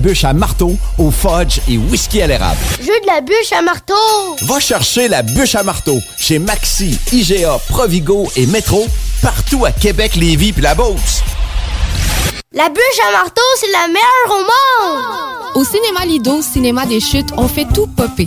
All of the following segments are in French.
Bûche à marteau, au fudge et whisky à l'érable. Je veux de la bûche à marteau! Va chercher la bûche à marteau chez Maxi, IGA, Provigo et Metro, partout à Québec, Lévis puis la Beauce. La bûche à marteau, c'est la meilleure au monde! Au cinéma Lido, cinéma des chutes, on fait tout popper.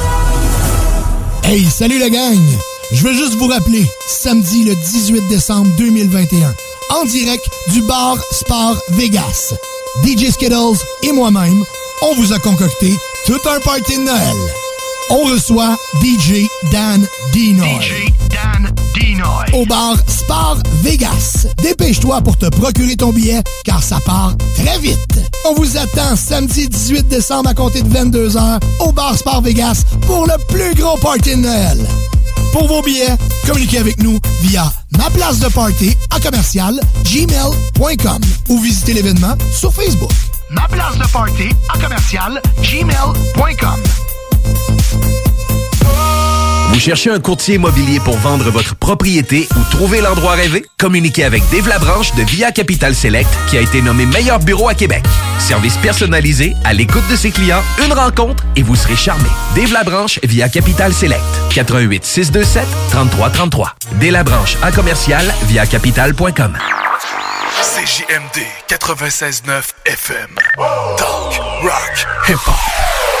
Hey, salut la gang! Je veux juste vous rappeler, samedi le 18 décembre 2021, en direct du bar Sport Vegas. DJ Skittles et moi-même, on vous a concocté tout un party de Noël. On reçoit DJ Dan Dinoy. DJ Dan Dinoy. Au bar Sport Vegas. Dépêche-toi pour te procurer ton billet, car ça part très vite. On vous attend samedi 18 décembre à compter de 22h au bar Sport Vegas pour le plus gros party de Noël. Pour vos billets, communiquez avec nous via ma place de party à commercial gmail.com ou visitez l'événement sur Facebook. Ma place de party à commercial gmail.com. Vous cherchez un courtier immobilier pour vendre votre propriété ou trouver l'endroit rêvé? Communiquez avec Dave Labranche de Via Capital Select qui a été nommé meilleur bureau à Québec. Service personnalisé, à l'écoute de ses clients, une rencontre et vous serez charmé. Dave Labranche via Capital Select. 88 627 3333. Dave Labranche à commercial via capital.com. CJMD 96.9 FM. Talk, rock, hip-hop.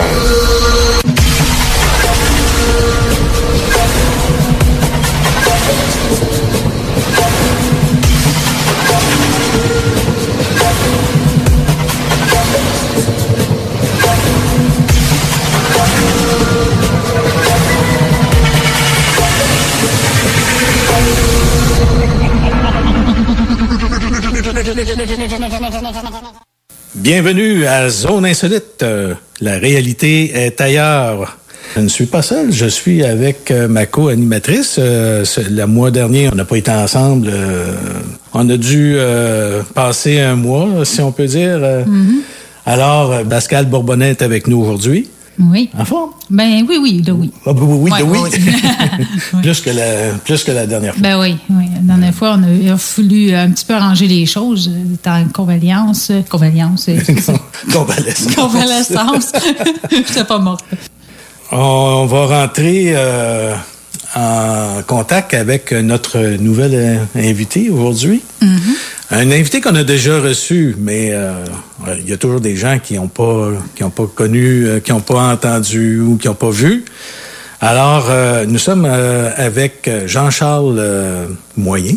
Bienvenue à Zone Insolite. Euh, La réalité est ailleurs. Je ne suis pas seul, je suis avec euh, ma co-animatrice. Euh, ce- Le mois dernier, on n'a pas été ensemble. euh, On a dû euh, passer un mois, si on peut dire. Euh, Alors, euh, Pascal Bourbonnet est avec nous aujourd'hui. Oui. En forme? Ben oui, oui, de oui. Ah, oui, oui, oui, de oui. ouais, plus, que la, plus que la dernière fois. Ben oui, oui. La dernière fois, on a, il a fallu un petit peu arranger les choses euh, en convalescence. Convalescence. euh, c'est ça. Convalescence. Convalescence. J'étais pas morte. On va rentrer euh, en contact avec notre nouvelle euh, invité aujourd'hui. Un invité qu'on a déjà reçu, mais euh, il y a toujours des gens qui n'ont pas, qui ont pas connu, euh, qui n'ont pas entendu ou qui n'ont pas vu. Alors, euh, nous sommes euh, avec Jean-Charles Moyen.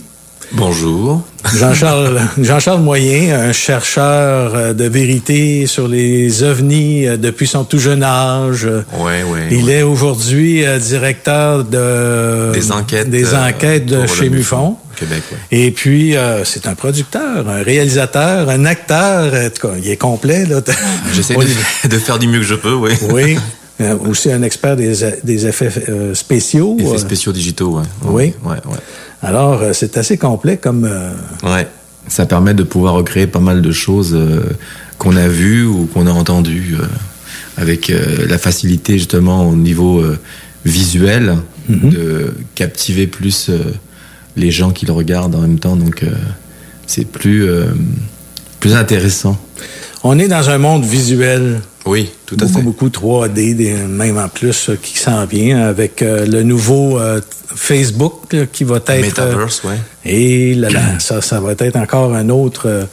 Bonjour. Jean-Charles Moyen, un chercheur euh, de vérité sur les ovnis euh, depuis son tout jeune âge. Ouais, ouais. Il est aujourd'hui euh, directeur de Des enquêtes, des euh, enquêtes de chez Mufon. Québec, ouais. Et puis euh, c'est un producteur, un réalisateur, un acteur. En tout cas, il est complet là. J'essaie de, de faire du mieux que je peux, oui. Oui. Euh, aussi un expert des, des effets euh, spéciaux. Effets spéciaux digitaux, ouais. Oui. Ouais, ouais. Alors, euh, c'est assez complet comme. euh, Ouais. Ça permet de pouvoir recréer pas mal de choses euh, qu'on a vues ou qu'on a entendues avec la facilité justement au niveau visuel de captiver plus les gens qui le regardent en même temps. Donc c'est plus plus intéressant. On est dans un monde visuel. Oui, tout à beaucoup, fait. Beaucoup 3D, des- même en plus, euh, qui s'en vient avec euh, le nouveau euh, Facebook là, qui va être. Metaverse, ouais. Et là, là, ça, ça va être encore un autre.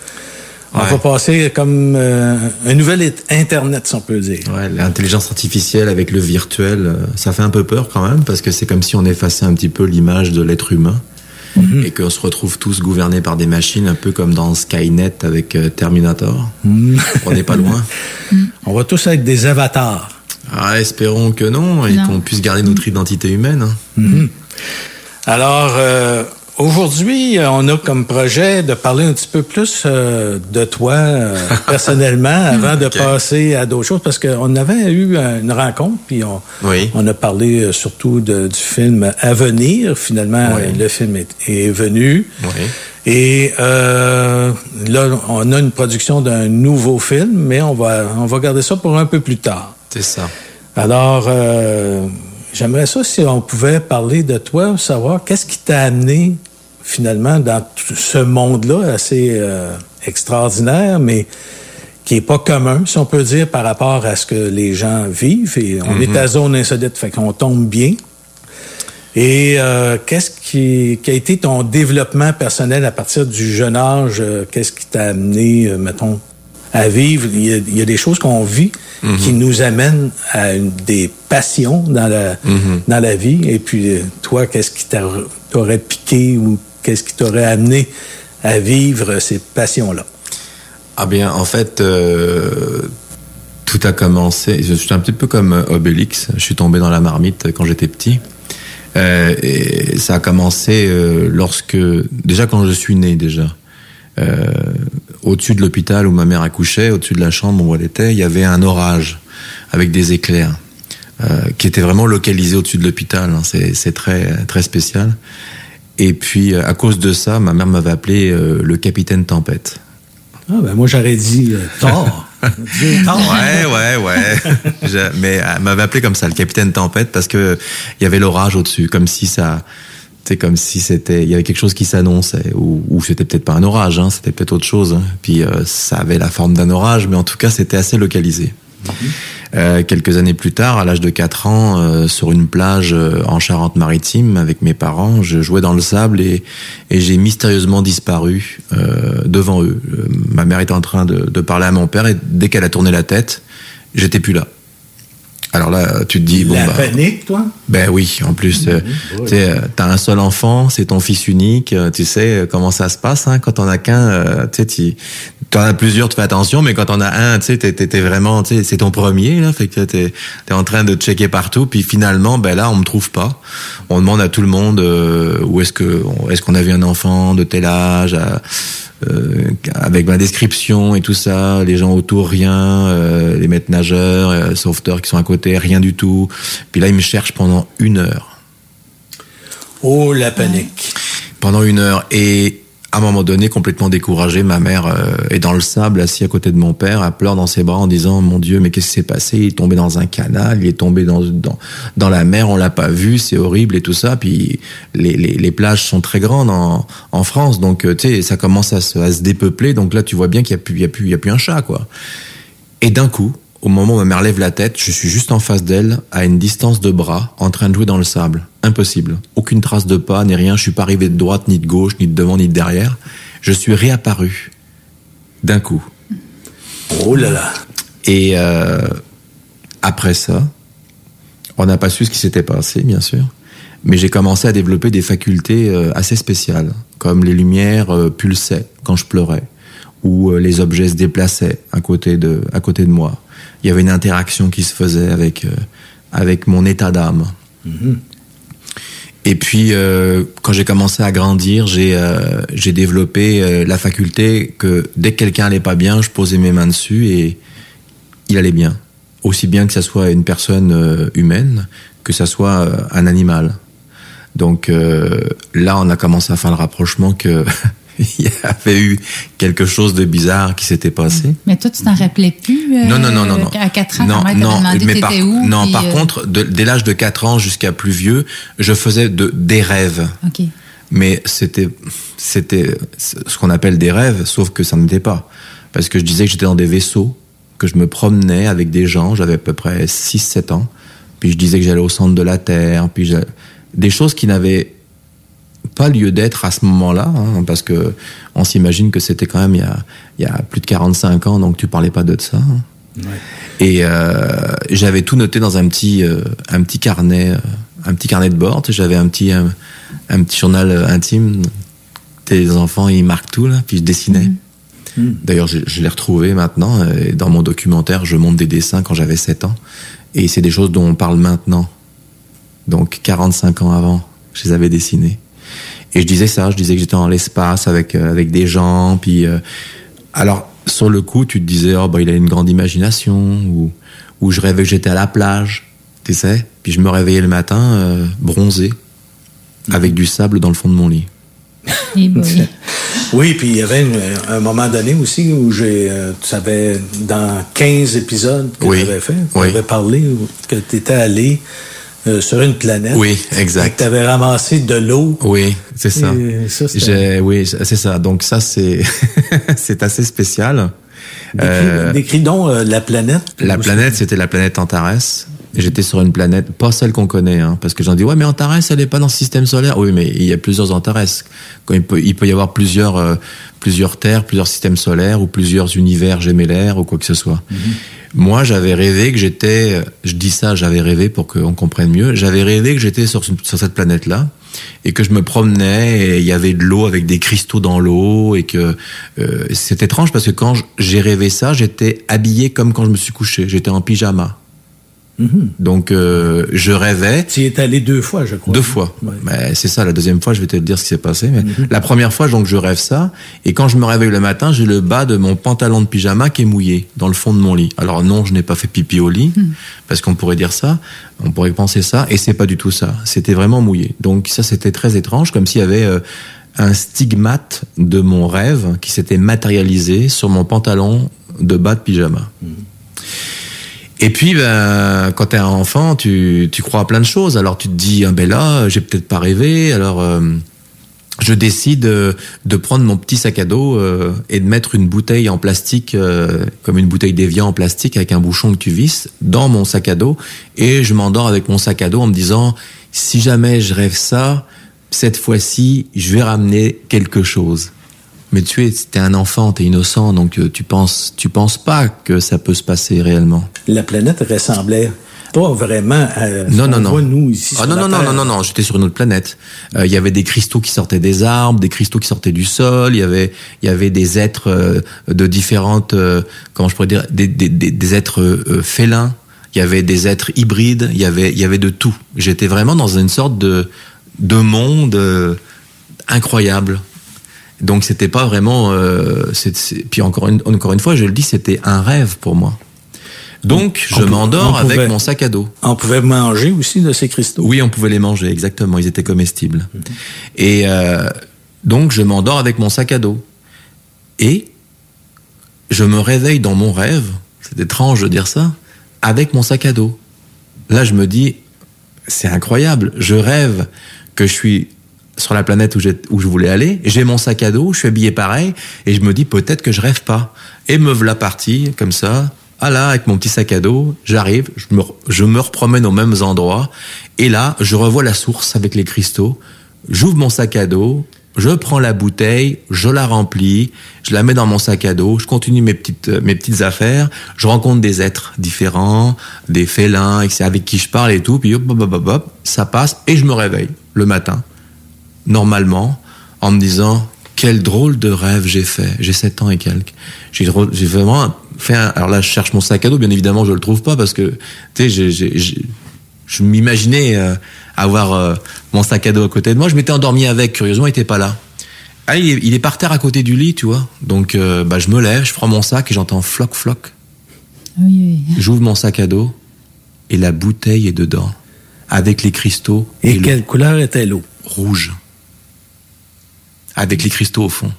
on Ouais. va passer comme un nouvel Internet, si on peut dire. Ouais, l'intelligence artificielle avec le virtuel, ça fait un peu peur quand même parce que c'est comme si on effaçait un petit peu l'image de l'être humain Mhm. et qu'on se retrouve tous gouvernés par des machines, un peu comme dans Skynet avec euh, Terminator. Mhm. On n'est pas loin. On va tous être des avatars. Ah, espérons que non et qu'on puisse garder notre identité humaine. hein. Alors, euh, aujourd'hui, euh, on a comme projet de parler un petit peu plus euh, de toi euh, personnellement avant de passer à d'autres choses, parce qu'on avait eu une rencontre, puis on, Oui. on a parlé surtout de- du film À venir. Finalement, Oui. le film est, est venu. Oui. Et euh, là, on a une production d'un nouveau film, mais on va, on va garder ça pour un peu plus tard. C'est ça. Alors, j'aimerais ça si on pouvait parler de toi, savoir qu'est-ce qui t'a amené finalement dans tout ce monde-là assez euh, extraordinaire, mais qui est pas commun, si on peut dire, par rapport à ce que les gens vivent. Et on Mhm. est à zone insolite, fait qu'on tombe bien. Et euh, qu'est-ce qui, qui a été ton développement personnel à partir du jeune âge? euh, qu'est-ce qui t'a amené, euh, mettons, à vivre? Il y a, il y a des choses qu'on vit Mhm. qui nous amènent à une- des passions dans la, Mhm. dans la vie. Et puis, toi, qu'est-ce qui t'a- t'aurait piqué ou qu'est-ce qui t'aurait amené à vivre ces passions-là? Ah bien, en fait, euh, tout a commencé. Je suis un petit peu comme euh, Obélix. Je suis tombé dans la marmite quand j'étais petit. Euh, et ça a commencé lorsque, déjà quand je suis né, déjà. Au-dessus de l'hôpital où ma mère accouchait, au-dessus de la chambre où elle était, il y avait un orage avec des éclairs qui était vraiment localisé au-dessus de l'hôpital. hein. C'est très très spécial. Et puis euh, à cause de ça, ma mère m'avait appelé euh, le capitaine Tempête. Ah, ben moi, j'aurais dit euh, Thor. Ouais, ouais, ouais. Je- mais elle m'avait appelé comme ça, le capitaine Tempête, parce que il y avait l'orage au-dessus, comme si ça, c'est comme si c'était, il y avait quelque chose qui s'annonçait, ou, ou c'était peut-être pas un orage, hein, c'était peut-être autre chose. hein. Puis euh, ça avait la forme d'un orage, mais en tout cas, c'était assez localisé. Euh, quelques années plus tard, à l'âge de 4 ans, euh, sur une plage euh, en Charente-Maritime avec mes parents, je jouais dans le sable et, j'ai mystérieusement disparu devant eux. Ma mère était en train de parler à mon père et dès qu'elle a tourné la tête, j'étais plus là. Alors là, tu te dis bon la bah, panique, toi? ben oui, en plus, euh, tu sais, euh, t'as un seul enfant, c'est ton fils unique, euh, tu sais euh, comment ça se passe hein, quand on a qu'un, tu sais, tu t'en as plusieurs, tu fais attention, mais quand on a un, tu sais, t'es, vraiment, tu sais, c'est ton premier là, fait que t'es, t'es en train de checker partout, puis finalement, ben là, on me trouve pas. On demande à tout le monde euh, où est-ce que, est-ce qu'on a vu un enfant de tel âge. à- euh, avec ma description et tout ça, les gens autour rien, euh, les maîtres nageurs, euh, sauveteurs qui sont à côté, rien du tout. Puis là, ils me cherchent pendant une heure. Oh, la panique. Pendant une heure. Et à un moment donné, complètement découragé, ma mère euh, est dans le sable, assis à côté de mon père, elle pleure dans ses bras en disant Mon Dieu, mais qu'est-ce qui s'est passé? Il est tombé dans un canal, il est tombé dans, dans, dans la mer, on l'a pas vu, c'est horrible et tout ça. Puis les, les, les plages sont très grandes en, en France, donc euh, tu sais, ça commence à se, à se dépeupler. Donc là, tu vois bien qu'il y a plus, il y a plus, il y a plus un chat, quoi. Et d'un coup, au moment où ma mère lève la tête, je suis juste en face d'elle, à une distance de bras, en train de jouer dans le sable. Impossible. Aucune trace de pas, ni rien. Je suis pas arrivé de droite, ni de gauche, ni de devant, ni de derrière. Je suis réapparu d'un coup. Oh là là. Et euh, après ça, on n'a pas su ce qui s'était passé, bien sûr. Mais j'ai commencé à développer des facultés euh, assez spéciales, comme les lumières euh, pulsaient quand je pleurais, ou les objets se déplaçaient à côté de, à côté de moi. Il y avait une interaction qui se faisait avec, avec mon état d'âme. Et puis, euh, quand j'ai commencé à grandir, j'ai euh, j'ai développé euh, la faculté que dès que quelqu'un allait pas bien, je posais mes mains dessus et il allait bien. Aussi bien que ça soit une personne euh, humaine que ça soit euh, un animal. Donc euh, là, on a commencé à faire le rapprochement que il y avait eu quelque chose de bizarre qui s'était passé. Mais toi, tu t'en rappelais plus? euh, Non, non, non, non, non. À 4 ans, non, ta mère t'avait non, demandé mais par, où? non, puis, par euh, contre, de- dès l'âge de 4 ans jusqu'à plus vieux, je faisais de, des rêves. OK. Mais c'était, c'était ce qu'on appelle des rêves, sauf que ça n'était pas. Parce que je disais que j'étais dans des vaisseaux, que je me promenais avec des gens, j'avais à peu près 6-7 ans, puis je disais que j'allais au centre de la Terre, puis des choses qui n'avaient pas lieu d'être à ce moment-là, hein, parce que on s'imagine que c'était quand même il y, a, il y a plus de 45 ans, donc tu parlais pas de ça. hein. Et euh, j'avais tout noté dans un petit, euh, un petit carnet, euh, un petit carnet de bord. J'avais un petit, un, un petit journal euh, intime. Tes enfants, ils marquent tout là, puis je dessinais. D'ailleurs, je, je l'ai retrouvé maintenant. euh, Et dans mon documentaire, je montre des dessins quand j'avais 7 ans. Et c'est des choses dont on parle maintenant. Donc 45 ans avant, je les avais dessinés. Et je disais ça, je disais que j'étais dans l'espace avec euh, avec des gens, puis euh, alors sur le coup, tu te disais oh bah il a une grande imagination ou ou je rêvais que j'étais à la plage, tu sais. Puis je me réveillais le matin euh, bronzé avec du sable dans le fond de mon lit. Boy. Oui, puis il y avait une- un moment donné aussi où j'ai, euh, tu savais, dans 15 épisodes que Oui. tu avais fait, tu Oui. avais parlé que tu étais allé euh, sur une planète. Oui, exact. tu avais ramassé de l'eau. Oui, c'est ça. Oui, c'est ça. Donc ça, c'est c'est assez spécial. Décris, Euh, décris donc euh, la planète. La planète, c'était la planète Antares. J'étais sur une planète, pas celle qu'on connaît, hein, parce que j'en dis ouais, mais Antares, elle est pas dans le système solaire. Oui, mais il y a plusieurs Antares. Il peut, il peut y avoir plusieurs, euh, plusieurs terres, plusieurs systèmes solaires ou plusieurs univers gémellaires ou quoi que ce soit. Moi, j'avais rêvé que j'étais, je dis ça, j'avais rêvé pour qu'on comprenne mieux. J'avais rêvé que j'étais sur, cette planète-là et que je me promenais et il y avait de l'eau avec des cristaux dans l'eau et que euh, c'est étrange parce que quand j'ai rêvé ça, j'étais habillé comme quand je me suis couché. J'étais en pyjama. Donc euh, je rêvais. Tu y es allé deux fois, je crois. Deux fois. Mais c'est ça. La deuxième fois, je vais te dire ce qui s'est passé. Mais la première fois, donc je rêve ça, et quand je me réveille le matin, j'ai le bas de mon pantalon de pyjama qui est mouillé dans le fond de mon lit. Alors non, je n'ai pas fait pipi au lit, parce qu'on pourrait dire ça, on pourrait penser ça, et c'est pas du tout ça. C'était vraiment mouillé. Donc ça, c'était très étrange, comme s'il y avait euh, un stigmate de mon rêve qui s'était matérialisé sur mon pantalon de bas de pyjama. Et puis, ben, quand t'es un enfant, tu, tu crois à plein de choses. Alors tu te dis, ah ben là, j'ai peut-être pas rêvé. Alors euh, je décide euh, de prendre mon petit sac à dos euh, et de mettre une bouteille en plastique, comme une bouteille d'évian en plastique avec un bouchon que tu visses, dans mon sac à dos. Et je m'endors avec mon sac à dos en me disant, si jamais je rêve ça, cette fois-ci, je vais ramener quelque chose. Mais tu es, t'es un enfant, t'es innocent, donc euh, tu penses, tu penses pas que ça peut se passer réellement. La planète ressemblait pas vraiment à Non, non, non. nous, ici. Ah sur non, la non, non, Terre. non, non, non, j'étais sur une autre planète. Euh, Il y avait des cristaux qui sortaient des arbres, des cristaux qui sortaient du sol, il y avait, il y avait des êtres euh, de différentes, euh, comment je pourrais dire, des, des, des, des êtres euh, euh, félins, il y avait des êtres hybrides, il y avait, il y avait de tout. J'étais vraiment dans une sorte de, de monde euh, incroyable. Donc c'était pas vraiment, euh, c'est- c'est- puis encore une, encore une fois, je le dis, c'était un rêve pour moi. Donc On je m'endors avec mon sac à dos. On pouvait manger aussi de ces cristaux. Oui, on pouvait les manger, exactement. Ils étaient comestibles. Et euh, donc, je m'endors avec mon sac à dos. Et je me réveille dans mon rêve, c'est étrange de dire ça, avec mon sac à dos. Là, je me dis, c'est incroyable. Je rêve que je suis sur la planète où, je voulais aller. J'ai mon sac à dos, je suis habillé pareil, et je me dis peut-être que je rêve pas. Et me voilà parti comme ça Ah là, avec mon petit sac à dos, j'arrive, je me, repromène aux mêmes endroits, et là, je revois la source avec les cristaux, j'ouvre mon sac à dos, je prends la bouteille, je la remplis, je la mets dans mon sac à dos, je continue mes petites, affaires, je rencontre des êtres différents, des félins, avec qui je parle et tout, puis hop, hop, hop, hop, ça passe, et je me réveille le matin, normalement, en me disant, quel drôle de rêve j'ai fait. J'ai 7 ans et quelques. J'ai vraiment fait un... Alors là, je cherche mon sac à dos. Bien évidemment, je le trouve pas parce que, tu sais, j'ai- j'ai- j'ai- je m'imaginais euh, avoir euh, mon sac à dos à côté de moi. Je m'étais endormi avec. Curieusement, il était pas là. Ah, il, est, il est par terre à côté du lit, tu vois. Donc, euh, bah, je me lève, je prends mon sac et j'entends floc, floc. Oui, oui. J'ouvre mon sac à dos et la bouteille est dedans, avec les cristaux. Et, le- quelle couleur était l'eau? rouge, avec les cristaux au fond.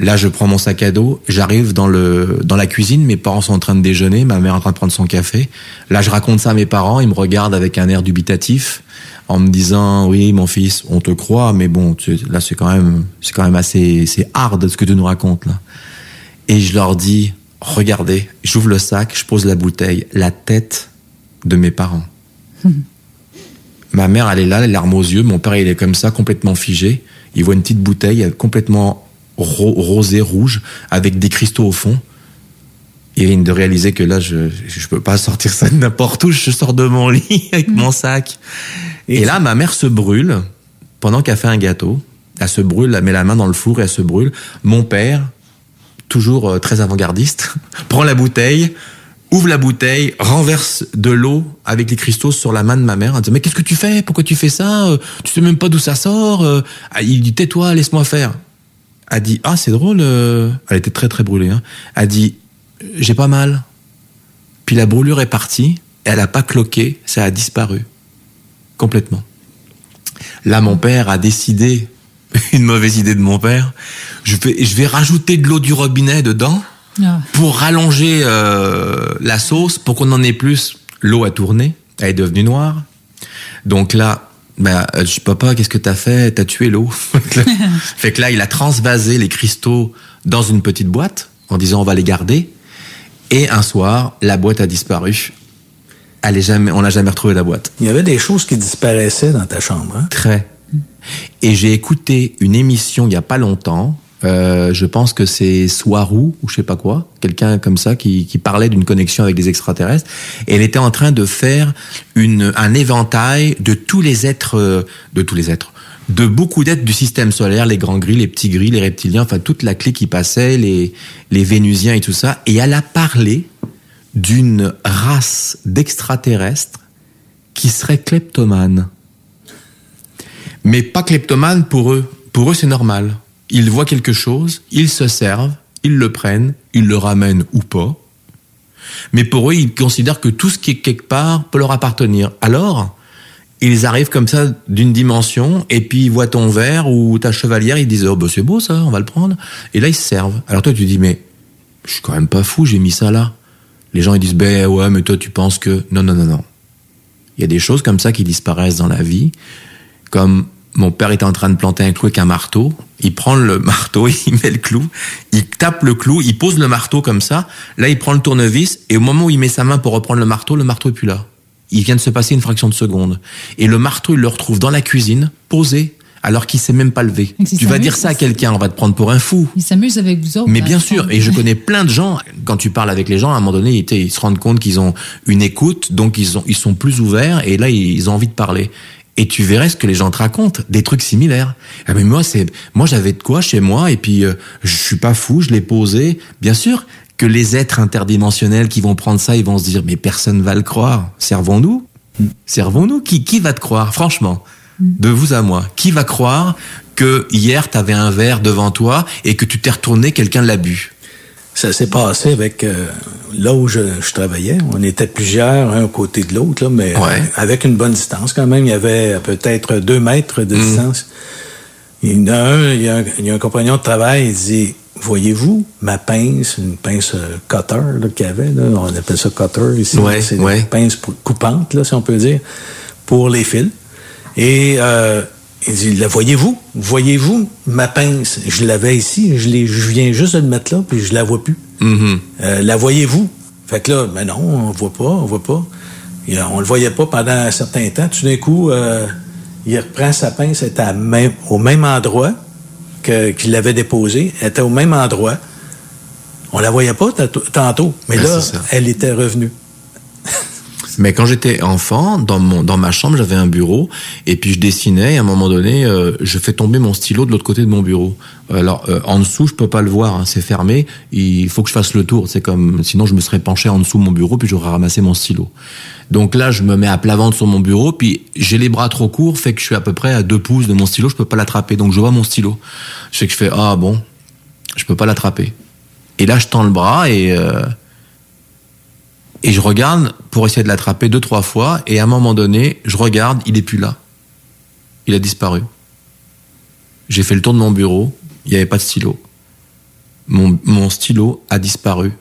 Là, je prends mon sac à dos, j'arrive dans le dans la cuisine, mes parents sont en train de déjeuner, ma mère est en train de prendre son café. Là, je raconte ça à mes parents, ils me regardent avec un air dubitatif en me disant "Oui, mon fils, on te croit, mais bon, tu- là c'est quand même c'est quand même assez c'est hard ce que tu nous racontes là." Et je leur dis "Regardez, j'ouvre le sac, je pose la bouteille, la tête de mes parents." Ma mère, elle est là, les larmes aux yeux. Mon père, il est comme ça, complètement figé. Il voit une petite bouteille complètement ro- rosée, rouge, avec des cristaux au fond. Il vient de réaliser que là, je je peux pas sortir ça de n'importe où. Je sors de mon lit avec mon sac. Et, là, ma mère se brûle pendant qu'elle fait un gâteau. Elle se brûle, elle met la main dans le four et elle se brûle. Mon père, toujours euh, très avant-gardiste, prend la bouteille, ouvre la bouteille, renverse de l'eau avec les cristaux sur la main de ma mère. Elle dit mais qu'est-ce que tu fais? Pourquoi tu fais ça? Euh, Tu sais même pas d'où ça sort Euh, ah, Il dit tais-toi, laisse-moi faire. Elle dit ah c'est drôle. euh. Elle était très très brûlée. Hein. Elle dit j'ai pas mal. Puis la brûlure est partie. Elle a pas cloqué, ça a disparu complètement. Là mon père a décidé une mauvaise idée de mon père. Je vais rajouter de l'eau du robinet dedans Ah. pour rallonger euh, la sauce, pour qu'on en ait plus, l'eau a tourné, elle est devenue noire. Donc là, bah, euh, je dis, papa, qu'est-ce que t'as fait? T'as tué l'eau. fait que là, il a transvasé les cristaux dans une petite boîte en disant on va les garder. Et un soir, la boîte a disparu. Elle est jamais, on n'a jamais retrouvé la boîte. Il y avait des choses qui disparaissaient dans ta chambre. Hein? Très. Et j'ai écouté une émission il y a pas longtemps. Euh, je pense que c'est Soirou ou je sais pas quoi, quelqu'un comme ça qui, qui parlait d'une connexion avec des extraterrestres. Et elle était en train de faire une, un éventail de tous les êtres, euh, de tous les êtres, de beaucoup d'êtres du système solaire, les grands gris, les petits gris, les reptiliens, enfin toute la clique qui passait, les, les vénusiens et tout ça. Et elle a parlé d'une race d'extraterrestres qui serait kleptomane. Mais pas kleptomane pour eux. Pour eux, c'est normal. Ils voient quelque chose, ils se servent, ils le prennent, ils le ramènent ou pas. Mais pour eux, ils considèrent que tout ce qui est quelque part peut leur appartenir. Alors, ils arrivent comme ça d'une dimension, et puis ils voient ton verre ou ta chevalière, ils disent, oh, bah, c'est beau ça, on va le prendre. Et là, ils se servent. Alors toi, tu dis, mais je suis quand même pas fou, j'ai mis ça là. Les gens, ils disent, ben ouais, mais toi, tu penses que... Non, non, non, non. Il y a des choses comme ça qui disparaissent dans la vie, comme mon père était en train de planter un clou avec un marteau, il prend le marteau, il met le clou, il tape le clou, il pose le marteau comme ça, là il prend le tournevis, et au moment où il met sa main pour reprendre le marteau, le marteau est plus là. Il vient de se passer une fraction de seconde. Et le marteau, il le retrouve dans la cuisine, posé, alors qu'il s'est même pas levé. Tu vas dire ça à quelqu'un, on va te prendre pour un fou. Ils s'amusent avec vous autres. Mais bien sûr, et je connais plein de gens, quand tu parles avec les gens, à un moment donné, ils, ils se rendent compte qu'ils ont une écoute, donc ils, ont, ils sont plus ouverts, et là, ils ont envie de parler. Et tu verrais ce que les gens te racontent, des trucs similaires. Ah mais moi, c'est, moi j'avais de quoi chez moi, et puis euh, je suis pas fou, je l'ai posé. Bien sûr que les êtres interdimensionnels qui vont prendre ça, ils vont se dire, mais personne va le croire. Servons-nous Servons-nous qui, qui va te croire, franchement? De vous à moi, qui va croire que hier t'avais un verre devant toi et que tu t'es retourné, quelqu'un l'a bu? Ça s'est passé avec euh, là où je, je travaillais. On était plusieurs, un à côté de l'autre, mais euh, avec une bonne distance quand même. Il y avait peut-être deux mètres de distance. Il y en a un, il y a un, il y a un compagnon de travail, il dit Voyez-vous ma pince, une pince euh, cutter qu'il y avait, là, on appelle ça cutter ici. Ouais, c'est ouais. une pince coupante, là, si on peut dire, pour les fils. Et euh, il dit, la voyez-vous? Voyez-vous ma pince? Je l'avais ici, je, l'ai- je viens juste de le mettre là, puis je la vois plus. Mhm. Euh, la voyez-vous? Fait que là, mais non, on voit pas, on voit pas. Et, on le voyait pas pendant un certain temps. Tout d'un coup, euh, il reprend sa pince, elle était même- au même endroit que- qu'il l'avait déposée. Elle était au même endroit. On la voyait pas tantôt, mais Ouais, là, elle était revenue. Mais quand j'étais enfant, dans mon dans ma chambre, j'avais un bureau et puis je dessinais. Et à un moment donné, euh, je fais tomber mon stylo de l'autre côté de mon bureau. Alors euh, en dessous, je peux pas le voir, hein, c'est fermé. Il faut que je fasse le tour. C'est comme sinon je me serais penché en dessous de mon bureau puis j'aurais ramassé mon stylo. Donc là, je me mets à plat ventre sur mon bureau puis j'ai les bras trop courts, fait que je suis à peu près à deux pouces de mon stylo. Je peux pas l'attraper. Donc je vois mon stylo. Je que je fais ah bon, je peux pas l'attraper. Et là, je tends le bras et euh, et je regarde pour essayer de l'attraper deux, trois fois, et à un moment donné, je regarde, il est plus là. Il a disparu. J'ai fait le tour de mon bureau, il n'y avait pas de stylo. Mon, mon stylo a disparu.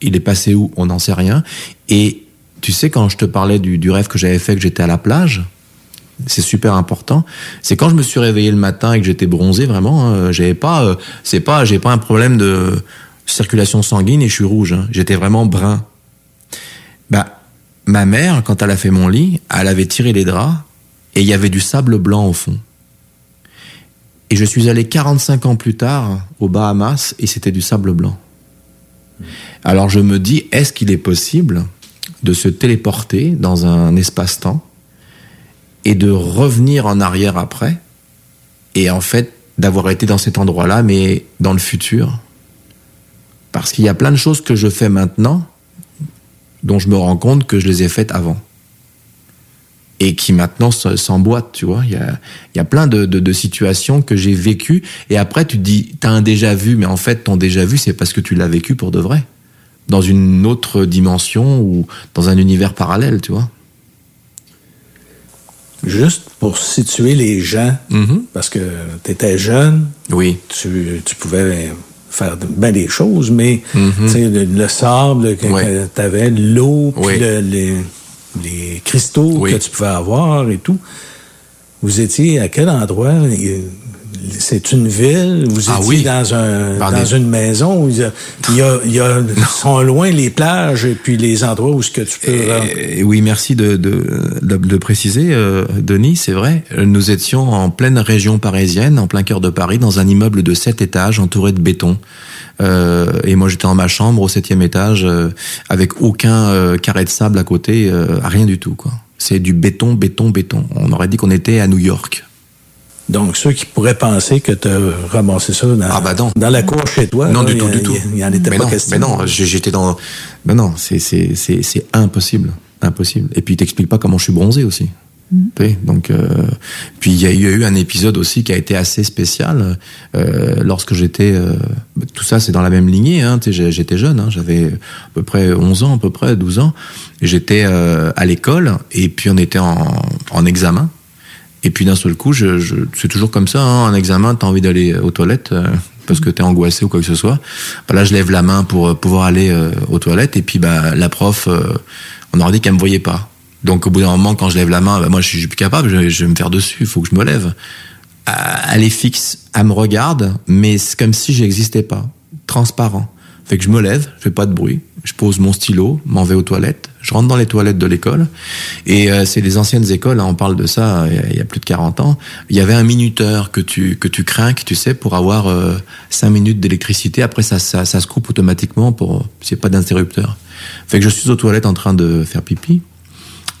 Il est passé où? On n'en sait rien. Et tu sais, quand je te parlais du, du rêve que j'avais fait, que j'étais à la plage, c'est super important. C'est quand je me suis réveillé le matin et que j'étais bronzé vraiment. hein, j'avais pas, euh, c'est pas, j'ai pas un problème de circulation sanguine et je suis rouge. hein. J'étais vraiment brun. Bah, ma mère, quand elle a fait mon lit, elle avait tiré les draps et il y avait du sable blanc au fond. Et je suis allé 45 ans plus tard aux Bahamas et c'était du sable blanc. Alors je me dis, est-ce qu'il est possible de se téléporter dans un espace-temps et de revenir en arrière après et en fait d'avoir été dans cet endroit-là mais dans le futur? Parce qu'il y a plein de choses que je fais maintenant dont je me rends compte que je les ai faites avant. Et qui maintenant s'emboîtent, tu vois. Il y a, il y a plein de, de, de situations que j'ai vécues. Et après, tu te dis, t'as un déjà vu, mais en fait, ton déjà vu, c'est parce que tu l'as vécu pour de vrai. Dans une autre dimension ou dans un univers parallèle, tu vois. Juste pour situer les gens, parce que tu étais jeune, oui. tu, tu pouvais faire ben des choses, mais tu sais, le, le sable que, Ouais. tu avais, l'eau, puis Oui. le- les, les cristaux que tu pouvais avoir et tout. Vous étiez à quel endroit? C'est une ville? Vous Ah étiez oui. dans, un, Dans dans des- une maison? où Il y a, il y a, il y a- sont loin les plages et puis les endroits où ce que tu peux... Et oui, merci de, de, de, de préciser, euh, Denis, c'est vrai. Nous étions en pleine région parisienne, en plein cœur de Paris, dans un immeuble de sept étages entouré de béton. Euh, et moi, j'étais dans ma chambre au septième étage, euh, avec aucun euh, carré de sable à côté, euh, rien du tout. quoi. C'est du béton, béton, béton. On aurait dit qu'on était à New York. Donc, ceux qui pourraient penser que tu as ramassé ça dans, dans la cour chez toi, Ah, Non, là, du il tout, du tout. Il n'y en était mais pas non, question. Mais non, j'étais dans. Mais non, c'est c'est c'est c'est impossible, impossible. Et puis il t'explique pas comment je suis bronzé aussi. Tu sais, Donc, euh, puis il y, a il y a eu un épisode aussi qui a été assez spécial euh, lorsque j'étais. euh, tout ça, c'est dans la même lignée. Hein, j'étais jeune, hein, j'avais à peu près 11 ans, à peu près 12 ans. J'étais euh, à l'école et puis on était en, en examen. Et puis d'un seul coup, je, je, c'est toujours comme ça, hein, un examen, t'as envie d'aller aux toilettes euh, parce que t'es angoissé ou quoi que ce soit. Bah là, je lève la main pour euh, pouvoir aller euh, aux toilettes et puis bah la prof, euh, on aurait dit qu'elle me voyait pas. Donc au bout d'un moment, quand je lève la main, bah, moi je suis plus capable, je, je vais me faire dessus, il faut que je me lève. Euh, Elle est fixe, elle me regarde, mais c'est comme si j'existais pas, transparent. Fait que je me lève, je fais pas de bruit, je pose mon stylo, m'en vais aux toilettes, je rentre dans les toilettes de l'école, et euh, c'est les anciennes écoles, hein, on parle de ça a, il y a plus de 40 ans, il y avait un minuteur que tu que tu crains, tu sais, pour avoir euh, 5 minutes d'électricité, après ça, ça, ça se coupe automatiquement pour c'est pas d'interrupteur. Fait que je suis aux toilettes en train de faire pipi,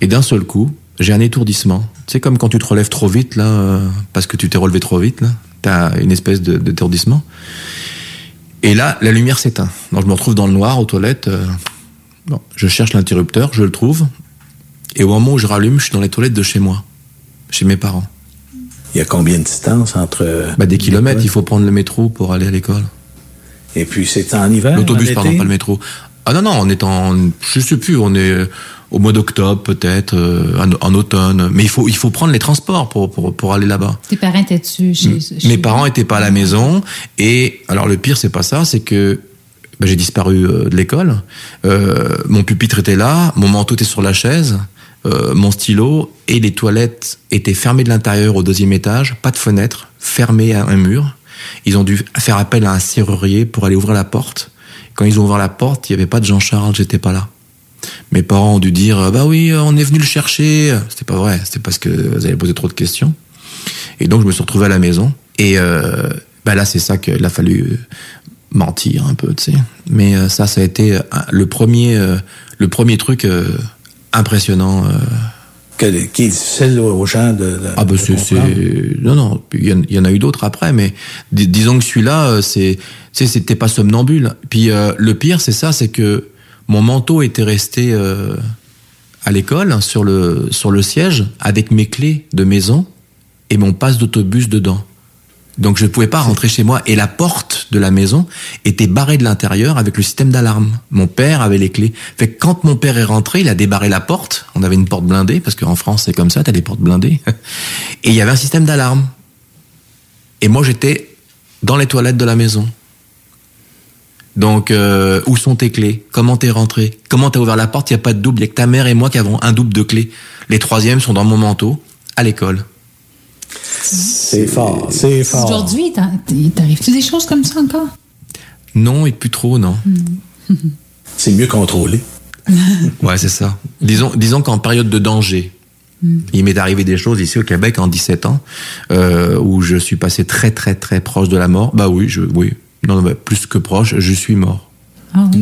et d'un seul coup, j'ai un étourdissement. C'est comme quand tu te relèves trop vite, là, euh, parce que tu t'es relevé trop vite, là. T'as une espèce de- d'étourdissement. Et là, la lumière s'éteint. Donc je me retrouve dans le noir aux toilettes. euh, bon, je cherche l'interrupteur, je le trouve. Et au moment où je rallume, je suis dans les toilettes de chez moi, chez mes parents. Il y a combien de distance entre... Bah, des kilomètres, il faut prendre le métro pour aller à l'école. Et puis c'est en hiver L'autobus, pardon, pas le métro. Ah non, non, on est en, je sais plus, on est au mois d'octobre peut-être, euh, en, en automne. Mais il faut, il faut prendre les transports pour, pour, pour aller là-bas. Tes parents étaient-tu chez, chez Mes parents étaient pas à la maison et alors le pire c'est pas ça, c'est que bah, j'ai disparu euh, de l'école. Euh, mon pupitre était là, mon manteau était sur la chaise, euh, mon stylo et les toilettes étaient fermées de l'intérieur au deuxième étage, pas de fenêtre, fermées à un mur. Ils ont dû faire appel à un serrurier pour aller ouvrir la porte. Quand ils ont ouvert la porte, il n'y avait pas de Jean-Charles, j'étais pas là. Mes parents ont dû dire, bah oui, on est venu le chercher. C'était pas vrai, c'était parce que vous avez posé trop de questions. Et donc je me suis retrouvé à la maison. Et euh, bah là, c'est ça qu'il a fallu euh, mentir un peu, tu sais. Mais euh, ça, ça a été euh, le premier, euh, le premier truc euh, impressionnant. euh, Que- qui est difficile aux gens de, de- ah bah de c'est non non il y, en, il y en a eu d'autres après mais dis- disons que celui-là euh, c'est tu sais c'était pas somnambule puis euh, le pire c'est ça c'est que mon manteau était resté euh, à l'école hein, sur le sur le siège avec mes clés de maison et mon passe d'autobus dedans donc je ne pouvais pas rentrer chez moi et la porte de la maison était barrée de l'intérieur avec le système d'alarme. Mon père avait les clés. Fait que quand mon père est rentré, il a débarré la porte. On avait une porte blindée parce qu'en France c'est comme ça, t'as des portes blindées. Et il y avait un système d'alarme. Et moi j'étais dans les toilettes de la maison. Donc euh, où sont tes clés? Comment t'es rentré? Comment t'as ouvert la porte? Il y a pas de double. Il y a que ta mère et moi qui avons un double de clés. Les troisièmes sont dans mon manteau à l'école. C'est fort, c'est fort. Aujourd'hui, t'arrives-tu des choses comme ça encore? Non, et plus trop, non. C'est mieux contrôlé. Ouais, c'est ça. Disons, disons qu'en période de danger, il m'est arrivé des choses ici au Québec en 17 ans euh, où je suis passé très très très proche de la mort. Bah oui, je, oui. Non, non, bah, plus que proche, je suis mort.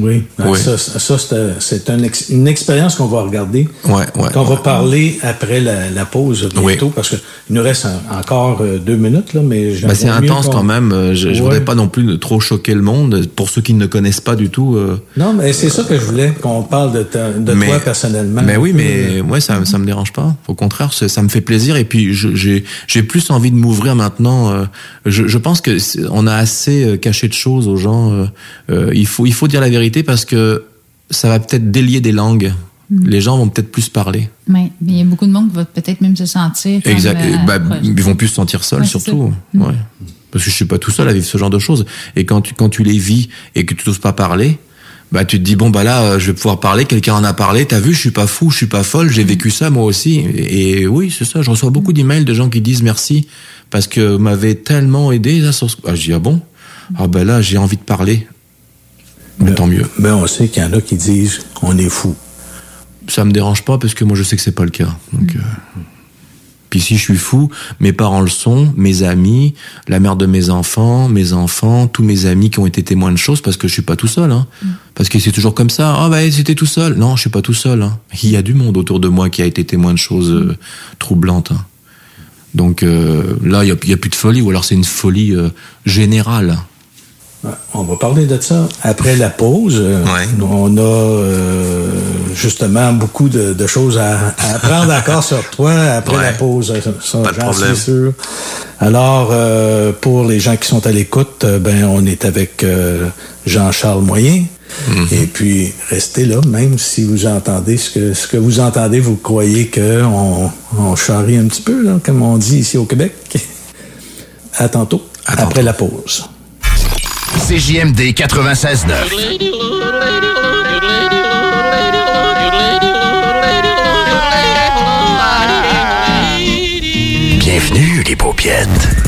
Oui. Ah, Ouais. Ça, ça, c'est, un ex- une expérience qu'on va regarder. Ouais, ouais. Qu'on va parler après la, la pause bientôt, parce qu'il nous reste en- encore euh, deux minutes, là, mais Bah, c'est intense qu'on- quand même. Euh, Je, je Ouais. voudrais pas non plus trop choquer le monde. Pour ceux qui ne connaissent pas du tout. euh, Non, mais c'est ça que je voulais, qu'on parle de, ta- de Mais- toi personnellement. Mais oui, mais ouais, ça, ça me dérange pas. Au contraire, ça, me fait plaisir. Et puis, je- j'ai, j'ai plus envie de m'ouvrir maintenant. euh, Je, je pense que c'est- on a assez euh, caché de choses aux gens. euh, euh, Il faut, il faut dire la vérité parce que ça va peut-être délier des langues. Mm. Les gens vont peut-être plus parler. Mais mais il y a beaucoup de monde qui va peut-être même se sentir. comme, Exact. euh, Bah, ils vont plus se sentir seuls, Ouais, surtout. Ouais. Parce que je suis pas tout seul à vivre ce genre de choses. Et quand tu, quand tu les vis et que tu n'oses pas parler, bah, tu te dis, bon, bah là, euh, je vais pouvoir parler, quelqu'un en a parlé, t'as vu, je suis pas fou, je suis pas folle, j'ai vécu ça moi aussi. Et, et oui, c'est ça, je reçois beaucoup d'emails de gens qui disent merci parce que vous m'avez tellement aidé. Là, sur ce- ah, je dis, ah bon? Ah ben là, j'ai envie de parler. Mais tant mieux. Ben, on sait qu'il y en a qui disent on est fou. Ça me dérange pas parce que moi je sais que c'est pas le cas. Donc, euh, Puis si je suis fou, mes parents le sont, mes amis, la mère de mes enfants, mes enfants, tous mes amis qui ont été témoins de choses parce que je suis pas tout seul. Hein. Parce que c'est toujours comme ça. Ah bah c'était tout seul. Non, je suis pas tout seul. Hein. Il y a du monde autour de moi qui a été témoin de choses euh, troublantes. hein. Donc euh, là, il y y a plus de folie, ou alors c'est une folie euh, générale. On va parler de ça après la pause. Euh, On a euh, justement beaucoup de, de choses à, à apprendre encore sur toi après Ouais. la pause. Ça, Pas de problème. sûr. Alors, euh, pour les gens qui sont à l'écoute, ben on est avec euh, Jean-Charles Moyen. Mhm. Et puis, restez là, même si vous entendez ce que, ce que vous entendez, vous croyez qu'on on charrie un petit peu, là, comme on dit ici au Québec. À tantôt, après la pause. CJMD 96.9. Bienvenue, les paupiètes.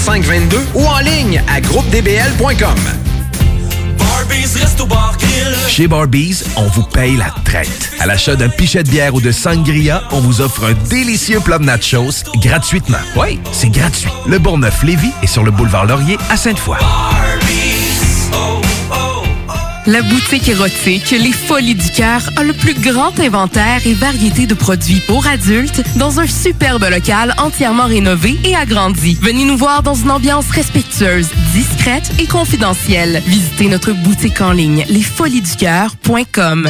418-681-2522 ou en ligne à groupedbl.com. Chez Barbies, on vous paye la traite. À l'achat d'un pichet de bière ou de sangria, on vous offre un délicieux plat de nachos gratuitement. Oui, c'est gratuit. Le Bourgneuf-Lévis est sur le boulevard Laurier à Sainte-Foy. La boutique érotique Les Folies du Cœur a le plus grand inventaire et variété de produits pour adultes dans un superbe local entièrement rénové et agrandi. Venez nous voir dans une ambiance respectueuse, discrète et confidentielle. Visitez notre boutique en ligne lesfoliesducoeur.com.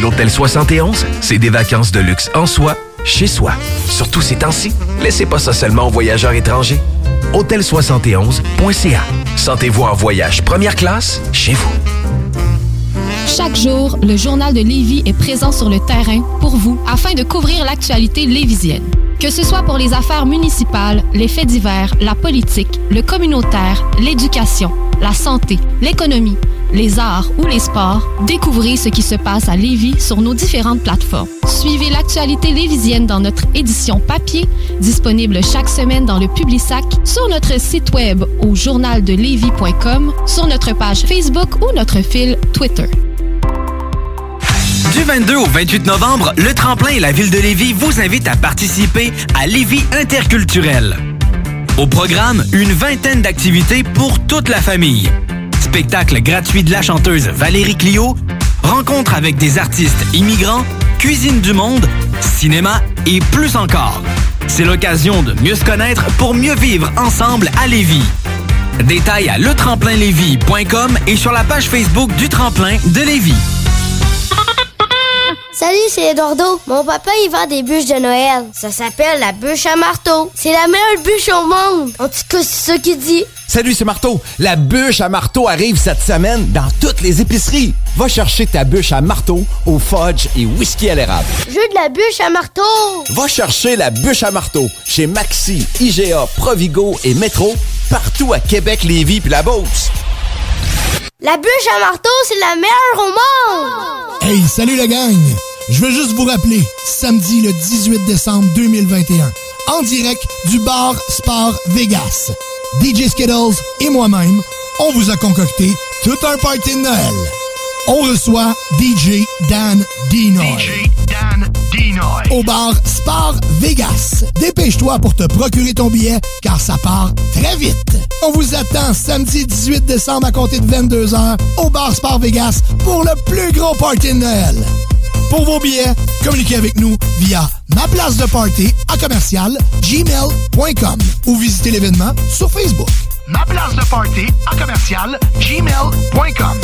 L'Hôtel 71, c'est des vacances de luxe en soi, chez soi. Surtout ces temps-ci, laissez pas ça seulement aux voyageurs étrangers. Hôtel71.ca. Sentez-vous en voyage première classe chez vous. Chaque jour, le journal de Lévis est présent sur le terrain pour vous afin de couvrir l'actualité lévisienne. Que ce soit pour les affaires municipales, les faits divers, la politique, le communautaire, l'éducation, la santé, l'économie, les arts ou les sports, découvrez ce qui se passe à Lévis sur nos différentes plateformes. Suivez l'actualité lévisienne dans notre édition papier, disponible chaque semaine dans le Publisac, sur notre site web au journaldelevis.com, sur notre page Facebook ou notre fil Twitter. Du 22 au 28 novembre, le Tremplin et la Ville de Lévis vous invitent à participer à Lévis Interculturel. Au programme, une vingtaine d'activités pour toute la famille. Spectacle gratuit de la chanteuse Valérie Clio, rencontre avec des artistes immigrants, cuisine du monde, cinéma et plus encore. C'est l'occasion de mieux se connaître pour mieux vivre ensemble à Lévis. Détails à letremplinlévis.com et sur la page Facebook du Tremplin de Lévis. Salut, c'est Eduardo. Mon papa, il vend des bûches de Noël. Ça s'appelle la bûche à marteau. C'est la meilleure bûche au monde. En tout cas, c'est ça qu'il dit. Salut, c'est Marteau. La bûche à marteau arrive cette semaine dans toutes les épiceries. Va chercher ta bûche à marteau au fudge et whisky à l'érable. Je veux de la bûche à marteau. Va chercher la bûche à marteau chez Maxi, IGA, Provigo et Métro, partout à Québec, Lévis puis la Beauce. La bûche à marteau, c'est la meilleure au monde. Hey, salut la gang! Je veux juste vous rappeler, samedi le 18 décembre 2021, en direct du bar Sport Vegas. DJ Skittles et moi-même, on vous a concocté tout un party de Noël. On reçoit DJ Dan Dinoy. DJ Dan Dinoy. Au bar Sport Vegas. Dépêche-toi pour te procurer ton billet, car ça part très vite. On vous attend samedi 18 décembre à compter de 22h au bar Sport Vegas pour le plus gros party de Noël. Pour vos billets, communiquez avec nous via ma place de party à commercial gmail.com ou visitez l'événement sur Facebook. Ma place de party à commercial gmail.com.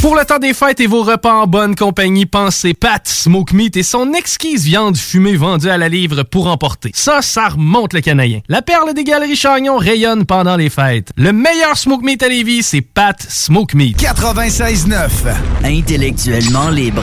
Pour le temps des fêtes et vos repas en bonne compagnie, pensez Pat Smoke Meat et son exquise viande fumée vendue à la livre pour emporter. Ça, ça remonte le canadien. La perle des galeries Chagnon rayonne pendant les fêtes. Le meilleur Smoke Meat à Lévis, c'est Pat Smoke Meat. 96.9. Intellectuellement libre.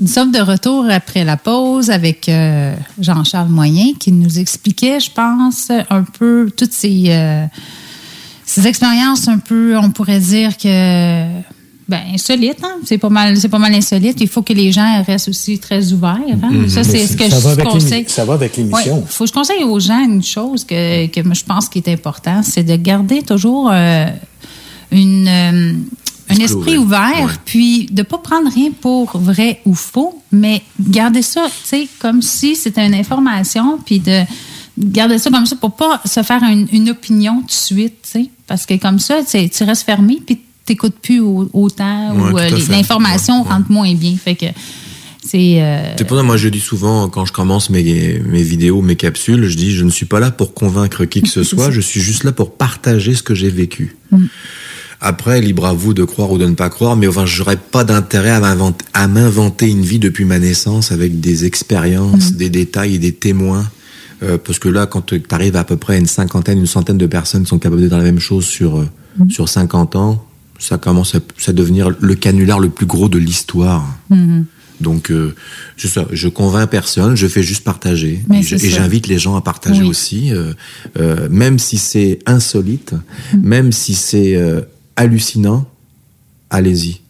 Nous sommes de retour après la pause avec euh, Jean-Charles Moyen qui nous expliquait, je pense, un peu toutes ces, euh, ces expériences un peu, on pourrait dire que ben insolite, hein? c'est pas mal, c'est pas mal insolite. Il faut que les gens restent aussi très ouverts. Hein? Mhm. Ça, c'est ce que ça je conseille. ça va avec l'émission. Ouais. faut que je conseille aux gens une chose que, que je pense qui est important, c'est de garder toujours euh, une un esprit ouvert, puis de pas prendre rien pour vrai ou faux, mais garder ça, tu sais, comme si c'était une information, puis de garder ça comme ça pour pas se faire une, une opinion tout de suite, tu sais, parce que comme ça, tu restes fermé, puis t'écoutes plus au- autant Ouais, ou euh, l'information rentre moins bien, fait que c'est euh, C'est pour ça, moi, je dis souvent, quand je commence mes, mes vidéos, mes capsules, je dis, je ne suis pas là pour convaincre qui que ce soit, je suis juste là pour partager ce que j'ai vécu. Mm. Après, libre à vous de croire ou de ne pas croire, mais enfin, j'aurais pas d'intérêt à m'inventer, une vie depuis ma naissance avec des expériences, Mm. des détails et des témoins Euh, parce que là, quand tu arrives à peu près à une cinquantaine, une centaine de personnes qui sont capables de dire la même chose sur, euh, sur 50 ans, ça commence à, à devenir le canular le plus gros de l'histoire. Mhm. Donc, euh, je, je convainc personne, je fais juste partager. Mais Et j'invite les gens à partager Oui. aussi, euh, euh, même si c'est insolite, Mhm. même si c'est euh, hallucinant, allez-y.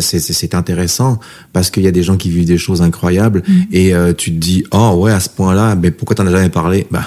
C'est- c'est c'est intéressant parce qu'il y a des gens qui vivent des choses incroyables Mhm. et euh, tu te dis oh ouais à ce point-là mais pourquoi t'en as jamais parlé? Bah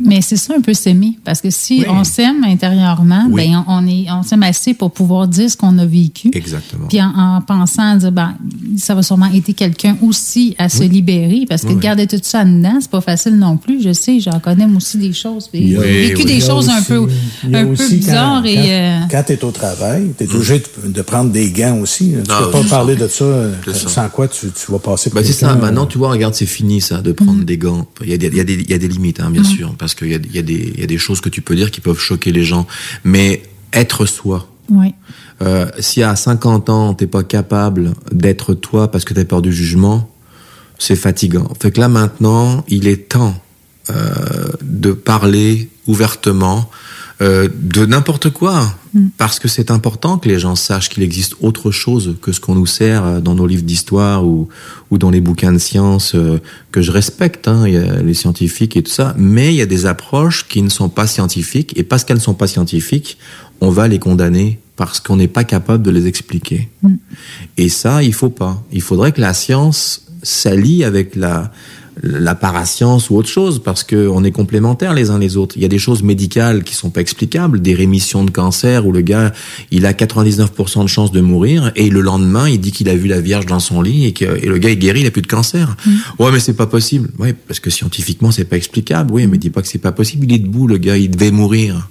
Mais c'est ça un peu s'aimer. Parce que si on s'aime intérieurement, Oui. ben, on, on est, on s'aime assez pour pouvoir dire ce qu'on a vécu. exactement Puis en, en pensant à dire, ben, ça va sûrement aider quelqu'un aussi à se libérer. Parce que garder tout ça dedans, c'est pas facile non plus. Je sais, j'en connais aussi des choses. J'ai vécu oui, des choses un peu, un peu bizarres. Quand, et, euh, quand tu es au travail, tu es obligé de, de prendre des gants aussi. Tu Ah, peux pas parler de ça euh, C'est ça. sans quoi tu, tu vas passer c'est ça, maintenant tu vois, regarde, c'est fini ça, de prendre des gants. Il y a des, il y a des, il y a des limites, hein, bien Mhm. sûr, parce qu'il y a, y, des- il y a des choses que tu peux dire qui peuvent choquer les gens. Mais être soi, euh, si à 50 ans, t'es pas capable d'être toi parce que t'as peur du jugement, c'est fatigant. Fait que là maintenant, il est temps euh, de parler ouvertement euh, de n'importe quoi, parce que c'est important que les gens sachent qu'il existe autre chose que ce qu'on nous sert euh, dans nos livres d'histoire ou, ou dans les bouquins de sciences euh, que je respecte, hein, y a les scientifiques et tout ça, mais il y a des approches qui ne sont pas scientifiques, et parce qu'elles ne sont pas scientifiques, on va les condamner parce qu'on n'est pas capable de les expliquer. Et ça, il faut pas. Il faudrait que la science s'allie avec la la parascience ou autre chose parce que on est complémentaires les uns les autres. Il y a des choses médicales qui sont pas explicables, des rémissions de cancer où le gars il a 99% de chances de mourir et le lendemain il dit qu'il a vu la Vierge dans son lit et que et le gars est guéri, il a plus de cancer. Ouais mais c'est pas possible. Ouais parce que scientifiquement c'est pas explicable. Oui mais dis pas que c'est pas possible. Il est debout le gars, il devait mourir.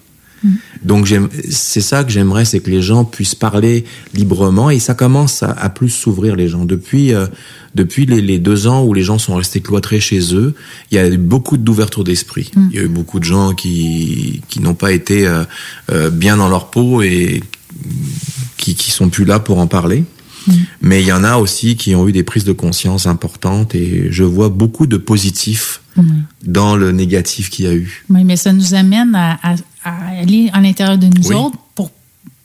Donc j'aime, c'est ça que j'aimerais, c'est que les gens puissent parler librement et ça commence à, à plus s'ouvrir les gens. Depuis euh, depuis les, les deux ans où les gens sont restés cloîtrés chez eux, il y a eu beaucoup d'ouverture d'esprit. Il y a eu beaucoup de gens qui qui n'ont pas été euh, euh, bien dans leur peau et qui qui sont plus là pour en parler. Mais il y en a aussi qui ont eu des prises de conscience importantes et je vois beaucoup de positifs dans le négatif qu'il y a eu. Oui, mais ça nous amène à, à- à aller à l'intérieur de nous Oui. autres pour,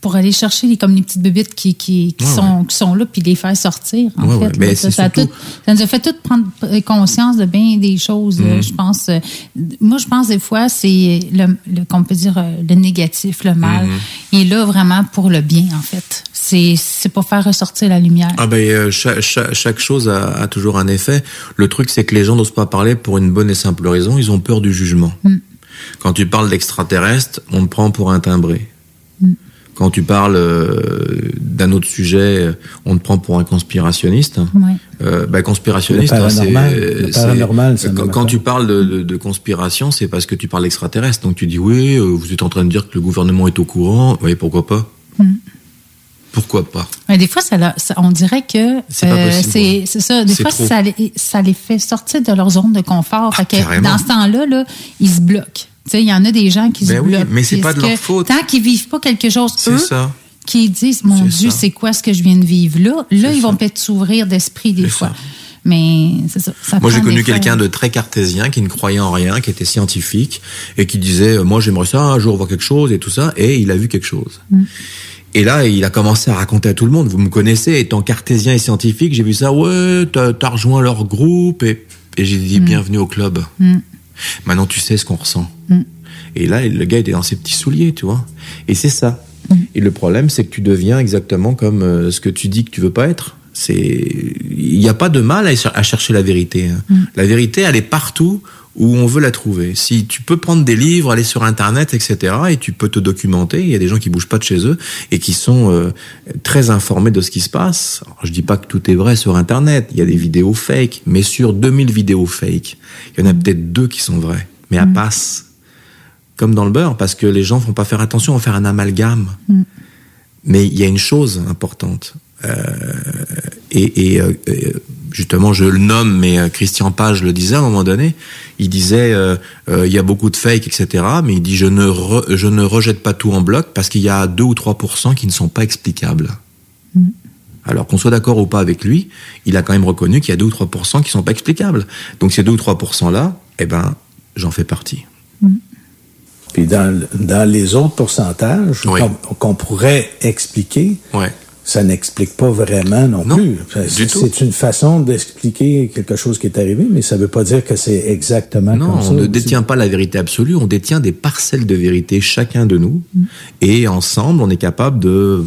pour aller chercher les, comme les petites bébites qui, qui, qui Ouais, sont, qui sont là, puis les faire sortir, en Ouais, fait. là. mais ça, c'est ça a surtout- tout- ça nous a fait tout prendre conscience de bien des choses, là, Mhm. je pense. euh, Moi, je pense des fois, c'est le, le qu'on peut dire euh, le négatif, le mal. Il est là vraiment pour le bien, en fait. C'est c'est pour faire ressortir la lumière. Ah ben euh, chaque, chaque, chaque chose a, a toujours un effet. Le truc c'est que les gens n'osent pas parler pour une bonne et simple raison, ils ont peur du jugement. Mm. Quand tu parles d'extraterrestres, on te prend pour un timbré. Mm. Quand tu parles euh, d'un autre sujet, euh, on te prend pour un conspirationniste. Ouais. Euh, bah, conspirationniste, hein, c'est ça quand, quand tu parles de, de, de conspiration, c'est parce que tu parles d'extraterrestres. Donc tu dis oui, euh, vous êtes en train de dire que le gouvernement est au courant. Oui, pourquoi pas? Mm. Pourquoi pas? Mais des fois, ça, on dirait que C'est ouais. c'est ça. Des fois, ça, les- ça les fait sortir de leur zone de confort. Fait que dans ce temps-là, là, ils se bloquent. Il y en a des gens qui se Ben oui, bloquent. mais c'est pas de leur faute. Tant qu'ils vivent pas quelque chose, eux, ça. qui disent, mon Dieu, c'est quoi ce que je viens de vivre là? Là, ils vont peut-être s'ouvrir d'esprit des fois. Mais c'est ça. ça Moi, j'ai connu quelqu'un de très cartésien qui ne croyait en rien, qui était scientifique et qui disait moi j'aimerais ça un jour voir quelque chose et tout ça et il a vu quelque chose. Mm. Et là, il a commencé à raconter à tout le monde. Vous me connaissez, étant cartésien et scientifique, j'ai vu ça. Ouais, t'as as rejoint leur groupe et, et j'ai dit Mm. bienvenue au club. Mm. Maintenant, tu sais ce qu'on ressent. Mm. Et là, le gars était dans ses petits souliers, tu vois. Et c'est ça. Mm. Et le problème, c'est que tu deviens exactement comme euh, ce que tu dis que tu veux pas être. C'est, il n'y a pas de mal à, à chercher la vérité. hein. Mm. La vérité, elle est partout où on veut la trouver. Si tu peux prendre des livres, aller sur Internet, etc., et tu peux te documenter. Il y a des gens qui bougent pas de chez eux et qui sont euh, très informés de ce qui se passe. Alors, je dis pas que tout est vrai sur Internet. Il y a des vidéos fake, mais sur 2000 vidéos fake, il y en a peut-être deux qui sont vraies, mais à passe comme dans le beurre, parce que les gens font pas faire attention à faire un amalgame. Mm. Mais il y a une chose importante, et, et, euh, euh, justement je le nomme, mais euh, Christian Page le disait à un moment donné. Il disait euh, euh, il y a beaucoup de fake, etc. Mais il dit je ne re- je ne rejette pas tout en bloc parce qu'il y a 2 ou 3 qui ne sont pas explicables. Mm. Alors qu'on soit d'accord ou pas avec lui, il a quand même reconnu qu'il y a 2 ou 3% qui sont pas explicables. Donc ces 2 ou 3% là, eh ben, j'en fais partie. Puis dans, dans les autres pourcentages Oui. qu'on pourrait expliquer, Ouais. Ça n'explique pas vraiment non, Non, plus. du tout. C'est une façon d'expliquer quelque chose qui est arrivé, mais ça veut pas dire que c'est exactement Non, comme ça. on ne détient pas la vérité absolue, on détient des parcelles de vérité chacun de nous, Mm. et ensemble, on est capable de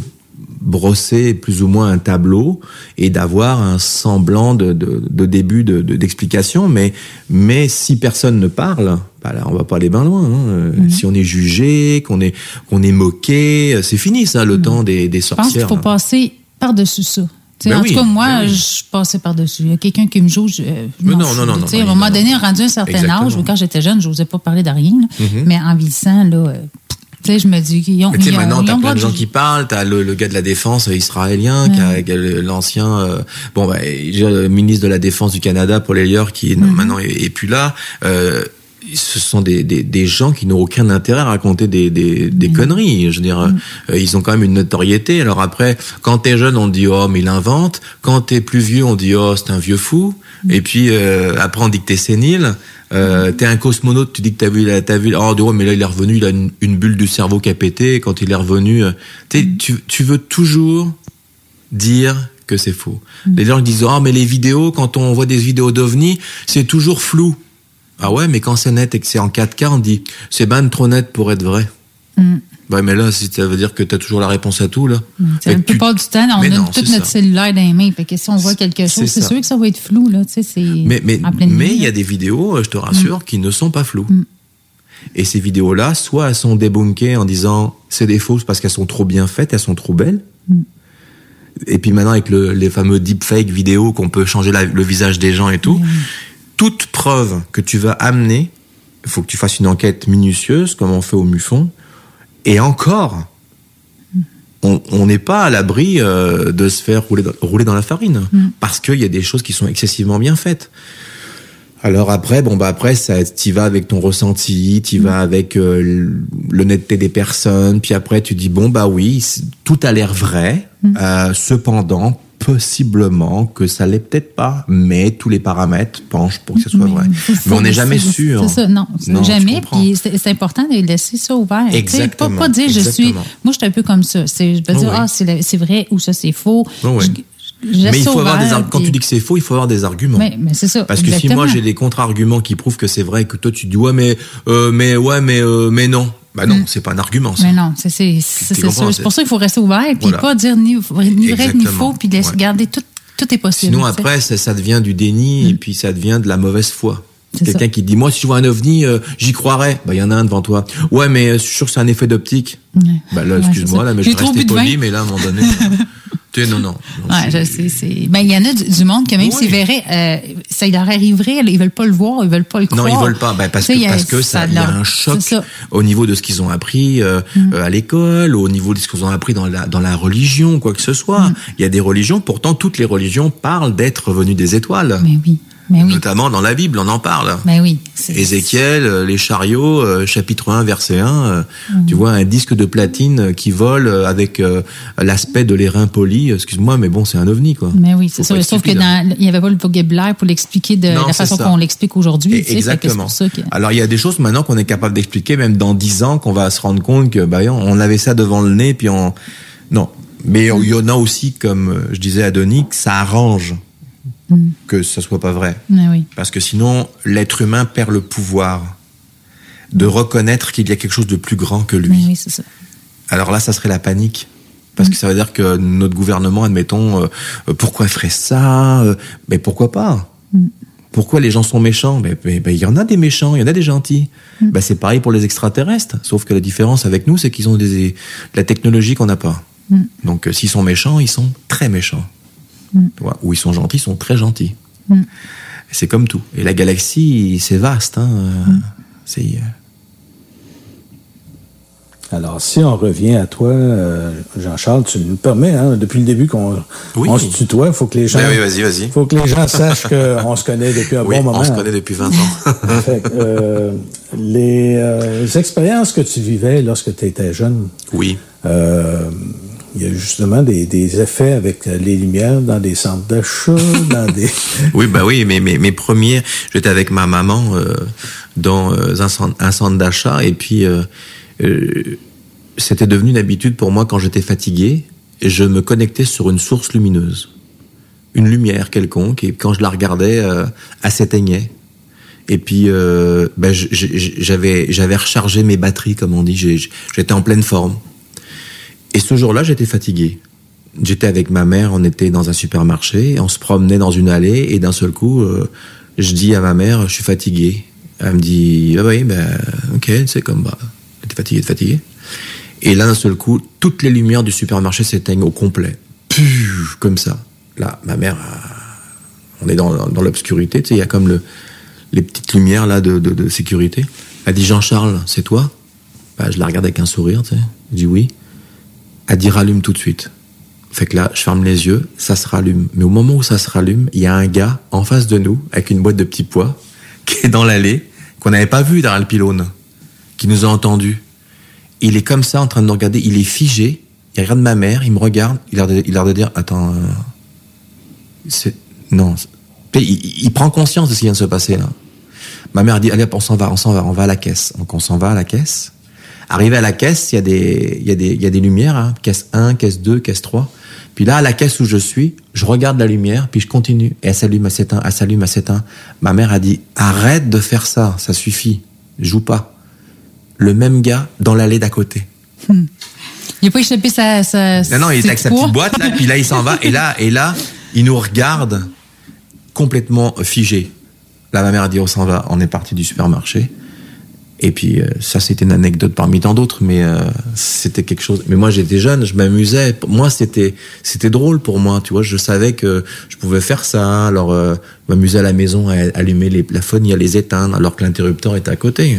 brosser plus ou moins un tableau et d'avoir un semblant de, de, de début de- de- d'explication, mais, mais si personne ne parle, bah là, on va pas aller bien loin. hein. Mm. Si on est jugé, qu'on est, qu'on est moqué, c'est fini ça, le temps des, des Mm. Je pense qu'il sorcières. faut passer par-dessus ça. Ben en oui, tout cas, moi, ben oui. je passais par-dessus. Il y a quelqu'un qui me euh, je m'en non, non, non, non, à un moment donné, rendu un certain Exactement. âge, quand j'étais jeune, je n'osais pas parler de rien. là. Mhm. Mais en vieillissant, là, euh, sais, je me dis qu'ils ont. Tu sais, ils maintenant, ils t'as plein de gens qui parlent. T'as le, le gars de la défense israélien, qui a le- l'ancien, euh, bon, bah, le ministre de la défense du Canada, Paul Elliott, qui non, Mhm. maintenant est, est plus là. Euh, ce sont des, des, des gens qui n'ont aucun intérêt à raconter des, des, des conneries. Je veux dire, euh, ils ont quand même une notoriété. Alors après, quand t'es jeune, on te dit oh mais il invente. Quand t'es plus vieux, on dit oh c'est un vieux fou. Et puis euh, après, on dit que t'es sénile. Euh, T'es un cosmonaute, tu dis que t'as vu, t'as vu. Oh ouais, mais là il est revenu, il a une, une bulle du cerveau qui a pété. Et quand il est revenu, euh, tu tu, veux toujours dire que c'est faux. Les gens disent oh mais les vidéos, quand on voit des vidéos d'ovnis, c'est toujours flou. Ah ouais, mais quand c'est net et que c'est en 4K, on dit c'est ben trop net pour être vrai. Mm. Ouais, mais là, si ça veut dire que t'as toujours la réponse à tout là. Fait la tu- plupart du temps, on Mais a non, tout c'est notre ça. cellulaire dans les mains. Fait que si on voit quelque chose, c'est sûr que ça va être flou, là. Tu sais. Mais il y a des vidéos, euh, je te rassure, qui ne sont pas floues. Mm. Et ces vidéos-là, soit elles sont débunkées en disant c'est des fausses parce qu'elles sont trop bien faites, elles sont trop belles. Mm. Et puis maintenant avec le, les fameux deepfake vidéos qu'on peut changer la- le visage des gens et tout, toute preuve que tu vas amener, il faut que tu fasses une enquête minutieuse comme on fait au MUFON. Et encore, on n'est pas à l'abri euh, de se faire rouler dans, rouler dans la farine parce qu'il y a des choses qui sont excessivement bien faites. Alors après, bon bah après, ça, t'y vas avec ton ressenti, t'y vas avec euh, l'honnêteté des personnes, puis après tu dis bon bah oui, tout a l'air vrai. euh, cependant, possiblement que ça l'est peut-être pas, mais tous les paramètres penchent pour que ce soit vrai. Mais on n'est jamais sûr. C'est ça, non, jamais. Puis c'est important de laisser ça ouvert. Exactement, Pas, pas dire je suis. exactement. Moi, je suis un peu comme ça. Je peux Oh dire, oui. ah, c'est la- c'est vrai ou ça, c'est faux. Oh. Je- Mais il faut avoir des quand puis- tu dis que c'est faux, il faut avoir des arguments. Mais, mais c'est ça. Parce que si moi j'ai des contre-arguments qui prouvent que c'est vrai, et que toi tu dis ouais mais euh, mais ouais mais euh, mais non, bah non, c'est pas un argument. Ça. Mais non, c'est c'est- c'est- c'est pour ça qu'il faut rester ouvert puis Voilà. pas dire ni, ni vrai ni faux puis laisser Ouais. garder tout, tout est possible. Sinon après ça, ça devient du déni et puis ça devient de la mauvaise foi. C'est Quelqu'un qui dit moi si je vois un ovni euh, j'y croirais. Bah il y en a un devant toi. Ouais mais euh, je suis sûr que c'est un effet d'optique. Ouais. Bah là excuse-moi là mais je restais poli mais là à un moment donné. non non. non, Ouais, je sais, c'est. Ben, il y en a du, du monde que même s'ils verraient, euh, ça leur arriverait, ils veulent pas le voir, ils veulent pas le croire. Non, ils veulent pas, ben, parce que, a- parce que ça, il y a un choc ça. au niveau de ce qu'ils ont appris euh, euh, à l'école, au niveau de ce qu'ils ont appris dans la, dans la religion, quoi que ce soit. Il y a des religions, pourtant toutes les religions parlent d'être venus des étoiles. Mais oui, mais oui, Notamment dans la Bible, on en parle. mais oui. Ézéchiel, euh, les chariots, euh, chapitre 1, verset 1, euh, Mm. tu vois un disque de platine qui vole avec euh, l'aspect de l'airain poli. Excuse-moi, mais bon, c'est un ovni, quoi. Mais oui, c'est ça. Sauf que stupide, hein. n'y avait pas le vocabulaire pour l'expliquer de Non, la façon qu'on l'explique aujourd'hui. Exactement. pour ça que. Alors il y a des choses maintenant qu'on est capable d'expliquer, même dans dix ans, qu'on va se rendre compte que bah, on avait ça devant le nez, puis on non. Mais il y en a aussi, comme je disais à Denis, que ça arrange Mm. que ce soit pas vrai, Mais oui. parce que sinon l'être humain perd le pouvoir de reconnaître qu'il y a quelque chose de plus grand que lui. Oui, ça. Alors là, ça serait la panique. Parce que ça veut dire que notre gouvernement, admettons, euh, euh, pourquoi ferait ça euh, Mais pourquoi pas? Pourquoi les gens sont méchants? Il y en a des méchants, il y en a des gentils. Ben, c'est pareil pour les extraterrestres. Sauf que la différence avec nous, c'est qu'ils ont des, de la technologie qu'on n'a pas. Mm. Donc euh, s'ils sont méchants, ils sont très méchants. Mm. Ou ils sont gentils, ils sont très gentils. Mm. C'est comme tout. Et la galaxie, c'est vaste. Hein. euh, C'est euh, Alors, si on revient à toi, euh, Jean-Charles, tu nous permets, hein, depuis le début qu'on Oui. on se tutoie, faut que les gens, Ben oui, vas-y, vas-y. faut que les gens sachent qu'on se connaît depuis un oui, bon moment. on se connaît depuis 20 ans. Fait que, euh, les, euh, les expériences que tu vivais lorsque tu étais jeune, oui. Il y a justement des, effets avec euh, les lumières dans des centres d'achat. Oui, bah oui, mais mes, mes premiers, j'étais avec ma maman euh, dans euh, un centre, d'achat et puis c'était devenu une habitude pour moi quand j'étais fatigué, je me connectais sur une source lumineuse, une lumière quelconque et quand je la regardais, elle s'éteignait. Et puis ben, j'avais rechargé mes batteries comme on dit, j'étais en pleine forme. Et ce jour-là, j'étais fatigué. J'étais avec ma mère, on était dans un supermarché, on se promenait dans une allée et d'un seul coup, euh, je dis à ma mère, je suis fatigué. Elle me dit, ah oui, ben, ok, c'est comme, bah, t'es fatigué, t'es fatigué. Et là, d'un seul coup, toutes les lumières du supermarché s'éteignent au complet. Puh, comme ça. Là, ma mère, euh, on est dans, l'obscurité, tu sais, il y a comme le, les petites lumières là de, de, de sécurité. Elle dit, Jean-Charles, c'est toi? Bah, Je la regarde avec un sourire, tu sais. Je dis oui. Elle dit, rallume tout de suite. Fait que là, je ferme les yeux, ça se rallume. Mais au moment où ça se rallume, il y a un gars en face de nous, avec une boîte de petits pois, qui est dans l'allée, qu'on n'avait pas vu derrière le pylône, qui nous a entendus. Il est comme ça, en train de nous regarder, il est figé, il regarde ma mère, il me regarde, il a l'air de, il de dire, attends, euh, c'est, non, il, il- prend conscience de ce qui vient de se passer là. Ma mère dit, allez on s'en va, on s'en va, on va à la caisse. Donc on s'en va à la caisse. Arrivé à la caisse, il y a des, il y a des, il y a des lumières, hein. caisse 1, caisse 2, caisse 3. Puis là, à la caisse où je suis, je regarde la lumière, puis je continue. Et elle s'allume, elle s'éteint, elle s'allume, elle s'éteint. Ma mère a dit, arrête de faire ça, ça suffit. Joue pas. Le même gars dans l'allée d'à côté. Il n'a pas échappé sa. sa Non, non, il était avec sa petite boîte, là, puis là, il s'en va. Et là, et là, il nous regarde complètement figé. Là, ma mère a dit, on s'en va. On est parti du supermarché. Et puis, euh, ça, c'était une anecdote parmi tant d'autres, mais euh, c'était quelque chose. Mais moi, j'étais jeune, je m'amusais. Moi, c'était c'était drôle pour moi, tu vois. Je savais que je pouvais faire ça. Alors, euh, m'amuser à la maison, à allumer les plafonniers, à les éteindre, alors que l'interrupteur était à côté.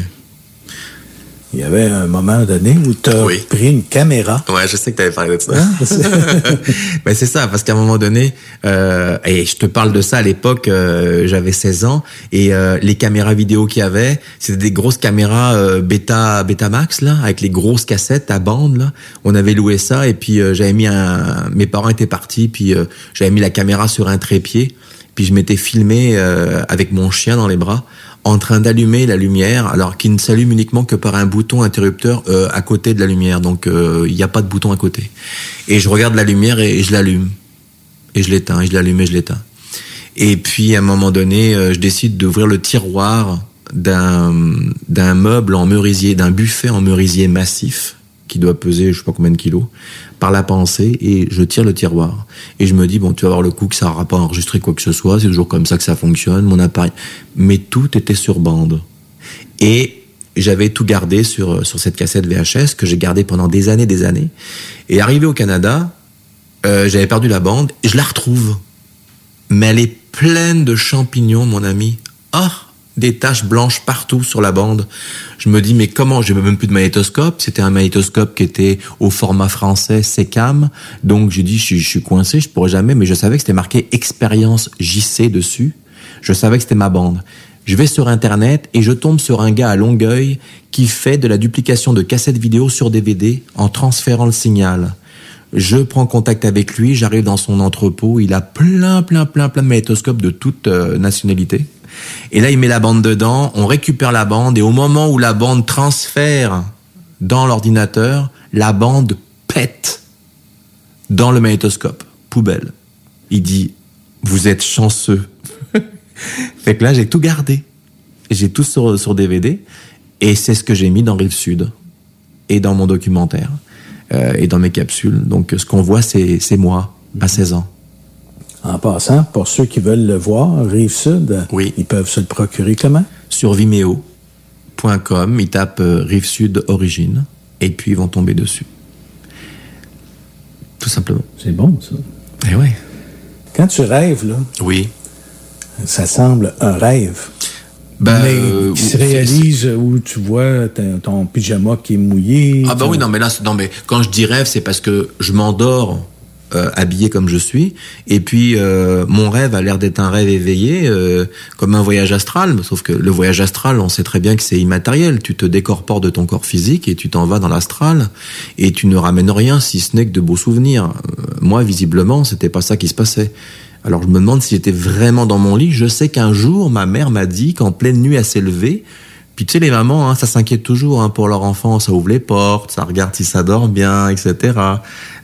Il y avait un moment donné où tu as pris une caméra. Ouais, je sais que tu avais parlé de ça. Hein? ben c'est ça, parce qu'à un moment donné, euh, et je te parle de ça à l'époque, euh, j'avais 16 ans, et euh, les caméras vidéo qu'il y avait, c'était des grosses caméras euh, bêta, Betamax, là, avec les grosses cassettes à bande, là. On avait loué ça, et puis euh, j'avais mis un... Mes parents étaient partis, puis euh, j'avais mis la caméra sur un trépied, puis je m'étais filmé euh, avec mon chien dans les bras, en train d'allumer la lumière, alors qu'il ne s'allume uniquement que par un bouton interrupteur euh, à côté de la lumière. Donc euh, il n'y a pas de bouton à côté. Et je regarde la lumière et, je l'allume. Et je l'éteins, et je l'allume et je l'éteins. Et puis à un moment donné, euh, je décide d'ouvrir le tiroir d'un meuble en merisier, d'un buffet en merisier massif qui doit peser je sais pas combien de kilos par la pensée et je tire le tiroir. Et je me dis bon tu vas voir le coup que ça n'aura pas enregistré quoi que ce soit c'est toujours comme ça que ça fonctionne mon appareil. Mais tout était sur bande. Et j'avais tout gardé sur sur cette cassette VHS que j'ai gardée pendant des années des années. Et arrivé au Canada euh, j'avais perdu la bande et je la retrouve. Mais elle est pleine de champignons, mon ami. Ah, des taches blanches partout sur la bande. Je me dis, mais comment? J'ai même plus de magnétoscope. C'était un magnétoscope qui était au format français SECAM. Donc j'ai dit, je, je suis coincé, je pourrais jamais. Mais je savais que c'était marqué expérience JC dessus. Je savais que c'était ma bande. Je vais sur Internet et je tombe sur un gars à Longueuil qui fait de la duplication de cassettes vidéo sur DVD en transférant le signal. Je prends contact avec lui, j'arrive dans son entrepôt, il a plein, plein, plein, plein de magnétoscopes de toute euh, nationalité. Et là, il met la bande dedans, on récupère la bande, et au moment où la bande transfère dans l'ordinateur, la bande pète dans le magnétoscope. Poubelle. Il dit, vous êtes chanceux. fait que là, j'ai tout gardé. J'ai tout sur, sur DVD, et c'est ce que j'ai mis dans Rive Sud, et dans mon documentaire euh, et dans mes capsules. Donc, ce qu'on voit, c'est c'est moi, à 16 ans. En passant, pour ceux qui veulent le voir, Rive Sud, ils peuvent se le procurer comment? Sur vimeo.com, ils tapent euh, Rive Sud Origine, et puis ils vont tomber dessus. Tout simplement. C'est bon, ça. Eh oui. Quand tu rêves, là, Oui. ça semble un rêve. Ben, mais euh, qui se réalise où tu vois ton, pyjama qui est mouillé. Ah tu- oui, non mais là, non mais quand je dis rêve, c'est parce que je m'endors euh, habillé comme je suis. Et puis euh, mon rêve a l'air d'être un rêve éveillé, euh, comme un voyage astral. Sauf que le voyage astral, on sait très bien que c'est immatériel. Tu te décorpores de ton corps physique et tu t'en vas dans l'astral et tu ne ramènes rien si ce n'est que de beaux souvenirs. Euh, moi, visiblement, c'était pas ça qui se passait. Alors je me demande si j'étais vraiment dans mon lit. Je sais qu'un jour, ma mère m'a dit qu'en pleine nuit, s'est levée. Puis tu sais, les mamans, hein, ça s'inquiète toujours hein, pour leur enfant. Ça ouvre les portes, ça regarde si ça dort bien, etc.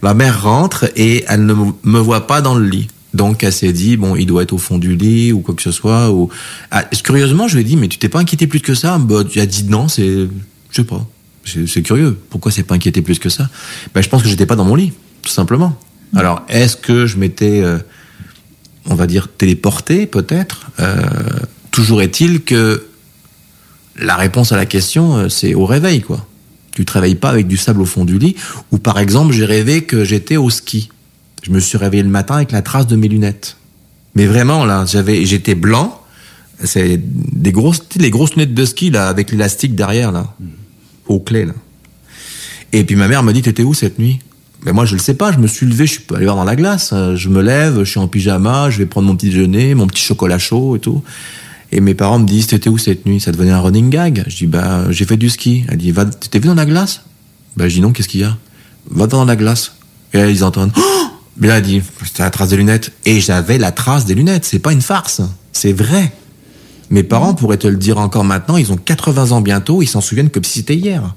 Ma mère rentre et elle ne me voit pas dans le lit. Donc elle s'est dit bon, il doit être au fond du lit ou quoi que ce soit. Ou ah, curieusement, je lui ai dit mais tu t'es pas inquiété plus que ça? Bah, Tu as dit non, c'est je sais pas. C'est c'est curieux. Pourquoi c'est pas inquiété plus que ça? Ben, je pense que j'étais pas dans mon lit, tout simplement. Alors est-ce que je m'étais euh, on va dire téléporté peut-être? Euh, Toujours est-il que la réponse à la question, euh, c'est au réveil, quoi. Tu te réveilles pas avec du sable au fond du lit. Ou par exemple, j'ai rêvé que j'étais au ski. Je me suis réveillé le matin avec la trace de mes lunettes. Mais vraiment, là, j'avais, j'étais blanc. C'est des grosses, les grosses lunettes de ski, là, avec l'élastique derrière, là. Au clé, là. Et puis ma mère me dit, t'étais où cette nuit? Mais moi, je le sais pas. Je me suis levé, je suis allé voir dans la glace. Euh, Je me lève, je suis en pyjama, je vais prendre mon petit déjeuner, mon petit chocolat chaud et tout. Et mes parents me disent, t'étais où cette nuit? Ça devenait un running gag. Je dis, bah, j'ai fait du ski. Elle dit, va, t'es vu dans la glace? Bah, je dis non, qu'est-ce qu'il y a? Va dans la glace. Et là, ils entendent, oh Mais là, elle dit, c'était la trace des lunettes. Et j'avais la trace des lunettes. C'est pas une farce. C'est vrai. Mes parents pourraient te le dire encore maintenant. Ils ont 80 ans bientôt. Ils s'en souviennent comme si c'était hier.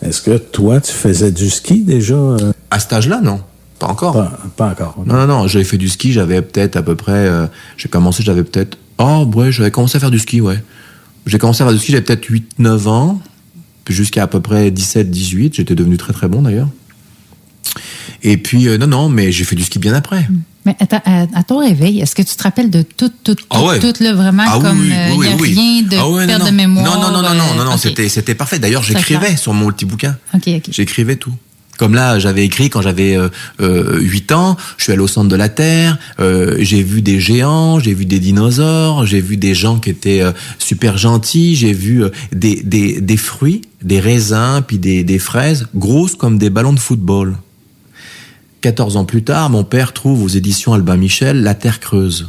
Est-ce que toi, tu faisais du ski déjà? euh? À cet âge-là, non. Pas encore. Pas, pas encore. Non, non, non, j'avais fait du ski, j'avais peut-être à peu près. euh, j'ai commencé, j'avais peut-être. Oh, ouais, j'avais commencé à faire du ski, ouais. J'ai commencé à faire du ski, j'avais peut-être 8-9 ans, puis jusqu'à à peu près 17-18. J'étais devenu très très bon d'ailleurs. Et puis, euh, non, non, mais j'ai fait du ski bien après. Mais à, ta- à- à ton réveil, est-ce que tu te rappelles de tout, tout, tout, Ah ouais. tout, là, vraiment, Ah comme oui, il oui, oui. rien de Ah ouais, perte non. de mémoire? Non, non, non, non, non, non, euh, ok. c'était, parfait. D'ailleurs, j'écrivais sur mon petit bouquin. OK, OK. J'écrivais tout. Comme là, j'avais écrit quand j'avais euh, euh, 8 ans, je suis allé au centre de la Terre, euh, j'ai vu des géants, j'ai vu des dinosaures, j'ai vu des gens qui étaient euh, super gentils, j'ai vu euh, des fruits, des raisins, puis des, des fraises, grosses comme des ballons de football. 14 ans plus tard, mon père trouve aux éditions Albin Michel La Terre creuse.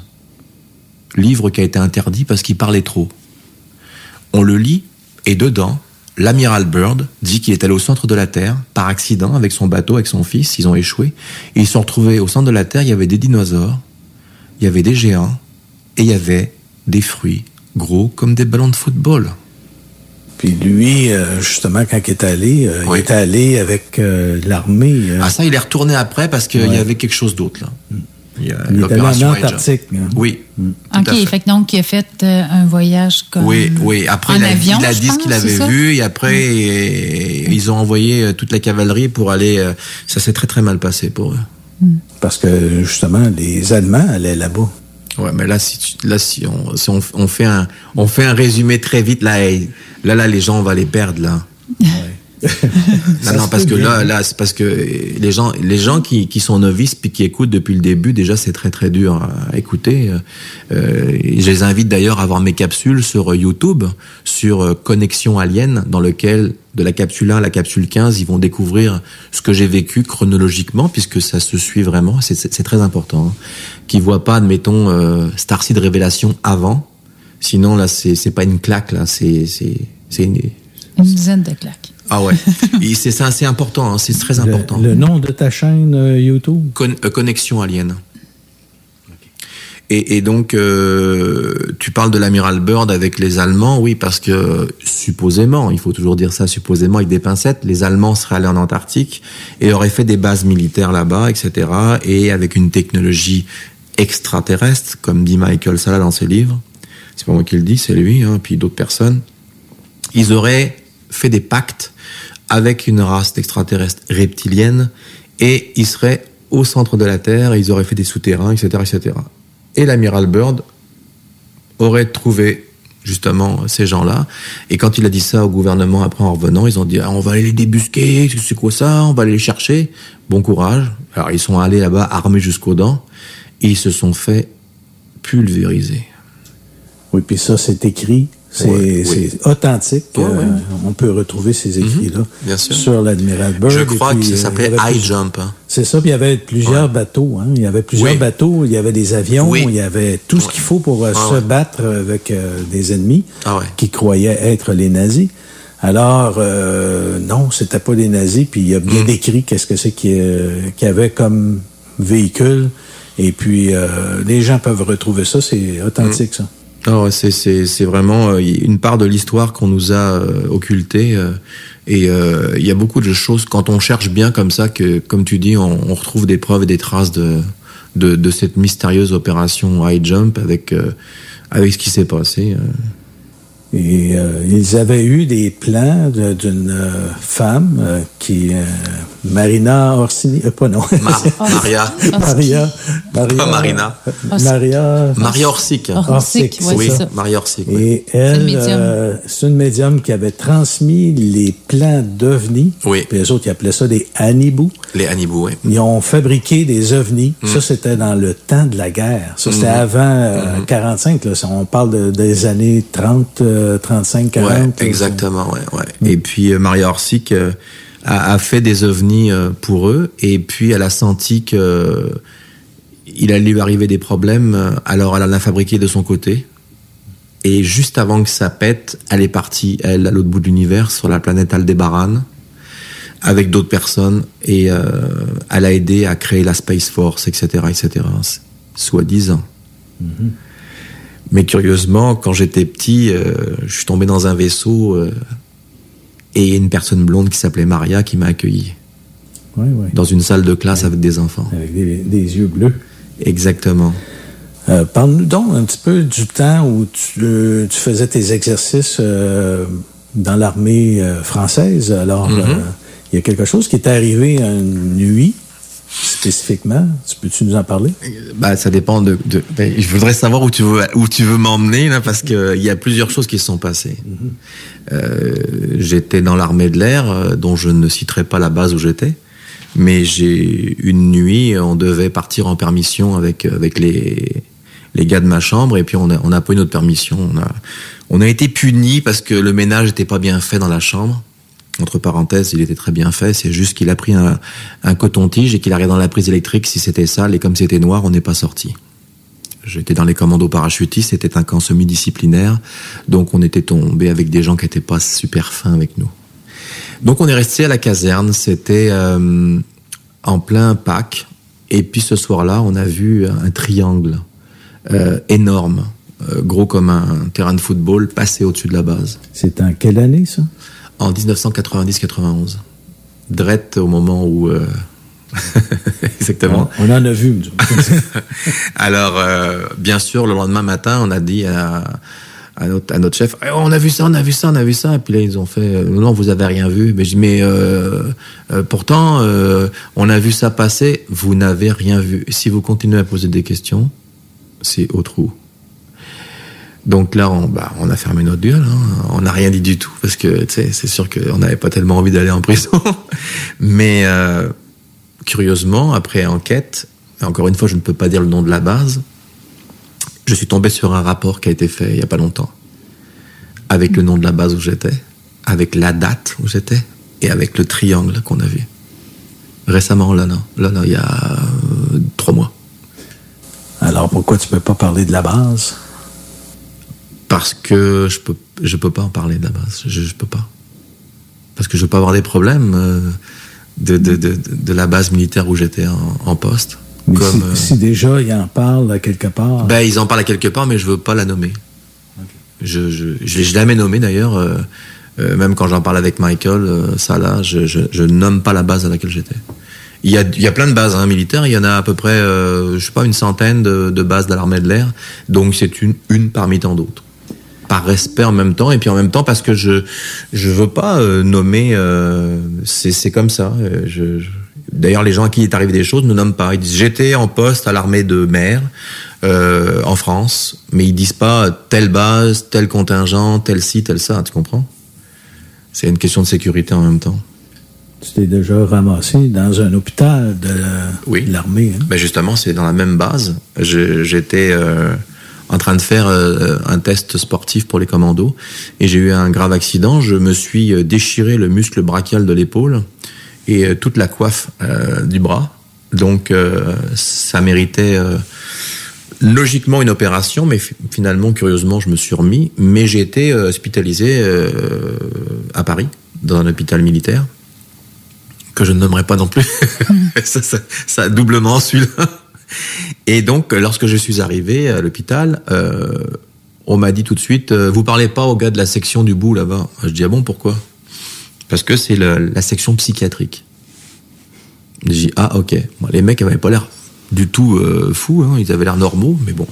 Livre qui a été interdit parce qu'il parlait trop. On le lit et dedans, l'amiral Byrd dit qu'il est allé au centre de la Terre par accident avec son bateau, avec son fils. Ils ont échoué et ils se sont retrouvés au centre de la Terre. Il y avait des dinosaures, il y avait des géants et il y avait des fruits gros comme des ballons de football. Puis lui, euh, justement, quand il est allé, euh, il est allé avec euh, l'armée. Ah ça, il est retourné après parce qu'il y avait quelque chose d'autre là. Il y a Il est allé en. Antarctique. hein. Oui. tout à OK, fait. donc, il a fait euh, un voyage comme. Oui, oui. Après, en il a, avion, il a dit ce qu'il avait vu et après, et- ils ont envoyé euh, toute la cavalerie pour aller. euh, Ça s'est très très mal passé pour eux. Parce que, justement, les Allemands allaient là-bas. Ouais, mais là, si, tu- là, si on, si on, on fait un, on fait un résumé très vite, là, là, les gens, on va les perdre, là. Non, non, parce que là, là, c'est parce que les gens, les gens qui, qui sont novices puis qui écoutent depuis le début, déjà, c'est très très dur à écouter. Euh, je les invite d'ailleurs à voir mes capsules sur YouTube, sur euh, Connexion Alien, dans lequel, de la capsule 1 à la capsule 15, ils vont découvrir ce que j'ai vécu chronologiquement, puisque ça se suit vraiment. C'est- très important. Hein. Qu'ils voient pas, admettons, euh, Starseed Révélation avant. Sinon, là, c'est c'est pas une claque, là. C'est c'est c'est une. Une dizaine de claques. Ah ouais. Et c'est ça, c'est important. hein, C'est très Le, important. le nom de ta chaîne euh, YouTube? Con- euh, connexion alien. Et, et donc, euh, tu parles de l'amiral Byrd avec les Allemands, oui, parce que supposément, il faut toujours dire ça supposément avec des pincettes, les Allemands seraient allés en Antarctique et auraient fait des bases militaires là-bas, etc. Et avec une technologie extraterrestre, comme dit Michael Sala dans ses livres, c'est pas moi qui le dis, c'est lui, hein, puis d'autres personnes, ils auraient fait des pactes avec une race d'extraterrestres reptilienne et ils seraient au centre de la Terre ils auraient fait des souterrains, etc., etc. Et l'amiral Byrd aurait trouvé justement ces gens-là. Et quand il a dit ça au gouvernement après en revenant, ils ont dit ah, on va aller les débusquer, c'est quoi ça? On va aller les chercher. Bon courage. Alors ils sont allés là-bas armés jusqu'aux dents ils se sont fait pulvériser. Oui, puis ça, c'est écrit C'est oui. authentique. Euh. On peut retrouver ces écrits-là bien sûr. sur l'Admiral Byrd. Je crois que ça euh, s'appelait High plus- Jump. hein. C'est ça, puis il y avait plusieurs bateaux. Hein. Il y avait plusieurs bateaux, il y avait des avions, Oui. il y avait tout ce qu'il faut pour euh, Ah se ouais. battre avec euh, des ennemis Ah ouais. qui croyaient être les nazis. Alors, euh, non, c'était pas les nazis, puis il y a Mm. bien décrit qu'est-ce que c'est qu'il y avait comme véhicule. Et puis, euh, les gens peuvent retrouver ça, c'est authentique, ça. Ah c'est vraiment euh, une part de l'histoire qu'on nous a euh, occultée euh, et il y a beaucoup de choses quand on cherche bien comme ça que comme tu dis on, retrouve des preuves et des traces de de, de cette mystérieuse opération High Jump avec avec ce qui s'est passé. Et ils avaient eu des plans d'une femme qui Marina Orsini, euh, pas non. Mar- Maria. Maria, Maria, Pas Marina. Maria, Maria Orsic. Orsic, ouais, oui, c'est ça. Maria Orsic. oui. Et elle, euh, c'est une médium qui avait transmis les plans d'ovnis. Oui. Puis les autres, ils appelaient ça des Anibou. Les Hannibal, oui. Ils ont fabriqué des ovnis. Mm. Ça, c'était dans le temps de la guerre. Ça, c'était Mhm. avant euh, 45. Là. Ça, On parle de- des années 30, euh, 35, 40. Ouais, là. exactement, ouais, ouais. Et puis euh, Maria Orsic euh, a, a fait des ovnis euh, pour eux, et puis elle a senti que euh, il allait lui arriver des problèmes, euh, alors elle en a fabriqué de son côté. Et juste avant que ça pète, elle est partie, elle, à l'autre bout de l'univers, sur la planète Aldébaran, avec d'autres personnes, et euh, elle a aidé à créer la Space Force, etc., etc., soi-disant. Mais curieusement, quand j'étais petit, euh, je suis tombé dans un vaisseau euh, et une personne blonde qui s'appelait Maria qui m'a accueilli Ouais, ouais. dans une salle de classe avec des enfants. Avec des, des yeux bleus. Exactement. Euh, Parle-nous donc un petit peu du temps où tu, euh, tu faisais tes exercices euh, dans l'armée française. Alors, Mhm. euh, il y a quelque chose qui est arrivé une nuit, spécifiquement. Tu peux-tu nous en parler? Bah, ça dépend de. de- ben, je voudrais savoir où tu veux où tu veux m'emmener là, parce que il y a plusieurs choses qui se sont passées. Euh, j'étais dans l'armée de l'air, euh, dont je ne citerai pas la base où j'étais, mais j'ai une nuit, on devait partir en permission avec avec les les gars de ma chambre et puis on a on n'a pas eu notre permission. On a on a été puni parce que le ménage n'était pas bien fait dans la chambre. Entre parenthèses, il était très bien fait. C'est juste qu'il a pris un, un coton-tige et qu'il a regardé dans la prise électrique si c'était sale et comme c'était noir, on n'est pas sorti. J'étais dans les commandos parachutistes, c'était un camp semi-disciplinaire, donc on était tombé avec des gens qui n'étaient pas super fins avec nous. Donc on est resté à la caserne, c'était euh, en plein Pâques, et puis ce soir-là, on a vu un triangle euh, énorme, euh, gros comme un terrain de football, passer au-dessus de la base. C'est en quelle année, ça? En 1990-91. Drette au moment où... Exactement. On, on en a vu. Alors, euh, bien sûr, le lendemain matin, on a dit à, à, notre, à notre chef, Eh, on a vu ça, on a vu ça, on a vu ça. Et puis là, ils ont fait, euh, non, vous avez rien vu. Mais je dis, mais euh, euh, pourtant, on a vu ça passer, vous n'avez rien vu. Si vous continuez à poser des questions, c'est au trou. Donc là, on, bah, on a fermé notre gueule. hein. On n'a rien dit du tout parce que c'est sûr qu'on n'avait pas tellement envie d'aller en prison. Mais euh, curieusement, après enquête, encore une fois, je ne peux pas dire le nom de la base, je suis tombé sur un rapport qui a été fait il n'y a pas longtemps, avec le nom de la base où j'étais, avec la date où j'étais, et avec le triangle qu'on a vu. Récemment, là, non. Là, non, il y a euh, trois mois. Alors, pourquoi tu peux pas parler de la base? Parce que je peux, je peux pas en parler de la base. Je, je peux pas. Parce que je peux avoir des problèmes euh, de, de, de, de la base militaire où j'étais en, en poste. Mais Comme, si, euh, si déjà il en parle à quelque part. Ben, ils en parlent à quelque part, mais je veux pas la nommer. Je, je, je l'ai jamais nommé d'ailleurs. euh, euh, même quand j'en parle avec Michael, euh, ça là, je, je, je nomme pas la base à laquelle j'étais. Il y a, il y a plein de bases hein, militaires. Il y en a à peu près, euh, je sais pas, une centaine de, de bases de l'armée de l'air. Donc c'est une, une parmi tant d'autres. Par respect en même temps, et puis en même temps parce que je je veux pas euh, nommer. euh, c'est c'est comme ça. euh, je, je- D'ailleurs, les gens à qui est arrivé des choses ne nomment pas. Ils disent j'étais en poste à l'armée de mer euh, en France, mais ils disent pas telle base, tel contingent, tel ci, tel ça. Tu comprends? C'est une question de sécurité en même temps. Tu t'es déjà ramassé dans un hôpital de la- Oui. l'armée. hein? Ben justement, c'est dans la même base. J'étais euh, en train de faire euh, un test sportif pour les commandos et j'ai eu un grave accident. Je me suis euh, déchiré le muscle brachial de l'épaule et euh, toute la coiffe du bras. Donc ça méritait logiquement une opération, mais fi- finalement, curieusement, je me suis remis. Mais j'ai été hospitalisé à Paris, dans un hôpital militaire, que je ne nommerai pas non plus. ça, ça a doublement celui-là. Et donc, lorsque je suis arrivé à l'hôpital, euh, on m'a dit tout de suite, euh, vous parlez pas au gars de la section du bout là-bas. Je dis, ah bon, pourquoi? Parce que c'est la section psychiatrique. J'ai dit, ah ok. Les mecs avaient pas l'air du tout euh, fous, hein. ils avaient l'air normaux, mais bon,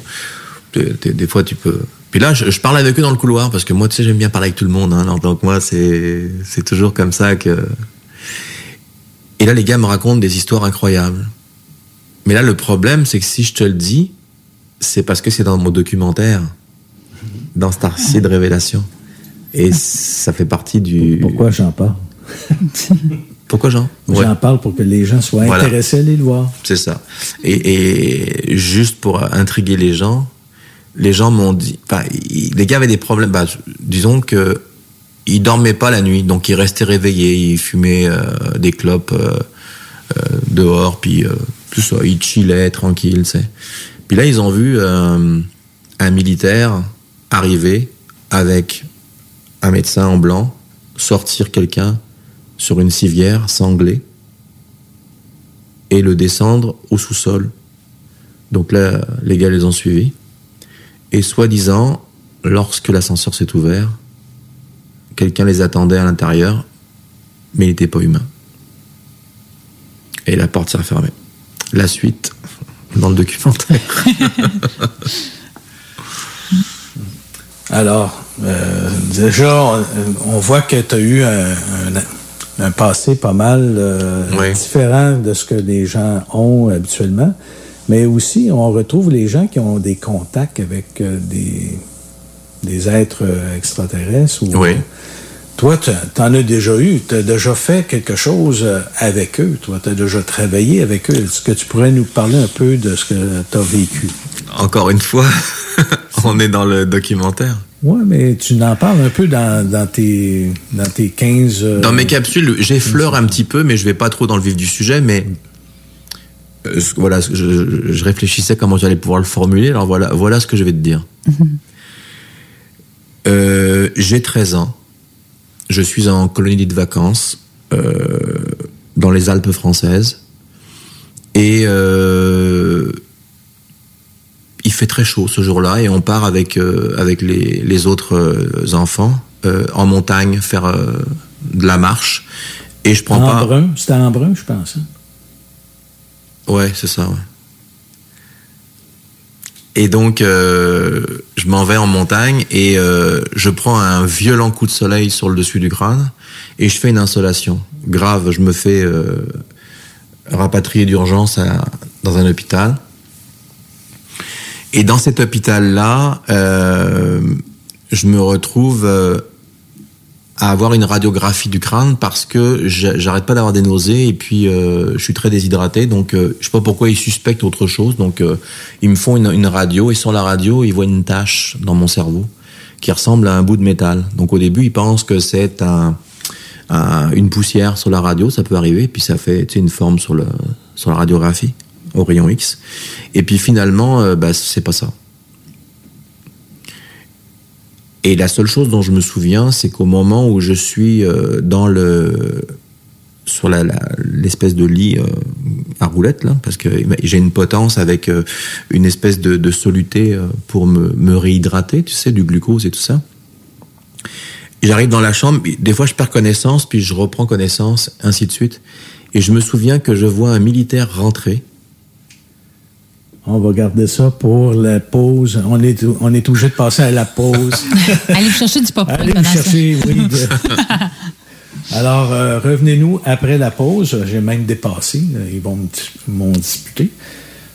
des fois tu peux... Puis là, je, je parle avec eux dans le couloir, parce que moi, tu sais, j'aime bien parler avec tout le monde, hein, alors, donc moi, c'est toujours comme ça que... Et là, les gars me racontent des histoires incroyables. Mais là, le problème, c'est que si je te le dis, c'est parce que c'est dans mon documentaire, dans Star City de Révélation. Et ça fait partie du... Pourquoi j'en parle? Pourquoi Jean? Ouais. J'en parle pour que les gens soient Voilà. intéressés à aller le voir. C'est ça. Et, et juste pour intriguer les gens, les gens m'ont dit, enfin, les gars avaient des problèmes. Bah, disons que ils dormaient pas la nuit, donc ils restaient réveillés, ils fumaient euh, des clopes euh, euh, dehors, puis tout ça, ils chillaient tranquilles, tu sais. Puis là, ils ont vu euh, un militaire arriver avec un médecin en blanc, sortir quelqu'un sur une civière sanglée et le descendre au sous-sol. Donc là, les gars les ont suivis. Et soi-disant, lorsque l'ascenseur s'est ouvert, quelqu'un les attendait à l'intérieur, mais il n'était pas humain. Et la porte s'est refermée. La suite, dans le documentaire. Alors, euh, déjà, on, on voit que tu as eu un, un- un passé pas mal euh, différent de ce que les gens ont habituellement. Mais aussi, on retrouve les gens qui ont des contacts avec euh, des, des êtres euh, extraterrestres. Ou, Oui. Toi, tu en as déjà eu. Tu as déjà fait quelque chose euh, avec eux. Toi, tu as déjà travaillé avec eux. Est-ce que tu pourrais nous parler un peu de ce que tu as vécu? Encore une fois, on est dans le documentaire. Oui, mais tu en parles un peu dans, dans, tes, dans tes 15... euh, Dans mes capsules, j'effleure un petit peu, mais je vais pas trop dans le vif du sujet, mais euh, voilà, je, réfléchissais comment j'allais pouvoir le formuler. Alors voilà, voilà ce que je vais te dire. Euh, J'ai 13 ans. Je suis en colonie de vacances euh, dans les Alpes françaises. Et euh, il fait très chaud ce jour-là et on part avec, euh, avec les, les autres enfants en montagne faire de la marche. Et je prends en pas. C'était en brun, je pense. hein? Ouais, c'est ça, ouais. Et donc, euh, je m'en vais en montagne et euh, je prends un violent coup de soleil sur le dessus du crâne et je fais une insolation grave. Je me fais euh, rapatrier d'urgence dans un hôpital. Et dans cet hôpital-là, euh, je me retrouve euh, à avoir une radiographie du crâne parce que j'a- j'arrête pas d'avoir des nausées et puis euh, je suis très déshydraté. Donc euh, je sais pas pourquoi ils suspectent autre chose. Donc euh, ils me font une, une radio et sur la radio ils voient une tache dans mon cerveau qui ressemble à un bout de métal. Donc au début ils pensent que c'est un- une poussière sur la radio. Ça peut arriver. Puis ça fait tu sais, une forme sur le sur la radiographie au rayon X. Et puis finalement euh, bah, c'est pas ça et la seule chose dont je me souviens, c'est qu'au moment où je suis euh, dans le sur la- la- l'espèce de lit euh, à roulette là, parce que j'ai une potence avec euh, une espèce de, de soluté euh, pour me, me réhydrater, tu sais, du glucose et tout ça. J'arrive dans la chambre, des fois je perds connaissance, puis je reprends connaissance, ainsi de suite. Et je me souviens que je vois un militaire rentrer. On va garder ça pour la pause. On est, on est obligé de passer à la pause. Allez vous chercher du popcorn. Allez vous pendant ça. chercher, oui. de- Alors, euh, revenez-nous après la pause. J'ai même dépassé. Ils vont m'ont disputé.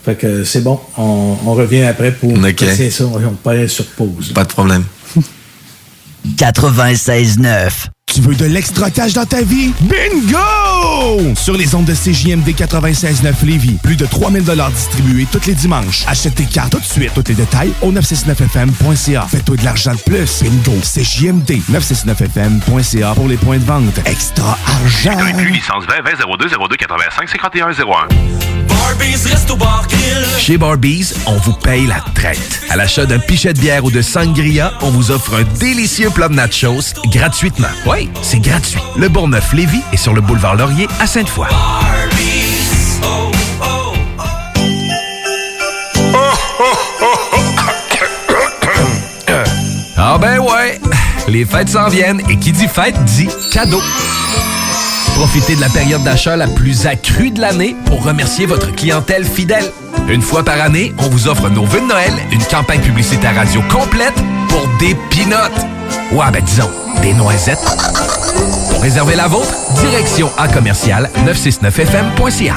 Fait que c'est bon. On, on revient après pour Ok. passer ça. On peut aller sur pause. Pas de problème. 96.9. Tu veux de l'extra cash dans ta vie? Bingo! Sur les ondes de CJMD 96.9 Lévis, plus de 3000 distribués tous les dimanches. Achète tes cartes tout de suite. Tous les détails au 969fm.ca. Fais-toi de l'argent de plus. Bingo! CJMD 969fm.ca pour les points de vente. Extra argent! licence 20 20 02 02 85 51 01. Chez Barbies, on vous paye la traite. À l'achat d'un pichet de bière ou de sangria, on vous offre un délicieux plat de nachos gratuitement. Oui, c'est gratuit. Le Bourgneuf-Lévis est sur le boulevard Laurier à Sainte-Foy. Ah ben ouais, les fêtes s'en viennent et qui dit fête dit cadeau. Profitez de la période d'achat la plus accrue de l'année pour remercier votre clientèle fidèle. Une fois par année, on vous offre nos vœux de Noël, une campagne publicitaire radio complète pour des pinottes. Ouais, ben disons, des noisettes. Pour réserver la vôtre, direction à commercial 969fm.ca.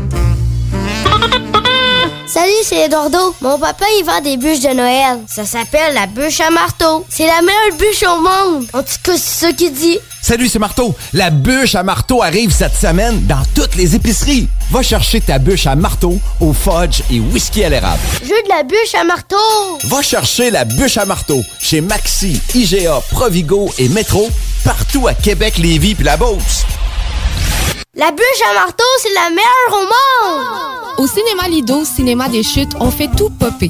Salut, c'est Eduardo. Mon papa, il vend des bûches de Noël. Ça s'appelle la bûche à marteau. C'est la meilleure bûche au monde. En tout cas, c'est ça qu'il dit. Salut, c'est Marteau. La bûche à marteau arrive cette semaine dans toutes les épiceries. Va chercher ta bûche à marteau au fudge et whisky à l'érable. Je veux de la bûche à marteau. Va chercher la bûche à marteau chez Maxi, IGA, Provigo et Metro, partout à Québec, Lévis puis la Beauce. La bûche à marteau, c'est la meilleure au monde. Au cinéma Lido, cinéma des chutes, on fait tout popper.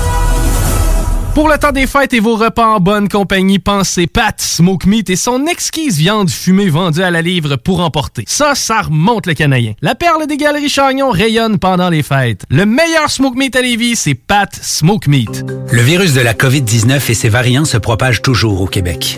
Pour le temps des fêtes et vos repas en bonne compagnie, pensez Pat Smoke Meat et son exquise viande fumée vendue à la livre pour emporter. Ça, ça remonte le canadien. La perle des galeries Chagnon rayonne pendant les fêtes. Le meilleur Smoke Meat à Lévis, c'est Pat Smoke Meat. Le virus de la COVID-19 et ses variants se propagent toujours au Québec.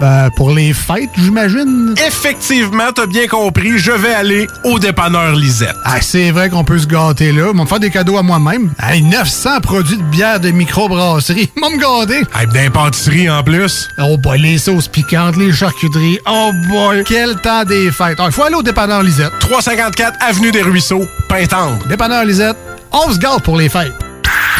Ben, pour les fêtes, j'imagine. Effectivement, t'as bien compris, je vais aller au dépanneur Lisette. Ah, c'est vrai qu'on peut se gâter là. Ils vont me faire des cadeaux à moi-même. Hey, 900 produits de bière de microbrasserie. Vont me gâter. Hey, d'impantisserie en plus. Oh boy, les sauces piquantes, les charcuteries. Oh boy, quel temps des fêtes. Il faut aller au dépanneur Lisette. 354 Avenue des Ruisseaux, Pintendre. Dépanneur Lisette, on se gâte pour les fêtes.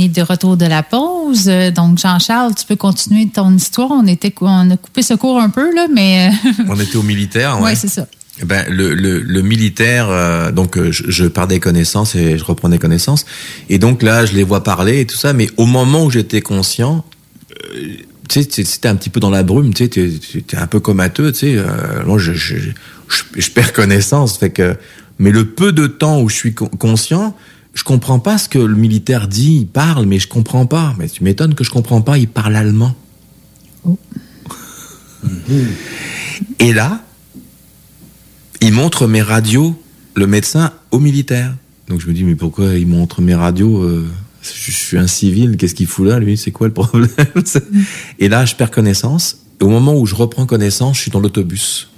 Est de retour de la pause. Euh, Donc, Jean-Charles, tu peux continuer ton histoire. On, était, on a coupé ce cours un peu, là, mais. On était au militaire, Oui, ouais. c'est ça. Ben, le, le, le militaire, euh, donc euh, je, je perdais connaissance et je reprenais connaissance. Et donc là, je les vois parler et tout ça. Mais au moment où j'étais conscient, euh, tu sais, c'était un petit peu dans la brume, tu sais, t'es- un peu comateux, tu sais. euh, moi, je, je, je, je perds connaissance. Fait que, mais le peu de temps où je suis con- conscient, je comprends pas ce que le militaire dit. Il parle, mais je comprends pas. Mais tu m'étonnes que je comprends pas. Il parle allemand. Et là, il montre mes radios, le médecin, au militaire. Donc je me dis, mais pourquoi il montre mes radios euh, je, je suis un civil, qu'est-ce qu'il fout là, lui C'est quoi le problème Et là, je perds connaissance. Et au moment où je reprends connaissance, je suis dans l'autobus.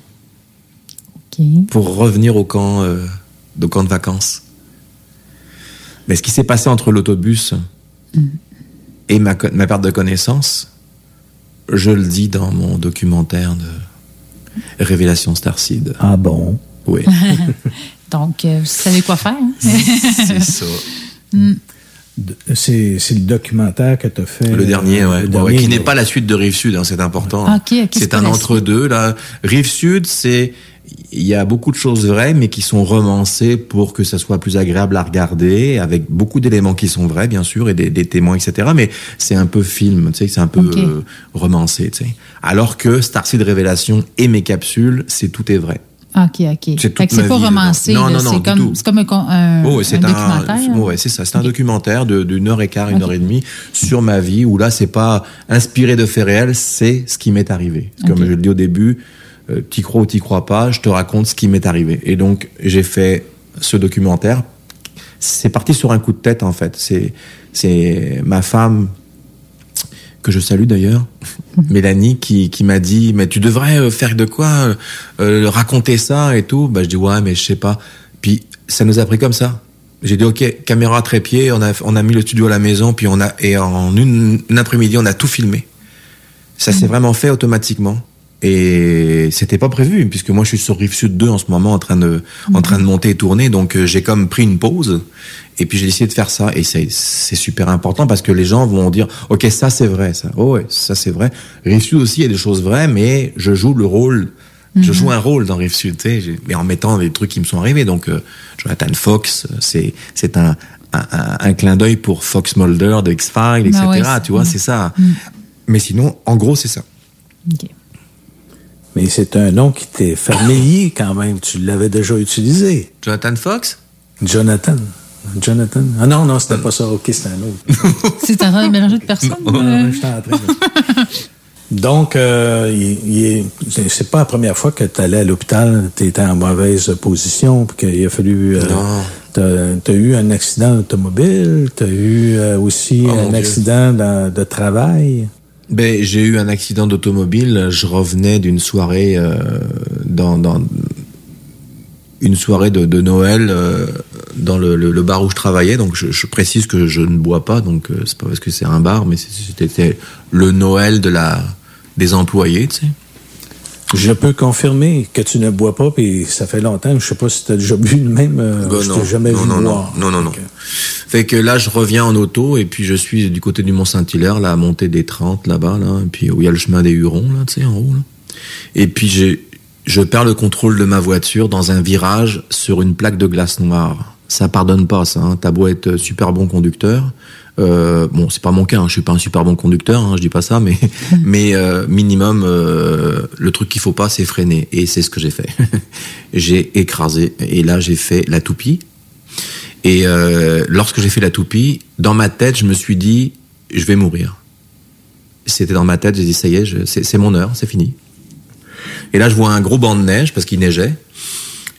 Pour revenir au camp, euh, au camp de vacances. Mais ce qui s'est passé entre l'autobus et ma, perte de connaissance, je le dis dans mon documentaire de Révélation Starseed. Ah bon? Oui. Donc, euh, vous savez quoi faire. hein? C'est ça. Mm. C'est c'est le documentaire que tu as fait. Le dernier, euh, ouais. le qui n'est pas la suite de Rive Sud, hein, c'est important. Ah, c'est un entre-deux, là. Rive Sud, c'est, il y a beaucoup de choses vraies, mais qui sont romancées pour que ça soit plus agréable à regarder, avec beaucoup d'éléments qui sont vrais, bien sûr, et des, des témoins, etc. Mais c'est un peu film, tu sais, c'est un peu euh, romancé, tu sais. Alors que Starseed Révélation et mes capsules, c'est tout est vrai. OK, OK. C'est pas romancé. Non, non, non, c'est comme, un, Oh, un un, documentaire. c'est ça. C'est un documentaire d'une heure et quart, une heure et demie sur ma vie où là, c'est pas inspiré de faits réels, c'est ce qui m'est arrivé. Comme je le dis au début, euh, t'y crois ou t'y crois pas, je te raconte ce qui m'est arrivé. Et donc, j'ai fait ce documentaire. C'est parti sur un coup de tête, en fait. C'est, c'est ma femme que je salue d'ailleurs, Mélanie, qui, qui m'a dit, mais tu devrais euh, faire de quoi, euh, raconter ça et tout. Bah, je dis, ouais, mais je sais pas. Puis, ça nous a pris comme ça. J'ai dit, ok, caméra trépied, on a, on a mis le studio à la maison, puis on a, et en une, une après-midi, on a tout filmé. Ça s'est vraiment fait automatiquement. Et c'était pas prévu, puisque moi je suis sur Rive Sud 2 en ce moment en train de, en train de monter et tourner, donc euh, j'ai comme pris une pause, et puis j'ai décidé de faire ça, et c'est, c'est super important parce que les gens vont dire, ok, ça c'est vrai, ça, oh ouais, ça c'est vrai. Rive Sud aussi, il y a des choses vraies, mais je joue le rôle, je Mhm. joue un rôle dans Rive Sud, tu sais, mais en mettant des trucs qui me sont arrivés, donc euh, Jonathan Fox, c'est, c'est un, un, un- clin d'œil pour Fox Mulder de X-Files, etc., Ah ouais, c'est- tu vois, c'est ça. Mm. Mais sinon, en gros, c'est ça. Mais c'est un nom qui t'est familier quand même. Tu l'avais déjà utilisé. Jonathan Fox? Jonathan. Jonathan. Ah non, non, c'était pas ça. OK, c'était un autre. C'est en train de mélanger de personnes. Ouais, euh, ouais, j'étais en train de- Donc, euh, il, il est- c'est- c'est pas la première fois que tu allais à l'hôpital, tu étais en mauvaise position, puis qu'il a fallu. Euh, T'as as eu un accident automobile, t'as eu euh, aussi Oh, un accident dans- de travail. Ben, j'ai eu un accident d'automobile. Je revenais d'une soirée euh, dans, dans une soirée de, de Noël euh, dans le, le- le bar où je travaillais. Donc, je, je précise que je ne bois pas. Donc, euh, c'est pas parce que c'est un bar, mais c'était le Noël de la des employés, tu sais. Je peux confirmer que tu ne bois pas, puis ça fait longtemps. Je sais pas si tu as déjà bu le même. euh, Ben je t'ai jamais non, vu non, non, boire. non, non, non. Fait que là, je reviens en auto et puis je suis du côté du Mont-Saint-Hilaire, à montée des 30 là-bas, là, et puis où il y a le chemin des Hurons, là, tu sais, en haut, là. Et puis j'ai, je perds le contrôle de ma voiture dans un virage sur une plaque de glace noire. Ça pardonne pas, ça. Hein. T'as beau être super bon conducteur. Euh, bon, c'est pas mon cas. Hein. Je suis pas un super bon conducteur. Hein, je dis pas ça, mais mais euh, minimum, euh, le truc qu'il faut pas, c'est freiner. Et c'est ce que j'ai fait. j'ai écrasé. Et là, j'ai fait la toupie. Et euh, lorsque j'ai fait la toupie, dans ma tête, je me suis dit, je vais mourir. C'était dans ma tête, j'ai dit, ça y est, c'est mon heure, c'est fini. Et là, je vois un gros banc de neige parce qu'il neigeait.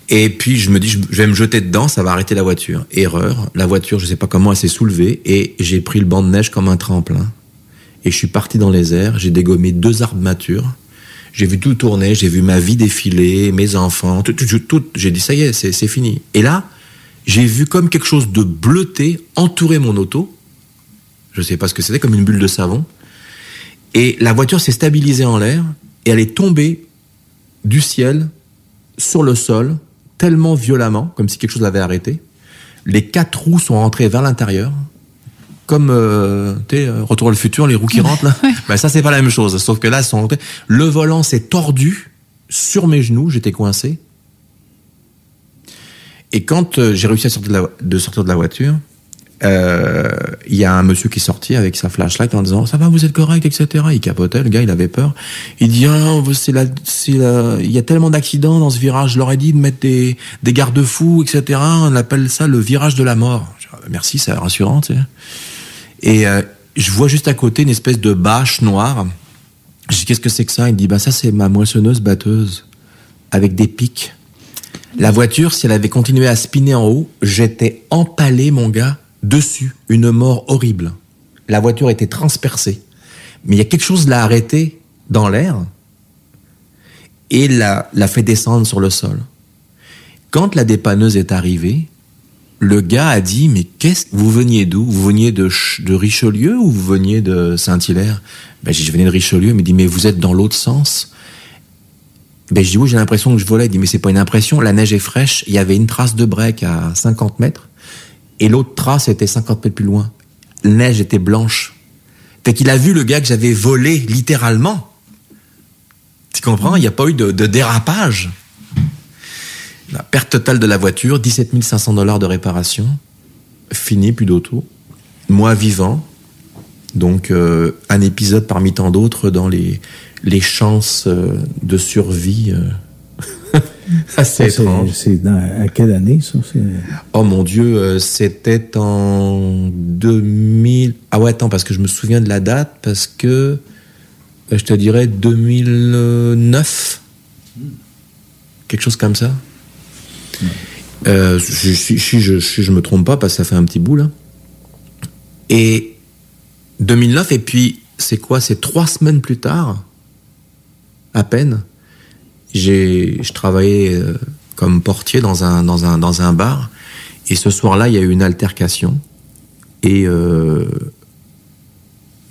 Et puis, je me dis, je vais me jeter dedans, ça va arrêter la voiture. Erreur. La voiture, je sais pas comment, elle s'est soulevée et j'ai pris le banc de neige comme un tremplin. Et je suis parti dans les airs, j'ai dégommé deux arbres matures. J'ai vu tout tourner, j'ai vu ma vie défiler, mes enfants, tout, tout, tout, tout. j'ai dit, ça y est, c'est fini. Et là, j'ai vu comme quelque chose de bleuté entourer mon auto. Je sais pas ce que c'était, comme une bulle de savon. Et la voiture s'est stabilisée en l'air et elle est tombée du ciel sur le sol tellement violemment, comme si quelque chose l'avait arrêté. Les quatre roues sont rentrées vers l'intérieur, comme euh, tu euh, Retour à le futur, les roues qui rentrent là. Ben ça c'est pas la même chose, sauf que là sont rentrées. Le volant s'est tordu sur mes genoux, j'étais coincé. Et quand euh, j'ai réussi à sortir de, la, sortir de la voiture, euh, il y a un monsieur qui est sorti avec sa flashlight en disant ça va vous êtes correct etc il capotait le gars il avait peur. Il dit ah, la il y a tellement d'accidents dans ce virage. Je leur ai dit de mettre des garde-fous etc on appelle ça le virage de la mort. Dis, Ah, merci c'est rassurant et euh, je vois juste à côté une espèce de bâche noire. Je dis qu'est-ce que c'est que ça? Il dit bah ça c'est ma moissonneuse batteuse avec des pics la voiture, si elle avait continué à spinner en haut, j'étais empalé, mon gars, dessus. Une mort horrible. La voiture était transpercée. Mais il y a quelque chose l'a arrêté dans l'air et l'a, l'a fait descendre sur le sol. Quand la dépanneuse est arrivée, le gars a dit, mais qu'est-ce, vous veniez d'où? Vous veniez de, Ch- de Richelieu ou vous veniez de Saint-Hilaire? Ben, je venais de Richelieu. Il me dit, mais vous êtes dans l'autre sens? Ben, je dis oui, j'ai l'impression que je volais. Il dit, mais c'est pas une impression. La neige est fraîche. Il y avait une trace de break à 50 mètres. Et l'autre trace était 50 mètres plus loin. La neige était blanche. Fait qu'il a vu le gars que j'avais volé, littéralement. Tu comprends? Il n'y a pas eu de, dérapage. La perte totale de la voiture, 17 500 dollars de réparation. Fini, plus d'auto. Moi vivant. Donc, euh, un épisode parmi tant d'autres dans les, les chances euh, de survie euh, assez étranges. C'est dans, à quelle année, ça? Oh mon Dieu, c'était en 2000. Ah ouais, attends, parce que je me souviens de la date, parce que je te dirais 2009. Quelque chose comme ça. Euh, je, si je me trompe pas, parce que ça fait un petit bout là. Et 2009, et puis c'est quoi C'est trois semaines plus tard, à peine, j'ai, je travaillais euh, comme portier dans un, dans un, dans un bar. Et ce soir-là, il y a eu une altercation et euh,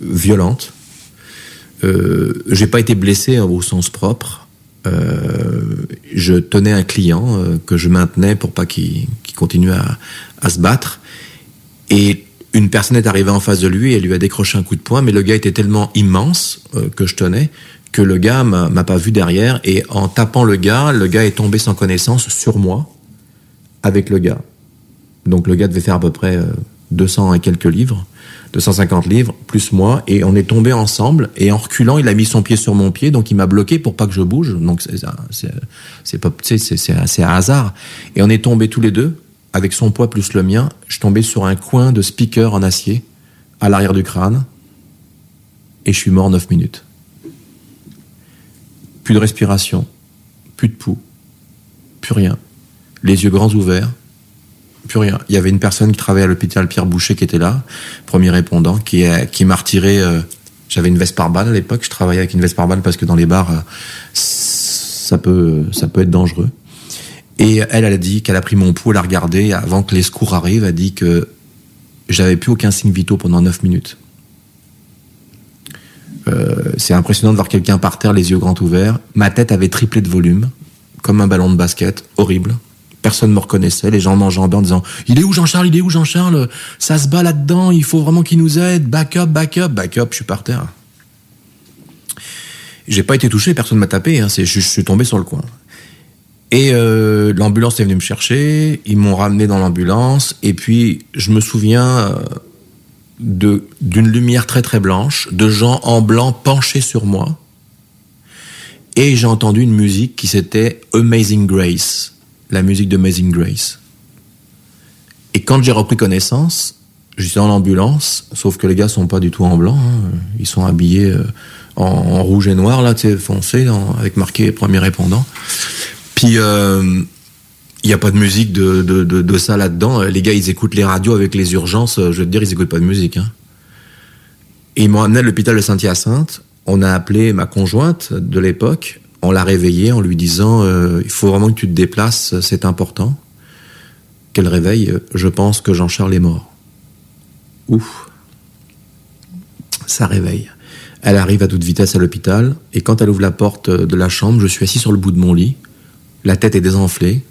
violente. Euh, j'ai pas été blessé hein, au sens propre. Euh, je tenais un client euh, que je maintenais pour pas qu'il qu'il continue à, à se battre. Et une personne est arrivée en face de lui et lui a décroché un coup de poing, mais le gars était tellement immense euh, que je tenais que le gars m'a m'a pas vu derrière et en tapant le gars, le gars est tombé sans connaissance sur moi avec le gars. Donc le gars devait faire à peu près euh, 200 et quelques livres, 250 livres, plus moi, et on est tombé ensemble, et en reculant, il a mis son pied sur mon pied, donc il m'a bloqué pour pas que je bouge, donc c'est c'est- c'est un hasard. Et on est tombés tous les deux, avec son poids plus le mien, je tombé sur un coin de speaker en acier, à l'arrière du crâne, et je suis mort 9 minutes. Plus de respiration, plus de pouls, plus rien. Les yeux grands ouverts, plus rien. Il y avait une personne qui travaillait à l'hôpital Pierre Boucher qui était là, premier répondant, qui, a- qui m'a retiré. euh, J'avais une veste par balle à l'époque. Je travaillais avec une veste par balle parce que dans les bars, euh, ça peut, ça peut être dangereux. Et elle, elle a dit qu'elle a pris mon pouls, elle a regardé avant que les secours arrivent, elle a dit que j'avais plus aucun signe vitaux pendant 9 minutes. Euh, c'est impressionnant de voir quelqu'un par terre, les yeux grands ouverts. Ma tête avait triplé de volume, comme un ballon de basket, horrible. Personne ne me reconnaissait, les gens m'enjambaient en disant « Il est où Jean-Charles? Il est où Jean-Charles? Ça se bat là-dedans, il faut vraiment qu'il nous aide, backup, backup, backup, je suis par terre. » J'ai pas été touché, personne m'a tapé, hein, je suis tombé sur le coin. Et euh, l'ambulance est venue me chercher, ils m'ont ramené dans l'ambulance, et puis je me souviens euh, de d'une lumière très très blanche, de gens en blanc penchés sur moi, et j'ai entendu une musique qui s'était Amazing Grace, la musique de Amazing Grace. Et quand j'ai repris connaissance, j'étais dans l'ambulance, sauf que les gars sont pas du tout en blanc, hein, ils sont habillés euh, en, rouge et noir là, tu sais, foncé, avec marqué premier répondant. Puis euh, il n'y a pas de musique de, ça là-dedans. Les gars, ils écoutent les radios avec les urgences. Je veux te dire, ils écoutent pas de musique. Ils m'ont amené à l'hôpital de Saint-Hyacinthe. On a appelé ma conjointe de l'époque. On l'a réveillée en lui disant euh, Il faut vraiment que tu te déplaces, c'est important. Qu'elle réveille euh, Je pense que Jean-Charles est mort. Ouf. Ça réveille. Elle arrive à toute vitesse à l'hôpital. Et quand elle ouvre la porte de la chambre, je suis assis sur le bout de mon lit. La tête est désenflée.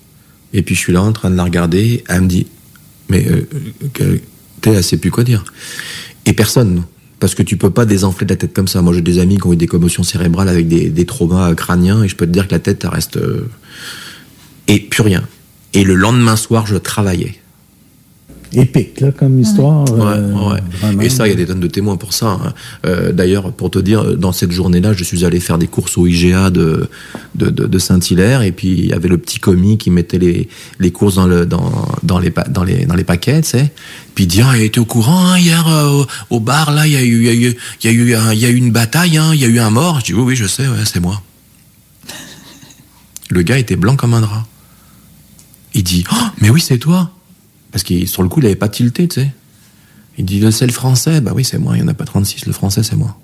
Et puis je suis là en train de la regarder. Elle me dit Mais euh, t'es, elle sait plus quoi dire. Et personne. Parce que tu peux pas désenfler la tête comme ça. Moi, j'ai des amis qui ont eu des commotions cérébrales avec des, des traumas crâniens. Et je peux te dire que la tête, reste. euh, Et plus rien. Et le lendemain soir, je travaillais. Épique, là, comme histoire. euh, Ouais, ouais. vraiment. Et ça, il y a des tonnes de témoins pour ça. hein. Euh, D'ailleurs, pour te dire, dans cette journée-là, je suis allé faire des courses au IGA de, de, de, de Saint-Hilaire, et puis il y avait le petit commis qui mettait les, les courses dans, le, dans, dans, les, dans, les, dans les paquets, tu sais. Puis il dit, ah, il était au courant hein, hier euh, au, au bar, là, il y a eu, il y a eu, il y a eu, un- il y a eu une bataille, hein, il y a eu un mort. Je dis, oui, oui, je sais, ouais, c'est moi. Le gars était blanc comme un drap. Il dit, oh, mais oui, c'est toi. Parce que sur le coup, il avait pas tilté, tu sais. Il dit, c'est le français. Bah oui, c'est moi. Il n'y en a pas 36. Le français, c'est moi.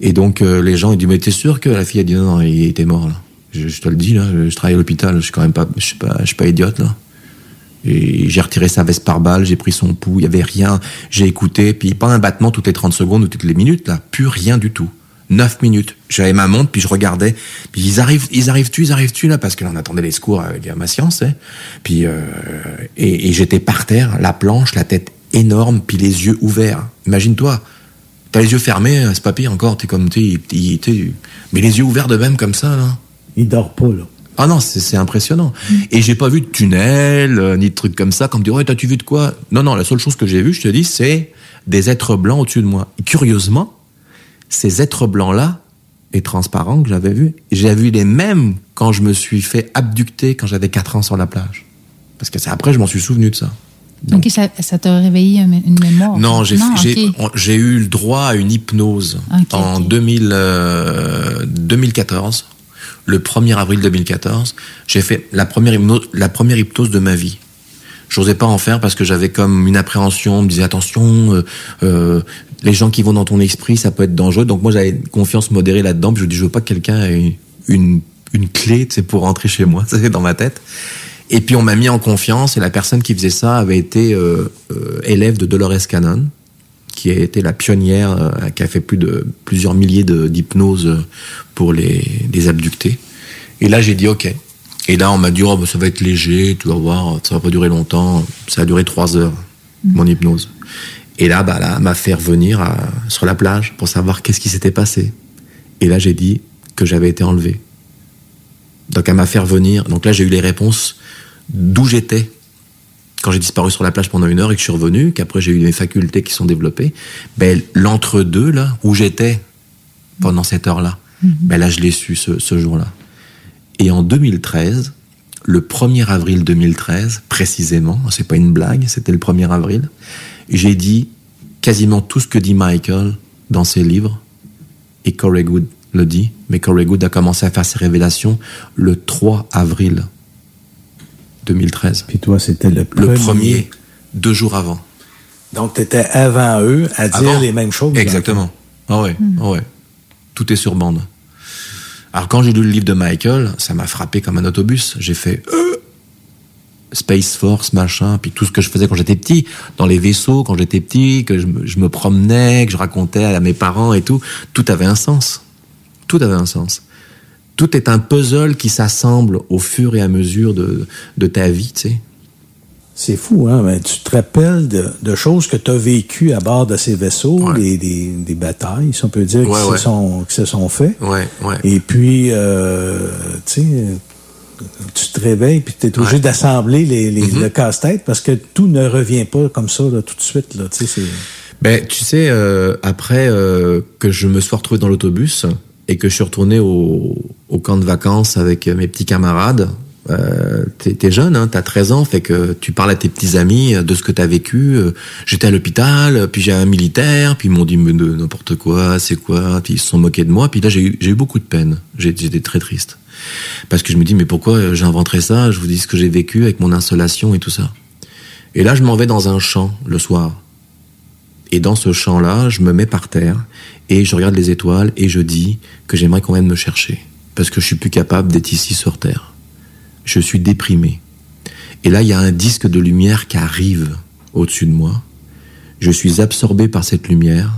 Et donc, euh, les gens, ils disent, mais t'es sûr que la fille a dit, non, non, il était mort, là. Je, te le dis, là. Je, travaille à l'hôpital. Je suis quand même pas, je suis pas idiote, là. Et j'ai retiré sa veste par balle, j'ai pris son pouls, il y avait rien. J'ai écouté, puis pas un battement toutes les 30 secondes ou toutes les minutes, là. Plus rien du tout. 9 minutes. J'avais ma montre, puis je regardais. Puis ils arrivent, ils arrivent-tu, ils arrivent-tu, là, parce que là, on attendait les secours avec ma science, hein. Puis, euh, et, et j'étais par terre, la planche, la tête énorme, puis les yeux ouverts. Imagine-toi. T'as les yeux fermés, c'est pas pire encore, t'es comme, t'es, t'es- t'es- mais les yeux ouverts de même comme ça, là. Il dort pas, là. Ah non, c'est c'est impressionnant. Et j'ai pas vu de tunnel, euh, ni de trucs comme ça, comme dire, ouais, t'as-tu vu de quoi? Non, non, la seule chose que j'ai vu, je te dis, c'est des êtres blancs au-dessus de moi. Et curieusement, ces êtres blancs-là, et transparents que j'avais vus, j'ai vu les mêmes quand je me suis fait abducter quand j'avais 4 ans sur la plage. Parce que c'est après, je m'en suis souvenu de ça. OK, ça, ça t'a réveillé une mémoire. Non, j'ai eu le droit à une hypnose en 2000, euh, 2014. Le 1er avril 2014, j'ai fait la première hypnose, la première hypnose de ma vie. J'osais pas en faire parce que j'avais comme une appréhension, on me disait attention, euh, euh, les gens qui vont dans ton esprit, ça peut être dangereux. Donc moi j'avais une confiance modérée là-dedans. Puis je dis je veux pas que quelqu'un ait une, une clé, c'est pour rentrer chez moi, ça c'est dans ma tête. Et puis on m'a mis en confiance et la personne qui faisait ça avait été euh, euh, élève de Dolores Cannon, qui a été la pionnière, euh, qui a fait plus de plusieurs milliers d'hypnoses pour les, les abductés. Et là j'ai dit ok. Et là on m'a dit oh, bah, ça va être léger, tu vas voir, ça va pas durer longtemps. Ça a duré trois heures mon hypnose. Et là bah là elle m'a fait revenir à- sur la plage pour savoir qu'est-ce qui s'était passé. Et là j'ai dit que j'avais été enlevé. Donc elle m'a fait revenir. Donc là j'ai eu les réponses d'où j'étais quand j'ai disparu sur la plage pendant une heure et que je suis revenu, qu'après j'ai eu mes facultés qui sont développées, ben, l'entre-deux, là, où j'étais pendant cette heure-là, ben là, je l'ai su ce, ce jour-là. Et en 2013, le 1er avril 2013, précisément, c'est pas une blague, c'était le 1er avril, j'ai dit quasiment tout ce que dit Michael dans ses livres, et Corey Good le dit, mais Corey Good a commencé à faire ses révélations le 3 avril 2013. Puis toi, c'était le Le premier. deux jours avant. Donc, tu étais avant eux à dire Avant. les mêmes choses. Exactement. Ah ouais, ah ouais. Tout est sur bande. Alors quand j'ai lu le livre de Michael, ça m'a frappé comme un autobus. J'ai fait euh, Space Force, machin, puis tout ce que je faisais quand j'étais petit, dans les vaisseaux, quand j'étais petit, que je me, je me promenais, que je racontais à mes parents et tout, tout avait un sens. Tout avait un sens. Tout est un puzzle qui s'assemble au fur et à mesure de, de ta vie, tu sais. C'est fou, hein? Mais tu te rappelles de, de choses que tu as vécues à bord de ces vaisseaux, des, des, des batailles, si on peut dire, Ouais, qui, ouais. Se sont, qui se sont faites. Ouais, ouais. Et puis, euh, tu sais, tu te réveilles puis tu es obligé Ouais. d'assembler les, les, Mhm. le casse-tête parce que tout ne revient pas comme ça là, tout de suite. Là, tu sais, c'est... Ben, tu sais, euh, après euh, que je me sois retrouvé dans l'autobus et que je suis retourné au, au camp de vacances avec mes petits camarades, euh, t'es jeune, hein, t'as 13 ans, fait que tu parles à tes petits amis de ce que t'as vécu. euh, J'étais à l'hôpital, puis j'ai un militaire, puis ils m'ont dit n'importe quoi, c'est quoi, puis ils se sont moqués de moi, puis là j'ai eu, eu beaucoup de peine, j'étais très triste. Parce que je me dis mais pourquoi euh, j'inventerais ça, je vous dis ce que j'ai vécu avec mon insolation et tout ça. Et là je m'en vais dans un champ le soir. Et dans ce champ-là, je me mets par terre et je regarde les étoiles et je dis que j'aimerais qu'on vienne me chercher. Parce que je suis plus capable d'être ici sur Terre. Je suis déprimé. Et là, il y a un disque de lumière qui arrive au-dessus de moi. Je suis absorbé par cette lumière.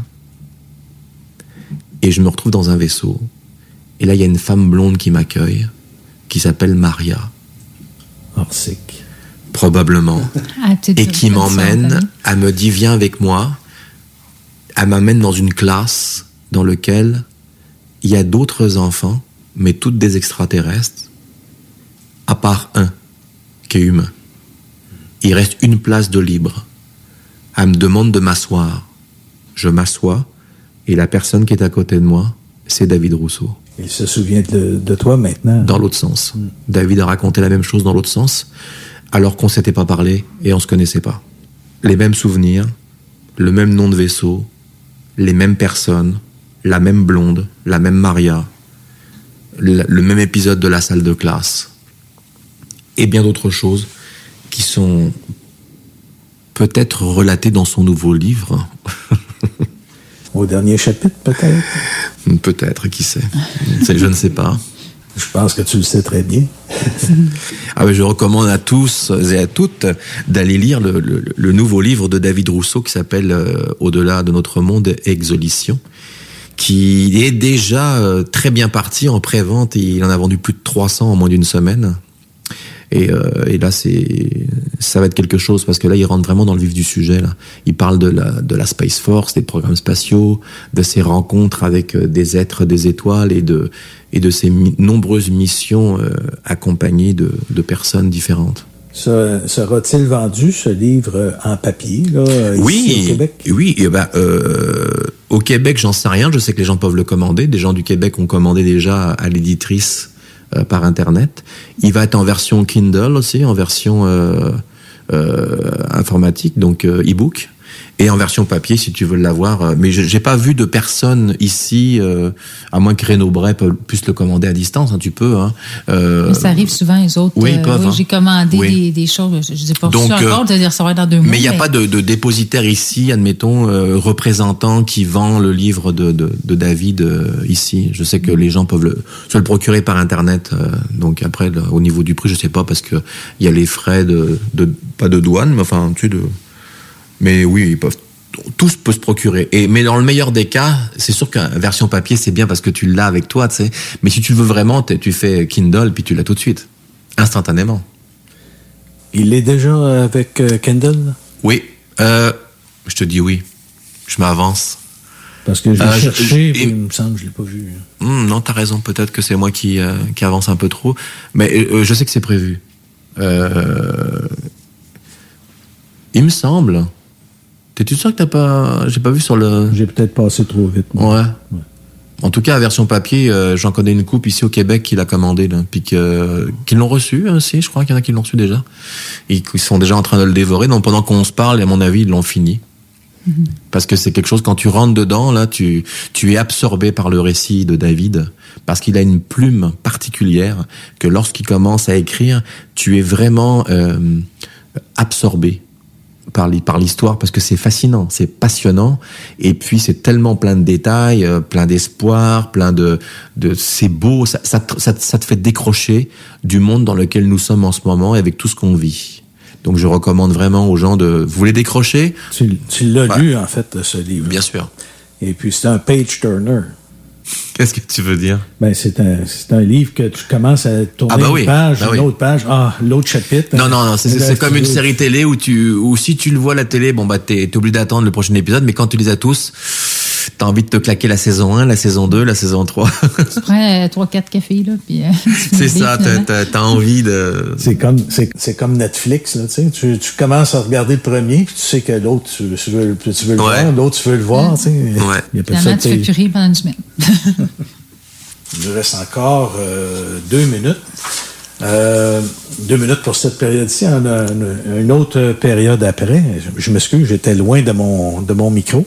Et je me retrouve dans un vaisseau. Et là, il y a une femme blonde qui m'accueille, qui s'appelle Maria. Orsic. Probablement. Ah, et qui m'emmène, elle me dit viens avec moi, elle m'amène dans une classe dans laquelle il y a d'autres enfants, mais toutes des extraterrestres, à part un. qui est humain. Il reste une place de libre. Elle me demande de m'asseoir. Je m'assois et la personne qui est à côté de moi, c'est David Rousseau. Il se souvient de, toi maintenant. Dans l'autre sens. David a raconté la même chose dans l'autre sens, alors qu'on s'était pas parlé et on se connaissait pas. Les mêmes souvenirs, le même nom de vaisseau, les mêmes personnes, la même blonde, la même Maria, le même épisode de la salle de classe, et bien d'autres choses qui sont peut-être relatées dans son nouveau livre. Au dernier chapitre, peut-être? Peut-être, qui sait? Je ne sais pas. Je pense que tu le sais très bien. Ah ben, je recommande à tous et à toutes d'aller lire le, le- le nouveau livre de David Rousseau qui s'appelle euh, Au-delà de notre monde, Exolition, qui est déjà euh, très bien parti en pré-vente. Il en a vendu plus de 300 en moins d'une semaine. Et, euh, et là, c'est, ça va être quelque chose parce que là, il rentre vraiment dans le vif du sujet. Là, il parle de la, de la Space Force, des programmes spatiaux, de ses rencontres avec euh, des êtres des étoiles et de et de ses mi- nombreuses missions euh, accompagnées de, de personnes différentes. Se- Sera-t-il vendu, ce livre, en papier, là, ici Oui, au Québec? oui. eh ben, euh, au Québec, j'en sais rien. Je sais que les gens peuvent le commander. Des gens du Québec ont commandé déjà à l'éditrice euh, par internet. Il va être en version Kindle aussi, en version euh, euh, informatique, donc e-book, et en version papier si tu veux l'avoir. Euh, Mais je- j'ai pas vu de personne ici, euh, à moins que Renaud Bray puisse le commander à distance. hein, tu peux. Hein. Euh, Mais ça arrive souvent, les autres. oui, ils peuvent, hein. J'ai commandé Oui. des, des choses. Je ne ai pas Donc, reçues encore, euh, de les recevoir dans deux mois. Mais il n'y a pas de, de dépositaire ici, admettons, euh, représentant qui vend le livre de, de, de David euh, ici. Je sais que les gens peuvent le, se le procurer par Internet. euh, donc après, au niveau du prix, je sais pas, parce que il y a les frais de, de pas de douane, mais enfin, tu sais, de... Mais oui, ils peuvent... Tous peuvent se procurer. Et, mais dans le meilleur des cas, c'est sûr qu'une version papier, c'est bien parce que tu l'as avec toi, tu sais. Mais si tu le veux vraiment, tu fais Kindle, puis tu l'as tout de suite. Instantanément. Il est déjà avec euh, Kendall? Oui. Euh, je te dis oui. Je m'avance. Parce que j'ai Euh, je- cherché, je- il me semble que je l'ai pas vu. Hmm, non, t'as raison. Peut-être que c'est moi qui, euh, qui avance un peu trop. Mais euh, je sais que c'est prévu. Euh, il me semble. T'es-tu sûr que t'as pas. J'ai pas vu sur le. J'ai peut-être passé trop vite. Ouais. En tout cas, la version papier, euh, j'en connais une coupe ici au Québec qui l'a commandé, là, puis que, qui l'ont reçu aussi. Je crois qu'il y en a qui l'ont reçu déjà. Et qui sont déjà en train de le dévorer. Donc pendant qu'on se parle, à mon avis, ils l'ont fini. Parce que c'est quelque chose, quand tu rentres dedans, là, tu, tu es absorbé par le récit de David. Parce qu'il a une plume particulière que lorsqu'il commence à écrire, tu es vraiment euh, absorbé par l'hi- par l'histoire parce que c'est fascinant, c'est passionnant et puis c'est tellement plein de détails, euh, plein d'espoir, plein de de c'est beau, ça, ça, te- ça, te- ça te fait décrocher du monde dans lequel nous sommes en ce moment et avec tout ce qu'on vit. Donc je recommande vraiment aux gens de vous voulez décrocher? Tu, tu l'as Ouais. lu, en fait, ce livre. Bien sûr. Et puis, c'est un page-turner. Qu'est-ce que tu veux dire? Ben, c'est un, un livre que tu commences à tourner Ah bah une page, bah une oui. autre page, ah, l'autre chapitre. Non, non, non, c'est- ben, comme une série télé où tu, où si tu le vois à la télé, bon bah t'es t'es obligé d'attendre le prochain épisode, mais quand tu les as tous, t'as envie de te claquer la saison 1, la saison 2, la saison 3. Tu prends euh, trois, quatre cafés, là, puis... euh, tu c'est ça, t'as- envie de... C'est comme, c'est, c'est comme Netflix, là, tu sais. Tu, commences à regarder le premier, puis tu sais que l'autre, tu, tu veux, tu veux le Ouais. voir, l'autre, tu veux le voir, tu sais. Ouais. Il ça, Finalement, tu fais plus rire pendant une semaine. Il nous reste encore euh, deux minutes. Euh, deux minutes pour cette période-ci. On a une, une autre période après. Je, je m'excuse, j'étais loin de mon, de mon micro.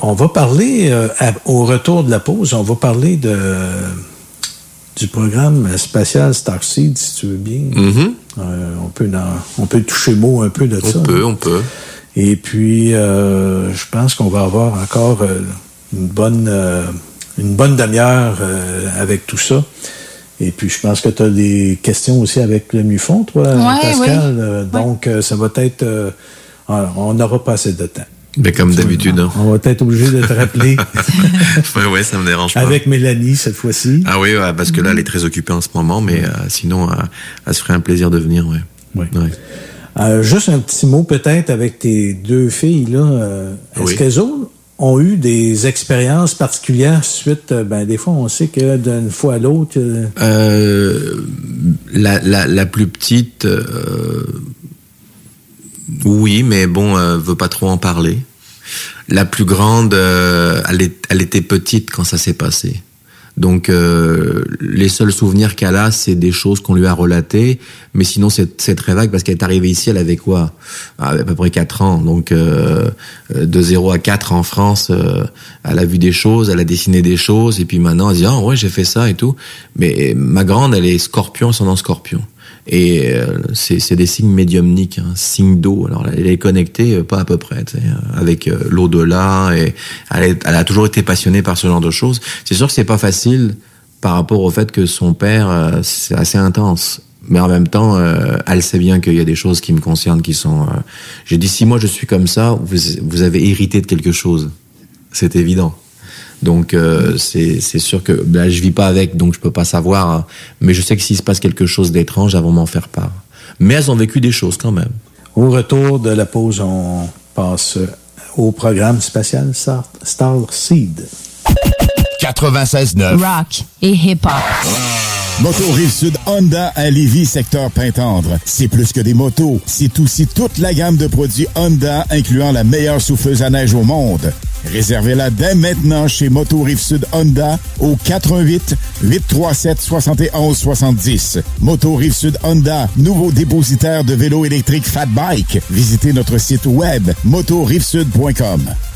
On va parler, euh, à- au retour de la pause, on va parler de, du programme spatial Starseed, si tu veux bien. Mhm. Euh, on, peut on peut toucher mot un peu de ça. On peut, on peut. Et puis, euh, je pense qu'on va avoir encore euh, une bonne, euh, une bonne demi-heure euh, avec tout ça. Et puis, je pense que tu as des questions aussi avec le MUFON, toi, Ouais, Pascal. oui. Donc, ça va être... euh, on n'aura pas assez de temps. Mais comme d'habitude. hein. On va être obligé de te rappeler ouais, ouais, ça me dérange pas. avec Mélanie cette fois-ci. Ah oui, ouais, parce que là, elle est très occupée en ce moment, mais euh, sinon, euh, elle se ferait un plaisir de venir, ouais. Oui. Ouais. Euh, juste un petit mot peut-être avec tes deux filles là. Est-ce Oui. qu'elles autres ont eu des expériences particulières suite, ben, des fois, on sait que d'une fois à l'autre. la, la, la plus petite, oui, mais bon, euh, veut pas trop en parler. La plus grande, euh, elle, est, elle était petite quand ça s'est passé. Donc euh, les seuls souvenirs qu'elle a, c'est des choses qu'on lui a relatées, mais sinon c'est très vague parce qu'elle est arrivée ici, elle avait quoi? Ah, À peu près 4 ans, donc euh, euh, de 0 à 4 en France, euh, elle a vu des choses, elle a dessiné des choses, et puis maintenant elle dit ah ouais j'ai fait ça et tout. Mais ma grande, elle est scorpion, son nom scorpion. Et euh, c'est des signes médiumniques, hein, signes d'eau. Alors elle est connectée, euh, pas à peu près, euh, avec euh, l'au-delà. Et elle, est- elle a toujours été passionnée par ce genre de choses. C'est sûr que c'est pas facile par rapport au fait que son père, euh, c'est assez intense. Mais en même temps, elle sait bien qu'il y a des choses qui me concernent qui sont. J'ai dit si moi je suis comme ça, vous, vous avez hérité de quelque chose. C'est évident. Donc euh, c'est sûr que là je vis pas avec, donc je peux pas savoir. hein. Mais je sais que s'il se passe quelque chose d'étrange, elles vont m'en faire part. Mais elles ont vécu des choses quand même. Au retour de la pause, on passe au programme spatial Star Seed. 96.9. Rock et hip-hop. Moto Rive-Sud Honda à Lévis, secteur Pintendre. C'est plus que des motos, c'est aussi toute la gamme de produits Honda, incluant la meilleure souffleuse à neige au monde. Réservez-la dès maintenant chez Moto Rive-Sud Honda au 88 837 71 70. Moto Rive-Sud Honda, nouveau dépositaire de vélos électriques Fat Bike. Visitez notre site web motorivesud.com.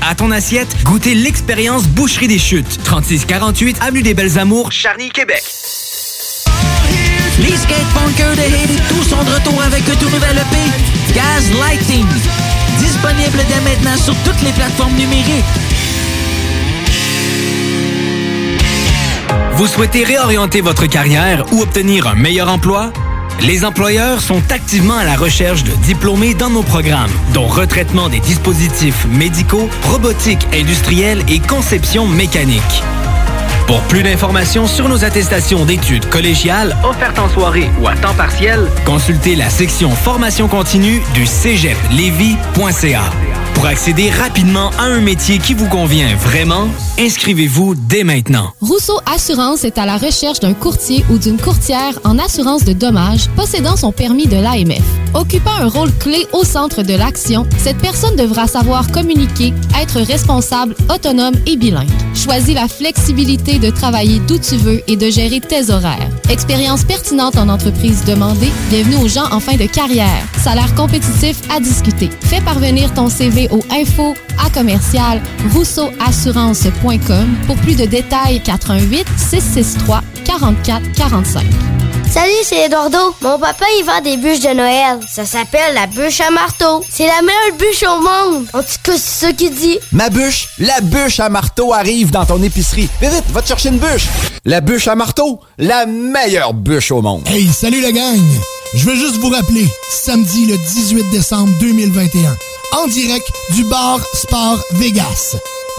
à ton assiette. Goûtez l'expérience Boucherie des Chutes. 3648 Avenue des Belles Amours, Charny, Québec. Les skatepunkers de Haiti, tous sont de retour avec un tout nouvel EP, Gaz Lighting. Disponible dès maintenant sur toutes les plateformes numériques. Vous souhaitez réorienter votre carrière ou obtenir un meilleur emploi? Les employeurs sont activement à la recherche de diplômés dans nos programmes, dont retraitement des dispositifs médicaux, robotique industrielle et conception mécanique. Pour plus d'informations sur nos attestations d'études collégiales offertes en soirée ou à temps partiel, consultez la section formation continue du cégeplevy.ca. Pour accéder rapidement à un métier qui vous convient vraiment, inscrivez-vous dès maintenant. Rousseau Assurance est à la recherche d'un courtier ou d'une courtière en assurance de dommages possédant son permis de l'AMF. Occupant un rôle clé au centre de l'action, cette personne devra savoir communiquer, être responsable, autonome et bilingue. Choisis la flexibilité de travailler d'où tu veux et de gérer tes horaires. Expérience pertinente en entreprise demandée, bienvenue aux gens en fin de carrière. Salaire compétitif à discuter. Fais parvenir ton CV au info à commercial rousseauassurance.com pour plus de détails 88 663 44 45. Salut, c'est Eduardo. Mon papa, il vend des bûches de Noël. Ça s'appelle la bûche à marteau. C'est la meilleure bûche au monde. En tout cas, c'est ça qu'il dit. Ma bûche, la bûche à marteau arrive dans ton épicerie. Vite, vite, va te chercher une bûche. La bûche à marteau, la meilleure bûche au monde. Hey, salut la gang! Je veux juste vous rappeler, samedi le 18 décembre 2021, en direct du bar Sport Vegas.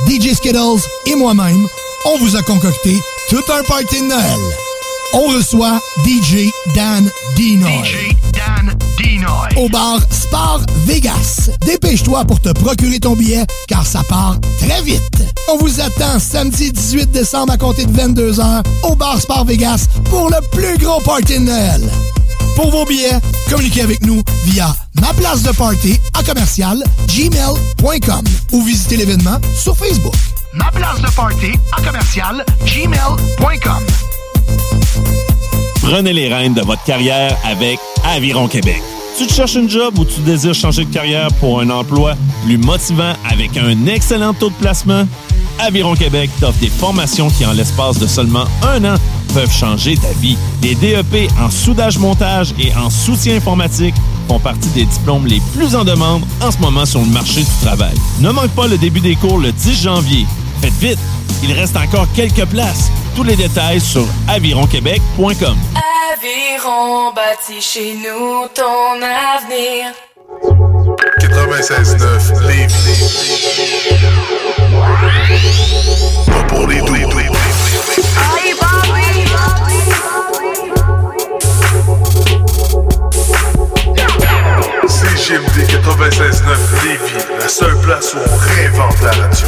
DJ Skittles et moi-même, on vous a concocté tout un party de Noël. On reçoit DJ Dan Dinoy. DJ Dan Dinoy. Au bar Sport Vegas. Dépêche-toi pour te procurer ton billet, car ça part très vite. On vous attend samedi 18 décembre à compter de 22h au bar Sport Vegas pour le plus gros party de Noël. Pour vos billets, communiquez avec nous via ma place de party à commercial gmail.com ou visitez l'événement sur Facebook. Ma place de party à commercial gmail.com. Prenez les rênes de votre carrière avec Aviron Québec. Tu te cherches une job ou tu désires changer de carrière pour un emploi plus motivant avec un excellent taux de placement? Aviron Québec t'offre des formations qui, en l'espace de seulement un an, peuvent changer ta vie. Des DEP en soudage-montage et en soutien informatique, font partie des diplômes les plus en demande en ce moment sur le marché du travail. Ne manque pas le début des cours le 10 janvier. Faites vite, il reste encore quelques places. Tous les détails sur avironquebec.com. Aviron bâti chez nous ton avenir. 96.9 Lévis. Pas pour les doux. CGMD 96.9 Lévis, la seule place où on réinvente la radio.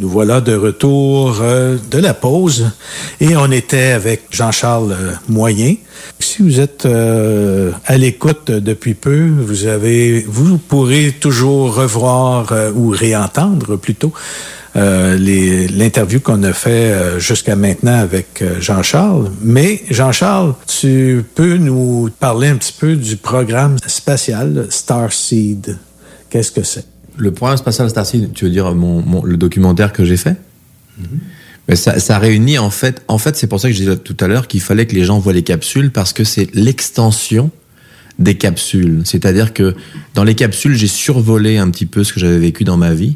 Nous voilà de retour euh, de la pause et on était avec Jean-Charles euh, Moyen. Si vous êtes euh, à l'écoute depuis peu, vous avez, vous pourrez toujours revoir ou réentendre plutôt l'interview qu'on a fait jusqu'à maintenant avec Jean-Charles. Mais Jean-Charles, tu peux nous parler un petit peu du programme spatial Starseed. Qu'est-ce que c'est? Le programme spatial Starseed, tu veux dire mon, mon- le documentaire que j'ai fait Mais ça, ça réunit en fait, en fait, c'est pour ça que je disais tout à l'heure qu'il fallait que les gens voient les capsules parce que c'est l'extension des capsules. C'est-à-dire que dans les capsules, j'ai survolé un petit peu ce que j'avais vécu dans ma vie,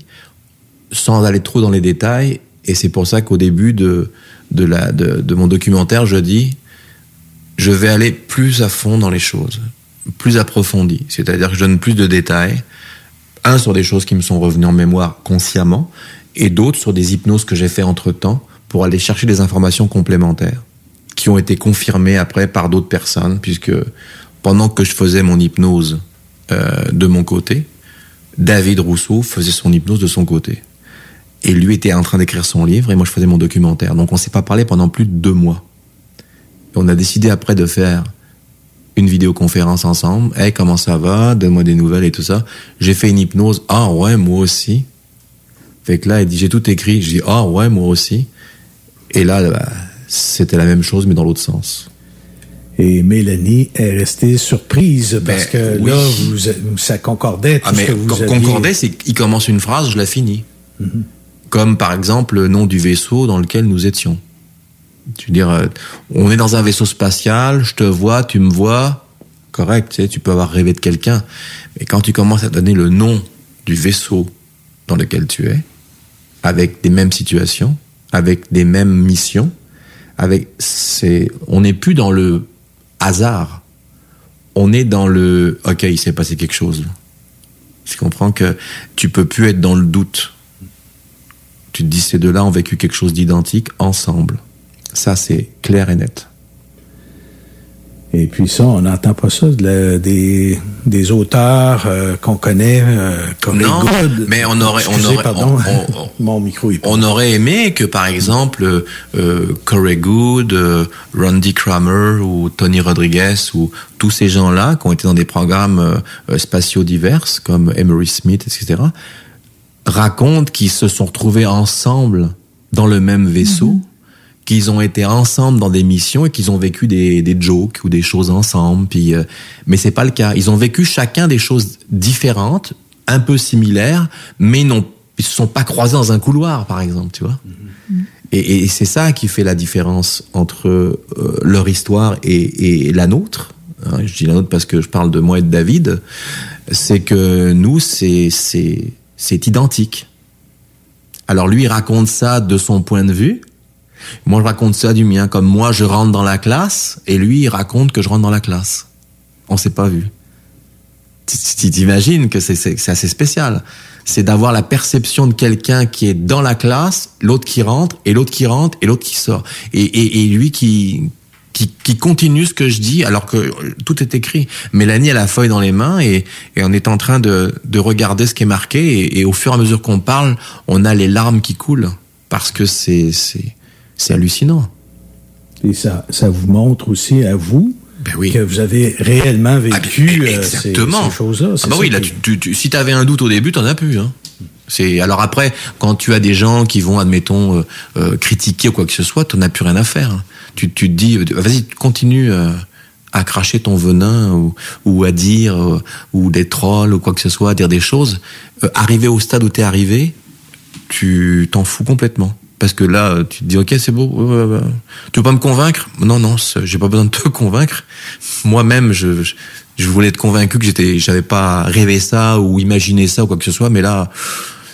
sans aller trop dans les détails. Et c'est pour ça qu'au début de de la de, de mon documentaire, je dis, je vais aller plus à fond dans les choses, plus approfondi. C'est-à-dire que je donne plus de détails. Un sur des choses qui me sont revenues en mémoire consciemment, et d'autres sur des hypnoses que j'ai fait entre temps pour aller chercher des informations complémentaires qui ont été confirmées après par d'autres personnes, puisque pendant que je faisais mon hypnose euh, de mon côté, David Rousseau faisait son hypnose de son côté. Et lui était en train d'écrire son livre et moi je faisais mon documentaire. Donc on s'est pas parlé pendant plus de deux mois. Et on a décidé après de faire une vidéoconférence ensemble. Hey, comment ça va? Donne-moi des nouvelles et tout ça. J'ai fait une hypnose. Ah ouais, moi aussi. Fait que là, il dit, j'ai tout écrit. Je dis, ah ouais, moi aussi. Et là, bah, c'était la même chose, mais dans l'autre sens. Et Mélanie est restée surprise parce que Ben, oui. là, vous, ça concordait tout Ah, ce mais que vous con- aviez. concordait, c'est qu'il commence une phrase, je la finis. Mhm. Comme par exemple le nom du vaisseau dans lequel nous étions. Tu veux dire, euh, on est dans un vaisseau spatial, je te vois, tu me vois, correct, tu sais, tu peux avoir rêvé de quelqu'un. Mais quand tu commences à donner le nom du vaisseau dans lequel tu es, avec des mêmes situations, avec des mêmes missions, avec, c'est, on n'est plus dans le hasard. On est dans le, ok, il s'est passé quelque chose. Tu comprends que tu peux plus être dans le doute. Tu te dis ces deux-là ont vécu quelque chose d'identique ensemble. Ça, c'est clair et net. Et puis ça, on n'entend pas ça de la- des, des auteurs euh, qu'on connaît euh, comme Non, Good. mais on aurait, on aurait, pardon. on- on- mon micro est on aurait aimé que, par exemple, euh, Corey Good, euh, Randy Kramer ou Tony Rodriguez ou tous ces gens-là qui ont été dans des programmes euh, euh, spatiaux divers comme Emery Smith, etc., racontent qu'ils se sont retrouvés ensemble dans le même vaisseau, qu'ils ont été ensemble dans des missions et qu'ils ont vécu des, des jokes ou des choses ensemble. Puis, euh, mais c'est pas le cas. Ils ont vécu chacun des choses différentes, un peu similaires, mais non, ils se sont pas croisés dans un couloir, par exemple, tu vois. Et, et c'est ça qui fait la différence entre euh, leur histoire et, et la nôtre. Hein, je dis la nôtre parce que je parle de moi et de David. C'est que nous, c'est c'est c'est identique. Alors lui, il raconte ça de son point de vue. Moi, je raconte ça du mien. Comme moi, je rentre dans la classe, et lui, il raconte que je rentre dans la classe. On s'est pas vu. Tu- T'imagines que c'est- assez spécial. C'est d'avoir la perception de quelqu'un qui est dans la classe, l'autre qui rentre, et l'autre qui rentre, et l'autre qui sort. Et, lui qui, qui, continue ce que je dis alors que euh, tout est écrit. Mélanie a la feuille dans les mains et, on est en train de, de regarder ce qui est marqué et, au fur et à mesure qu'on parle, on a les larmes qui coulent parce que c'est c'est hallucinant. Et ça, ça vous montre aussi à vous que vous avez réellement vécu euh, ces, Exactement. ces choses-là. Ah ça oui, là, tu, tu, tu- si t'avais un doute au début, t'en as plus. Hein. C'est alors après, quand tu as des gens qui vont, admettons, euh, euh, critiquer ou quoi que ce soit, t'en as plus rien à faire. hein. Tu, tu te dis, euh, vas-y, continue euh, à cracher ton venin ou, ou à dire euh, ou des trolls ou quoi que ce soit, à dire des choses. Euh, arrivé au stade où t'es arrivé, tu t'en fous complètement. Parce que là, tu te dis, ok, c'est beau. Tu veux pas me convaincre? Non, non, j'ai pas besoin de te convaincre. Moi-même, je, je, voulais être convaincu que j'étais, j'avais pas rêvé ça ou imaginé ça ou quoi que ce soit. Mais là,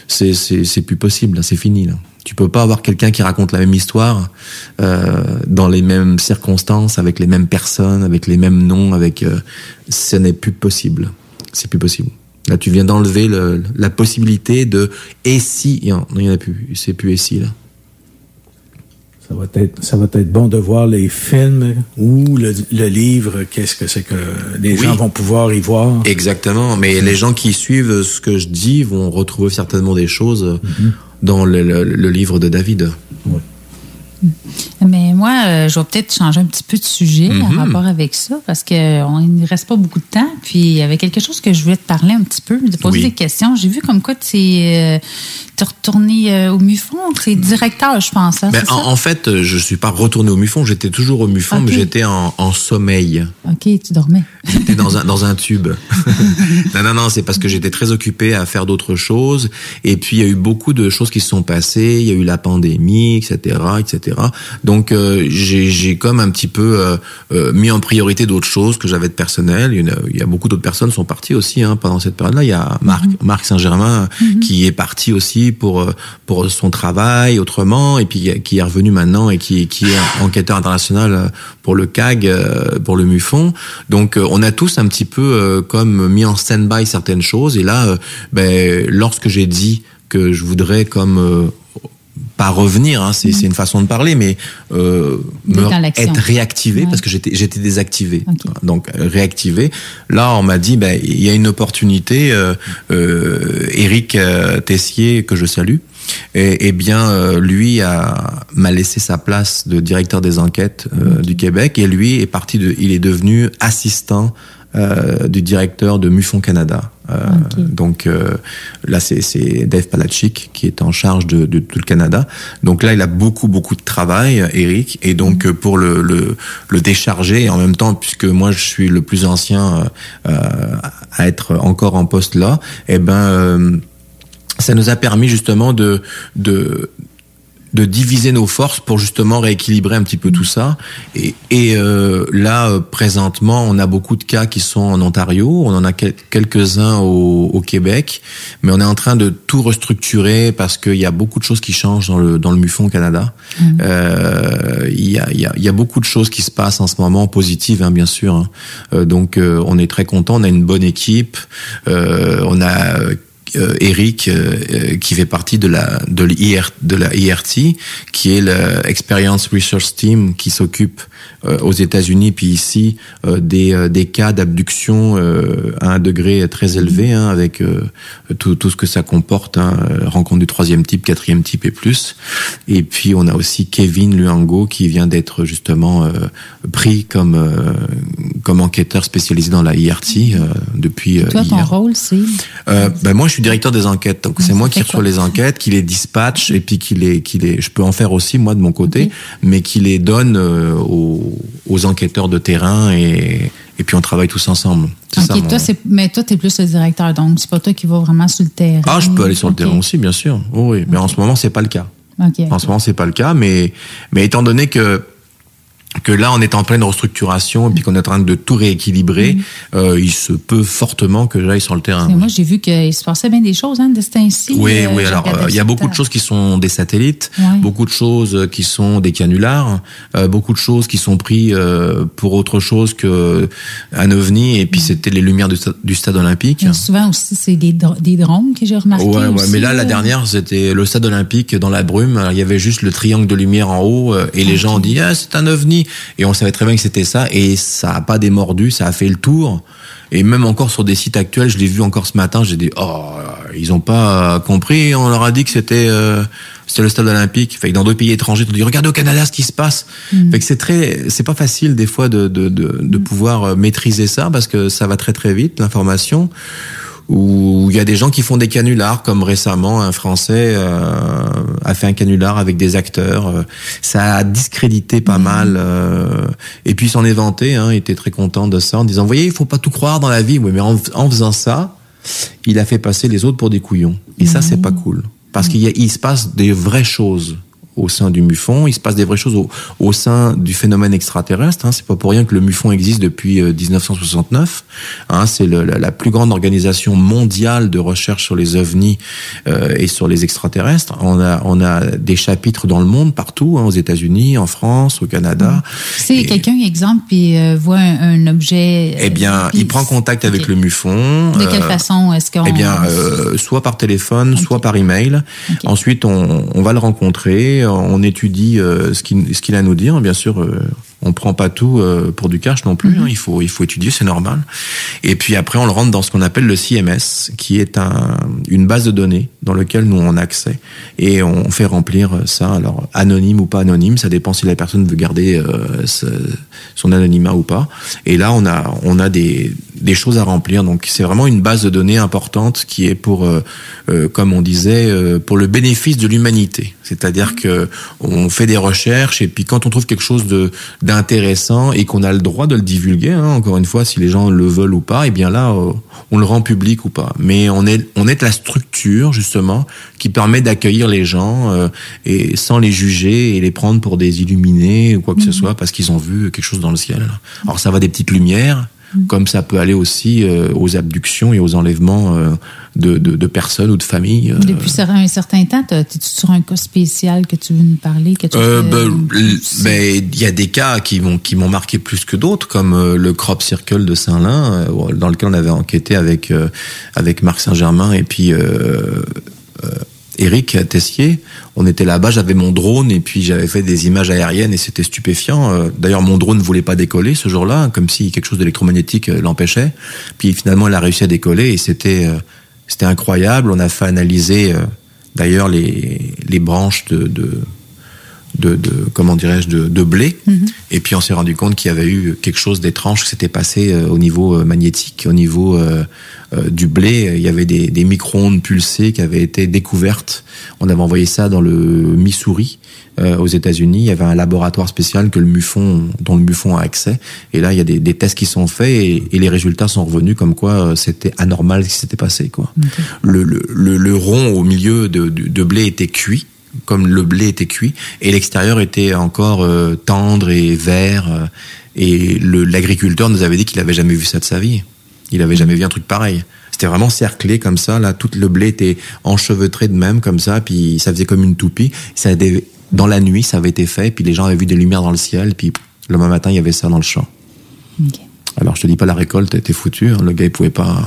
c'est, c'est, plus possible. C'est fini. Là. Tu peux pas avoir quelqu'un qui raconte la même histoire euh, dans les mêmes circonstances, avec les mêmes personnes, avec les mêmes noms. Avec, euh, ce n'est plus possible. C'est plus possible. Là, tu viens d'enlever le, la possibilité de et si. Non, il y en a plus. C'est plus et si là. Ça va être, ça va être bon de voir les films ou le, le livre. Qu'est-ce que c'est que les Oui. gens vont pouvoir y voir. Exactement, mais les gens qui suivent ce que je dis vont retrouver certainement des choses Mhm. dans le, le- le livre de David. Mais moi, euh, je vais peut-être changer un petit peu de sujet en Mhm. rapport avec ça, parce qu'il ne reste pas beaucoup de temps. Puis, il y avait quelque chose que je voulais te parler un petit peu, de poser Oui. des questions. J'ai vu comme quoi tu es, retourné euh, au MUFON. Tu es directeur, je pense. hein, Ben, en, ça? en fait, euh, je suis pas retourné au MUFON, j'étais toujours au MUFON, mais j'étais en, en sommeil. OK, tu dormais. J'étais dans un, dans un tube. non, non, non, c'est parce que j'étais très occupé à faire d'autres choses. Et puis, il y a eu beaucoup de choses qui se sont passées. Il y a eu la pandémie, etc., etc. Donc, euh, j'ai comme un petit peu euh, euh, mis en priorité d'autres choses que j'avais de personnel. Il y, a, il y a beaucoup d'autres personnes qui sont parties aussi hein, pendant cette période-là. Il y a Marc, Marc Saint-Germain qui est parti aussi pour pour son travail autrement, et puis qui est revenu maintenant et qui qui est enquêteur international pour le CAG, pour le MUFON. Donc on a tous un petit peu comme mis en stand-by certaines choses. Et là, ben, lorsque j'ai dit que je voudrais comme pas revenir, hein, c'est une façon de parler, mais euh, être réactivé Ouais. parce que j'étais j'étais désactivé. Donc euh, réactivé. Là, on m'a dit, ben il y a une opportunité. Euh, euh, Eric euh, Tessier que je salue. Et, et bien, euh, lui a m'a laissé sa place de directeur des enquêtes du Québec et lui est parti de, il est devenu assistant euh, du directeur de MUFON Canada. Euh, Donc euh, là, c'est Dave Palachik qui est en charge de, de tout le Canada. Donc là, il a beaucoup beaucoup de travail, Eric, et donc euh, pour le, le le décharger et en même temps, puisque moi je suis le plus ancien euh, euh, à être encore en poste là, eh ben euh, ça nous a permis justement de de de diviser nos forces pour justement rééquilibrer un petit peu tout ça. Et, et euh, là, euh, présentement, on a beaucoup de cas qui sont en Ontario, on en a quel- quelques-uns au, au Québec, mais on est en train de tout restructurer parce qu'il y a beaucoup de choses qui changent dans le dans le MUFON Canada. Euh, Il y, a, il y, a, y a beaucoup de choses qui se passent en ce moment, positives hein, bien sûr. hein. Euh, donc euh, on est très content, on a une bonne équipe, euh, on a euh, Eric euh, euh, qui fait partie de la de l'IR de la IRT qui est la Experience Research Team qui s'occupe aux États-Unis puis ici euh, des euh, des cas d'abduction euh, à un degré très élevé hein, avec euh, tout tout ce que ça comporte hein, euh, rencontre du troisième type quatrième type et plus et puis on a aussi Kevin Luango qui vient d'être justement euh, pris comme euh, comme enquêteur spécialisé dans la IRT euh, depuis euh, Toi, ton hier. rôle, c'est. Euh, ben moi, je suis directeur des enquêtes, donc c'est moi qui reçois les enquêtes, qui les dispatche et puis qui les, qui les, je peux en faire aussi moi de mon côté, mais qui les donne euh, aux, aux enquêteurs de terrain et et puis on travaille tous ensemble. C'est ça, OK, mon- toi, c'est- mais toi, tu es plus le directeur, donc c'est pas toi qui vas vraiment sur le terrain. Ah, je peux aller sur le terrain aussi, bien sûr. Oh, oui, mais en ce moment, c'est pas le cas. En ce moment, c'est pas le cas, mais mais étant donné que que là, on est en pleine restructuration et puis qu'on est en train de tout rééquilibrer, euh, il se peut fortement que j'aille sur le terrain. Et moi, j'ai vu qu'il se passait bien des choses, hein, de ce temps-ci. Oui, Euh, oui. Alors, euh, il y a beaucoup de choses qui sont des satellites, Ouais. beaucoup de choses euh, qui sont des canulars, euh, beaucoup de choses qui sont pris euh, pour autre chose que un ovni. Et puis c'était les lumières du, sta- du stade olympique. Mais souvent aussi, c'est des, dro- des drones que j'ai remarqué. Ouais, ouais, aussi, mais là, la euh. dernière, c'était le stade olympique dans la brume. Alors, il y avait juste le triangle de lumière en haut, euh, et les gens ont dit, ah, c'est un ovni. Et on savait très bien que c'était ça et ça a pas démordu, ça a fait le tour. Et même encore sur des sites actuels, je l'ai vu encore ce matin, j'ai dit oh ils ont pas compris, on leur a dit que c'était euh, c'était le stade olympique. Fait que dans d'autres pays étrangers, on dit regardez au Canada ce qui se passe. Mm. Fait que c'est très c'est pas facile des fois de de de, de pouvoir euh, maîtriser ça parce que ça va très très vite l'information où il y a des gens qui font des canulars, comme récemment un Français euh, a fait un canular avec des acteurs. Euh, Ça a discrédité pas mal. euh, et puis s'en est vanté, hein, il était très content de ça, en disant, vous voyez, il faut pas tout croire dans la vie. Oui, mais en, en faisant ça, il a fait passer les autres pour des couillons. Et ça, c'est pas cool. Parce qu'il y a- il se passe des vraies choses au sein du MUFON, il se passe des vraies choses au, au sein du phénomène extraterrestre. Hein. C'est pas pour rien que le MUFON existe depuis euh, 1969. Hein. C'est la, la plus grande organisation mondiale de recherche sur les ovnis euh, et sur les extraterrestres. On a, on a des chapitres dans le monde, partout, hein, aux États-Unis, en France, au Canada. Si quelqu'un, exemple, puis euh, voit un, un objet. euh, Eh bien, il prend contact avec le MUFON. De quelle euh, façon est-ce qu'on. eh bien, euh, soit par téléphone, soit par email. Ensuite, on, on va le rencontrer, on étudie euh, ce qu'il a à nous dire. Bien sûr, euh, on prend pas tout euh, pour du cash non plus. hein. Il faut il faut étudier, c'est normal. Et puis après, on le rentre dans ce qu'on appelle le CMS, qui est un, une base de données dans lequel nous on a accès et on fait remplir ça. Alors anonyme ou pas anonyme, ça dépend si la personne veut garder euh, ce- son anonymat ou pas. Et là, on a on a des des choses à remplir. Donc c'est vraiment une base de données importante qui est pour, euh, euh, comme on disait, euh, pour le bénéfice de l'humanité. C'est-à-dire que on fait des recherches et puis quand on trouve quelque chose de d'intéressant et qu'on a le droit de le divulguer, hein, encore une fois, si les gens le veulent ou pas, et bien là, euh, on le rend public ou pas. Mais on est on est la structure justement qui permet d'accueillir les gens euh, et sans les juger et les prendre pour des illuminés ou quoi que ce soit parce qu'ils ont vu quelque chose dans le ciel. Alors ça va des petites lumières comme ça peut aller aussi euh, aux abductions et aux enlèvements euh, de, de, de personnes ou de familles. euh. Depuis un certain temps, tu es sur un cas spécial que tu veux nous parler? Fais- ben, l- ben, il y a des cas qui m'ont qui m'ont marqué plus que d'autres, comme le crop circle de Saint-Lin, dans lequel on avait enquêté avec avec Marc Saint-Germain et puis Eric Tessier. On était là-bas, j'avais mon drone et puis j'avais fait des images aériennes et c'était stupéfiant. Euh, D'ailleurs, mon drone ne voulait pas décoller ce jour-là, comme si quelque chose d'électromagnétique euh, l'empêchait. Puis finalement, il a réussi à décoller et c'était euh, incroyable. On a fait analyser d'ailleurs les branches de de, de comment dirais-je de, de blé. Et puis on s'est rendu compte qu'il y avait eu quelque chose d'étrange qui s'était passé euh, au niveau euh, magnétique au niveau euh, euh, du blé. Il y avait des, des micro-ondes pulsées qui avaient été découvertes. On avait envoyé ça dans le Missouri euh, aux États-Unis. Il y avait un laboratoire spécial que le MUFON dont le MUFON a accès. Et là il y a des, des tests qui sont faits et, et les résultats sont revenus comme quoi c'était anormal ce qui s'était passé quoi. Le, le, le, le rond au milieu de, de, de blé était cuit comme le blé était cuit et l'extérieur était encore euh, tendre et vert euh, et l'agriculteur nous avait dit qu'il avait jamais vu ça de sa vie. Il avait jamais vu un truc pareil. C'était vraiment cerclé comme ça là tout le blé était enchevêtré de même comme ça puis ça faisait comme une toupie. Ça dans la nuit ça avait été fait puis les gens avaient vu des lumières dans le ciel puis le matin il y avait ça dans le champ alors je te dis pas la récolte était foutue, hein, le gars il pouvait pas.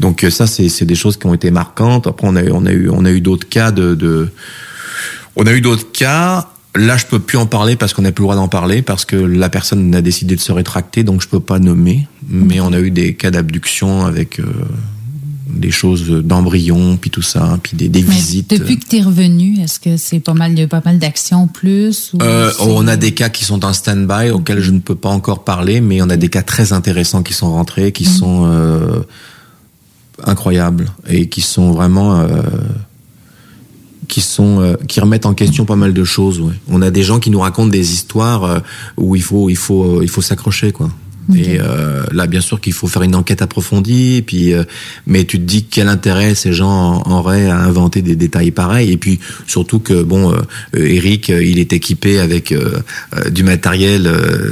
Donc euh, ça c'est c'est des choses qui ont été marquantes. Après on a eu on a eu on a eu d'autres cas de, de on a eu d'autres cas. Là je peux plus en parler parce qu'on n'a plus le droit d'en parler parce que la personne a décidé de se rétracter donc je peux pas nommer. Mais on a eu des cas d'abduction avec euh, des choses d'embryons puis tout ça puis des, des visites. Depuis que tu es revenu, est-ce que c'est pas mal, il y a pas mal d'actions plus? Ou Euh, on a des cas qui sont en stand-by auxquels je ne peux pas encore parler, mais on a des cas très intéressants qui sont rentrés, qui sont euh, incroyables et qui sont vraiment euh, qui sont euh, qui remettent en question pas mal de choses. Ouais. On a des gens qui nous racontent des histoires euh, où il faut il faut il faut s'accrocher quoi. Et euh, là, bien sûr qu'il faut faire une enquête approfondie. Et puis, euh, mais tu te dis quel intérêt ces gens en- auraient à inventer des détails pareils. Et puis surtout que bon, euh, euh, Eric, euh, il est équipé avec euh, du matériel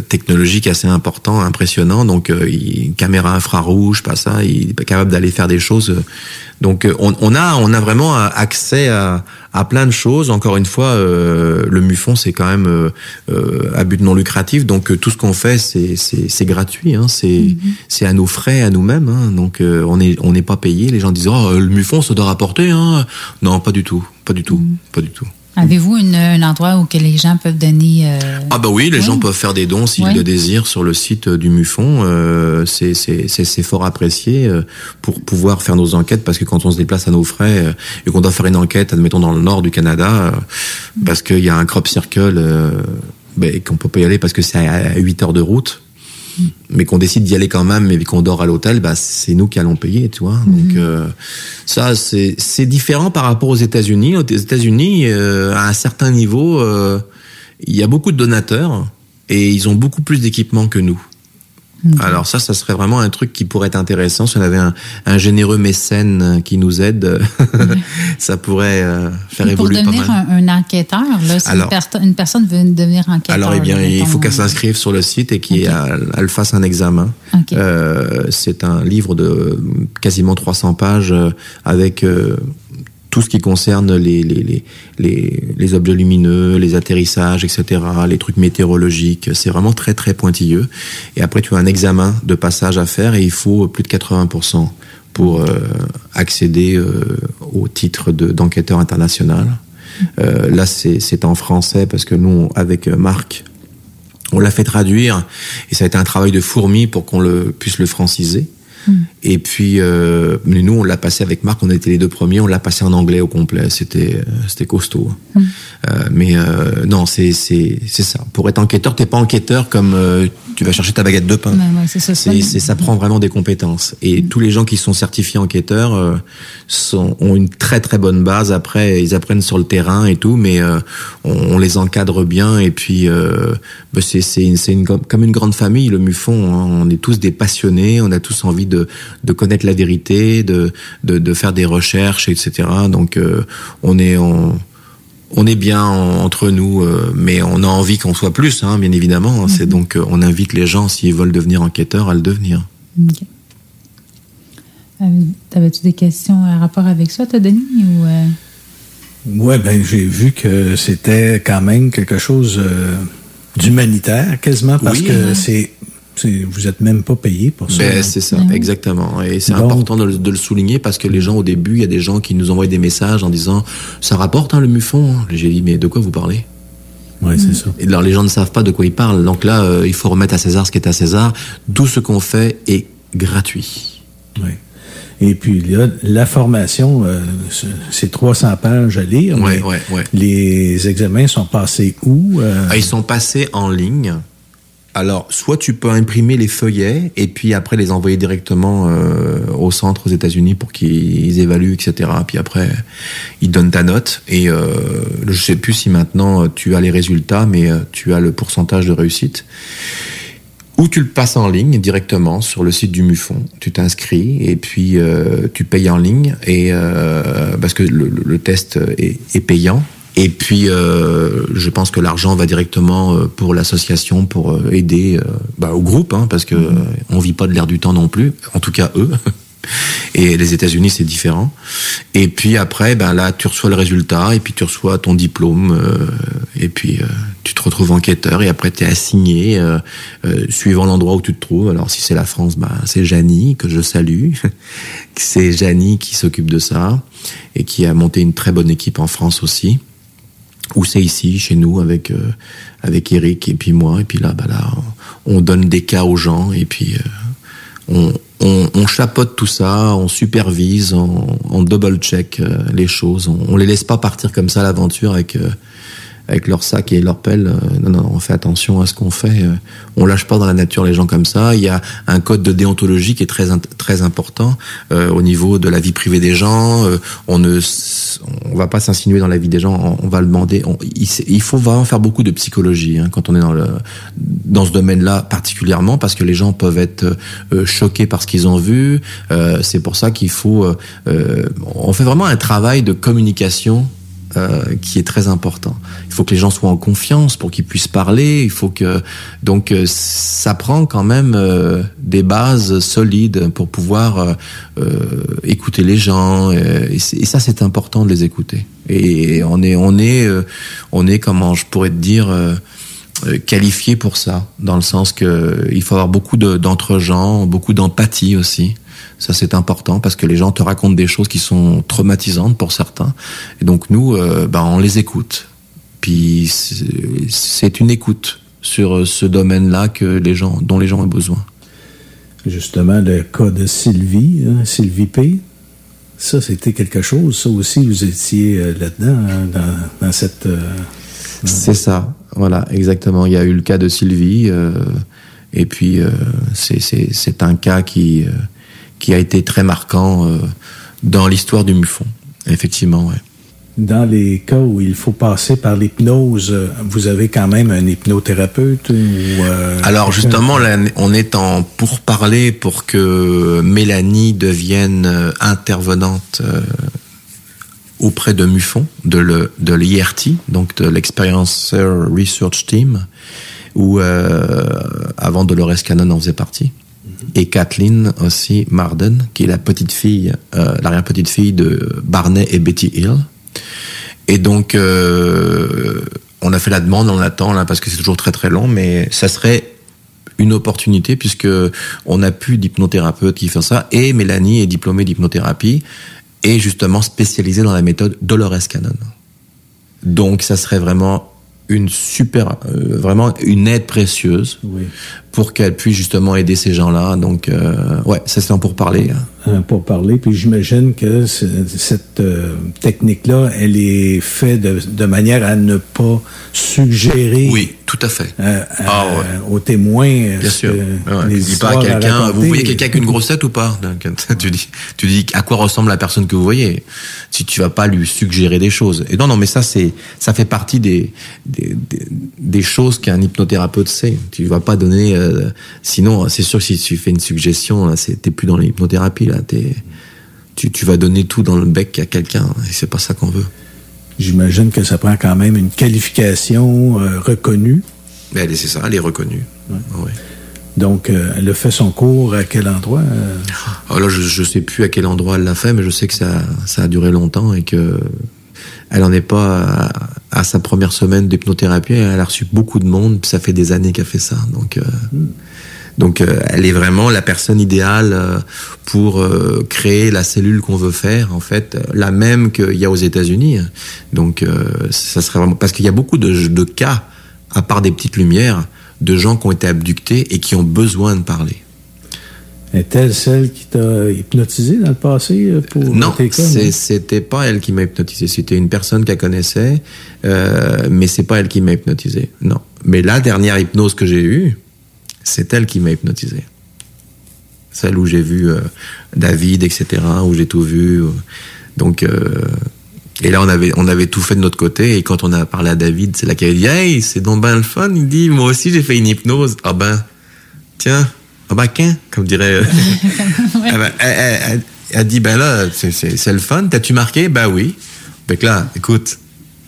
technologique assez important, impressionnant. Donc, il, caméra infrarouge, pas ça. Il est capable d'aller faire des choses. Donc, euh, on, on a on a vraiment euh, accès à, à plein de choses. Encore une fois, euh, le MUFON, c'est quand même euh, euh, à but non lucratif. Donc, tout ce qu'on fait, c'est c'est c'est gratuit. Hein, c'est c'est à nos frais, à nous-mêmes. Hein, donc, euh, on est on n'est pas payé. Les gens disent oh le MUFON, ça doit rapporter. Hein. Non, pas du tout, pas du tout, pas du tout. Avez-vous une- un endroit où que les gens peuvent donner euh, Ah bah oui, les gens peuvent faire des dons s'ils Oui. le désirent sur le site euh, du MUFON. Euh, c'est- c'est c'est- c'est fort apprécié euh, pour pouvoir faire nos enquêtes parce que quand on se déplace à nos frais euh, et qu'on doit faire une enquête, admettons dans le nord du Canada, parce qu'il y a un crop circle euh, ben, et qu'on peut pas y aller parce que c'est à 8 heures de route, mais qu'on décide d'y aller quand même et qu'on dort à l'hôtel, bah, c'est nous qui allons payer, tu vois. Donc euh, ça, c'est c'est différent par rapport aux États-Unis. Aux États-Unis, euh, à un certain niveau, euh, il y a beaucoup de donateurs et ils ont beaucoup plus d'équipements que nous. Alors ça, ça serait vraiment un truc qui pourrait être intéressant si on avait un, un généreux mécène qui nous aide. ça pourrait euh, faire pour évoluer pas devenir un, un enquêteur, là, si Alors- une, perso- une personne veut devenir enquêteur. Alors, eh bien, là, il faut qu'elle s'inscrive sur le site et qu'elle elle fasse un examen. Euh, c'est un livre de quasiment 300 pages euh, avec euh, tout ce qui concerne les, objets lumineux, les atterrissages, etc., les trucs météorologiques. C'est vraiment très, très pointilleux. Et après, tu as un examen de passage à faire et il faut plus de 80% pour euh, accéder euh, au titre de- d'enquêteur international. Euh, là, c'est en français parce que nous, avec Marc, on l'a fait traduire et ça a été un travail de fourmi pour qu'on le puisse le franciser. Et puis, euh, mais nous, on l'a passé avec Marc, on était les deux premiers, on l'a passé en anglais au complet. C'était, euh, c'était costaud. Euh, mais euh, non, c'est, c'est, c'est ça. Pour être enquêteur, t'es pas enquêteur comme euh, tu vas chercher ta baguette de pain. Ouais, ouais, c'est. C'est, c'est- ça prend vraiment des compétences. Et tous les gens qui sont certifiés enquêteurs euh, sont, ont une très très bonne base. Après, ils apprennent sur le terrain et tout, mais euh, on, on les encadre bien. Et puis, euh, bah, c'est, c'est, une, c'est une, comme une grande famille, le MUFON. hein. On est tous des passionnés, on a tous envie de, de connaître la vérité, de, de, de faire des recherches, etc. Donc, euh, on est... On, on est bien en- entre nous, euh, mais on a envie qu'on soit plus, hein, bien évidemment. C'est donc, euh, on invite les gens, s'ils veulent devenir enquêteurs, à le devenir. OK. Euh, T'avais-tu des questions à rapport avec ça, toi, Denis? Ou, euh, Ouais, ben j'ai vu que c'était quand même quelque chose euh, d'humanitaire, quasiment, parce Oui. que c'est- vous êtes même pas payé pour ça. Ben, c'est ça, exactement. Et c'est important de, le- de le souligner parce que les gens, au début, il y a des gens qui nous envoient des messages en disant Ça rapporte, hein, le MUFON hein. J'ai dit Mais de quoi vous parlez? Ouais, c'est ça. Et alors, les gens ne savent pas de quoi ils parlent. Donc là, euh, il faut remettre à César ce qui est à César. Tout ce qu'on fait est gratuit. Oui. Et puis là, la formation, euh, c'est- c'est 300 pages à lire. Ouais, ouais, ouais. Les examens sont passés où? euh? Ah, Ils sont passés en ligne. Alors, soit tu peux imprimer les feuillets et puis après les envoyer directement euh, au centre aux États-Unis pour qu'ils évaluent, etc. Puis après, ils donnent ta note. Et euh, je sais plus si maintenant euh, tu as les résultats, mais tu as le pourcentage de réussite. Ou tu le passes en ligne directement sur le site du MUFON. Tu t'inscris et puis tu payes en ligne et parce que le, test est, est payant. Et puis euh, je pense que l'argent va directement euh, pour l'association pour euh, aider euh, bah, au groupe hein, parce que euh, on vit pas de l'air du temps non plus. En tout cas eux. Et les États-Unis, c'est différent. Et puis après, ben là, tu reçois le résultat, et puis tu reçois ton diplôme, euh, et puis euh, tu te retrouves enquêteur, et après tu es assigné, euh, euh, suivant l'endroit où tu te trouves. Alors si c'est la France, ben, c'est Janie, que je salue. c'est Janie qui s'occupe de ça, et qui a monté une très bonne équipe en France aussi. Ou c'est ici, chez nous, avec euh, avec Eric et puis moi. Et puis là, bah là, on donne des cas aux gens, et puis euh, on, on, on chapeaute tout ça, on supervise, on, double-check euh, les choses. On, on les laisse pas partir comme ça l'aventure avec euh, avec leur sac et leur pelle. Euh, non, non, on fait attention à ce qu'on fait. Euh, on lâche pas dans la nature les gens comme ça. Il y a un code de déontologie qui est très très important euh, au niveau de la vie privée des gens. On ne on va pas s'insinuer dans la vie des gens. On, va le demander. Il, faut vraiment faire beaucoup de psychologie hein, quand on est dans le dans ce domaine-là particulièrement parce que les gens peuvent être choqués par ce qu'ils ont vu. C'est pour ça qu'il faut. on fait vraiment un travail de communication euh, qui est très important. Il faut que les gens soient en confiance pour qu'ils puissent parler. Il faut que donc euh, ça prend quand même euh, des bases solides pour pouvoir écouter les gens. et, ça, c'est important de les écouter. Et on est on est on est comment je pourrais te dire. qualifié pour ça, dans le sens que il faut avoir beaucoup de- d'entre-gens, beaucoup d'empathie aussi. Ça, c'est important parce que les gens te racontent des choses qui sont traumatisantes pour certains. Et donc, nous, euh, ben, on les écoute. Puis, c'est- une écoute sur ce domaine-là que les gens, dont les gens ont besoin. Justement, le cas de Sylvie, hein, Sylvie P. Ça, c'était quelque chose. Ça aussi, vous étiez euh, là-dedans, hein, dans, dans cette. euh, C'est ça, voilà, exactement. Il y a eu le cas de Sylvie, euh, et puis euh, c'est- un cas qui, euh, qui a été très marquant euh, dans l'histoire du MUFON, effectivement, ouais. Dans les cas où il faut passer par l'hypnose, vous avez quand même un hypnothérapeute ou. euh, Alors justement, là, on est en pourparler pour que Mélanie devienne euh, intervenante euh, auprès de MUFON, de le- de l'IRT, donc de l'Experiencer Research Team, où euh, avant Dolores Cannon en faisait partie. Et Kathleen aussi Marden, qui est la petite fille, euh, l'arrière-petite fille de Barney et Betty Hill. Et donc, euh, on a fait la demande, on attend là parce que c'est toujours très très long, mais ça serait une opportunité puisque on a plus d'hypnothérapeute qui fait ça et Mélanie est diplômée d'hypnothérapie et justement spécialisée dans la méthode Dolores Cannon. Donc, ça serait vraiment une super, euh, vraiment une aide précieuse Oui. pour qu'elle puisse justement aider ces gens-là. Donc, euh, ouais, ça c'est pour parler. hein, pour parler. Puis j'imagine que ce- cette euh, technique-là, elle est faite de, de manière à ne pas suggérer Oui, tout à fait. euh, Ah ouais. aux témoins euh, Bien sûr. que Ouais, les tu dis pas à quelqu'un, vous voyez quelqu'un avec une grosse tête ou pas? Donc, tu dis, tu dis à quoi ressemble la personne que vous voyez. Si tu vas pas lui suggérer des choses. Et non, non, mais ça c'est, ça fait partie des des, des, des choses qu'un hypnothérapeute sait. Tu vas pas donner. euh, sinon, c'est sûr que si tu fais une suggestion, là, c'est t'es plus dans l'hypnothérapie là. T'es, tu, tu vas donner tout dans le bec à quelqu'un. Et c'est pas ça qu'on veut. J'imagine que ça prend quand même une qualification euh, reconnue. Mais elle, c'est ça, elle est reconnue. Ouais. Donc, euh, elle a fait son cours à quel endroit euh? Oh là, je, je sais plus à quel endroit elle l'a fait, mais je sais que ça, ça a duré longtemps et que elle en est pas à, à sa première semaine d'hypnothérapie. Elle a reçu beaucoup de monde, puis ça fait des années qu'elle fait ça. Donc, euh, donc euh, elle est vraiment la personne idéale euh, pour euh, créer la cellule qu'on veut faire, en fait, euh, la même qu'il y a aux États-Unis. Donc, euh, ça serait vraiment parce qu'il y a beaucoup de, de cas, à part des petites lumières, de gens qui ont été abductés et qui ont besoin de parler. Est-elle celle qui t'a hypnotisé dans le passé euh, pour Non, c'était pas elle qui m'a hypnotisé. C'était une personne qu'elle connaissait, euh, mais c'est pas elle qui m'a hypnotisé. Non. Mais la dernière hypnose que j'ai eue, c'est elle qui m'a hypnotisé. Celle où j'ai vu euh, David, etc., où j'ai tout vu. Donc, euh, et là, on avait, on avait tout fait de notre côté. Et quand on a parlé à David, c'est là qu'il a dit Hey, c'est donc ben le fun. Il dit Moi aussi, j'ai fait une hypnose. Ah ben, tiens, ah ben, qu'un, comme dirait. euh, elle, elle- elle- elle dit Ben là, c'est- le fun. T'as-tu marqué? Ben oui. Donc là, écoute,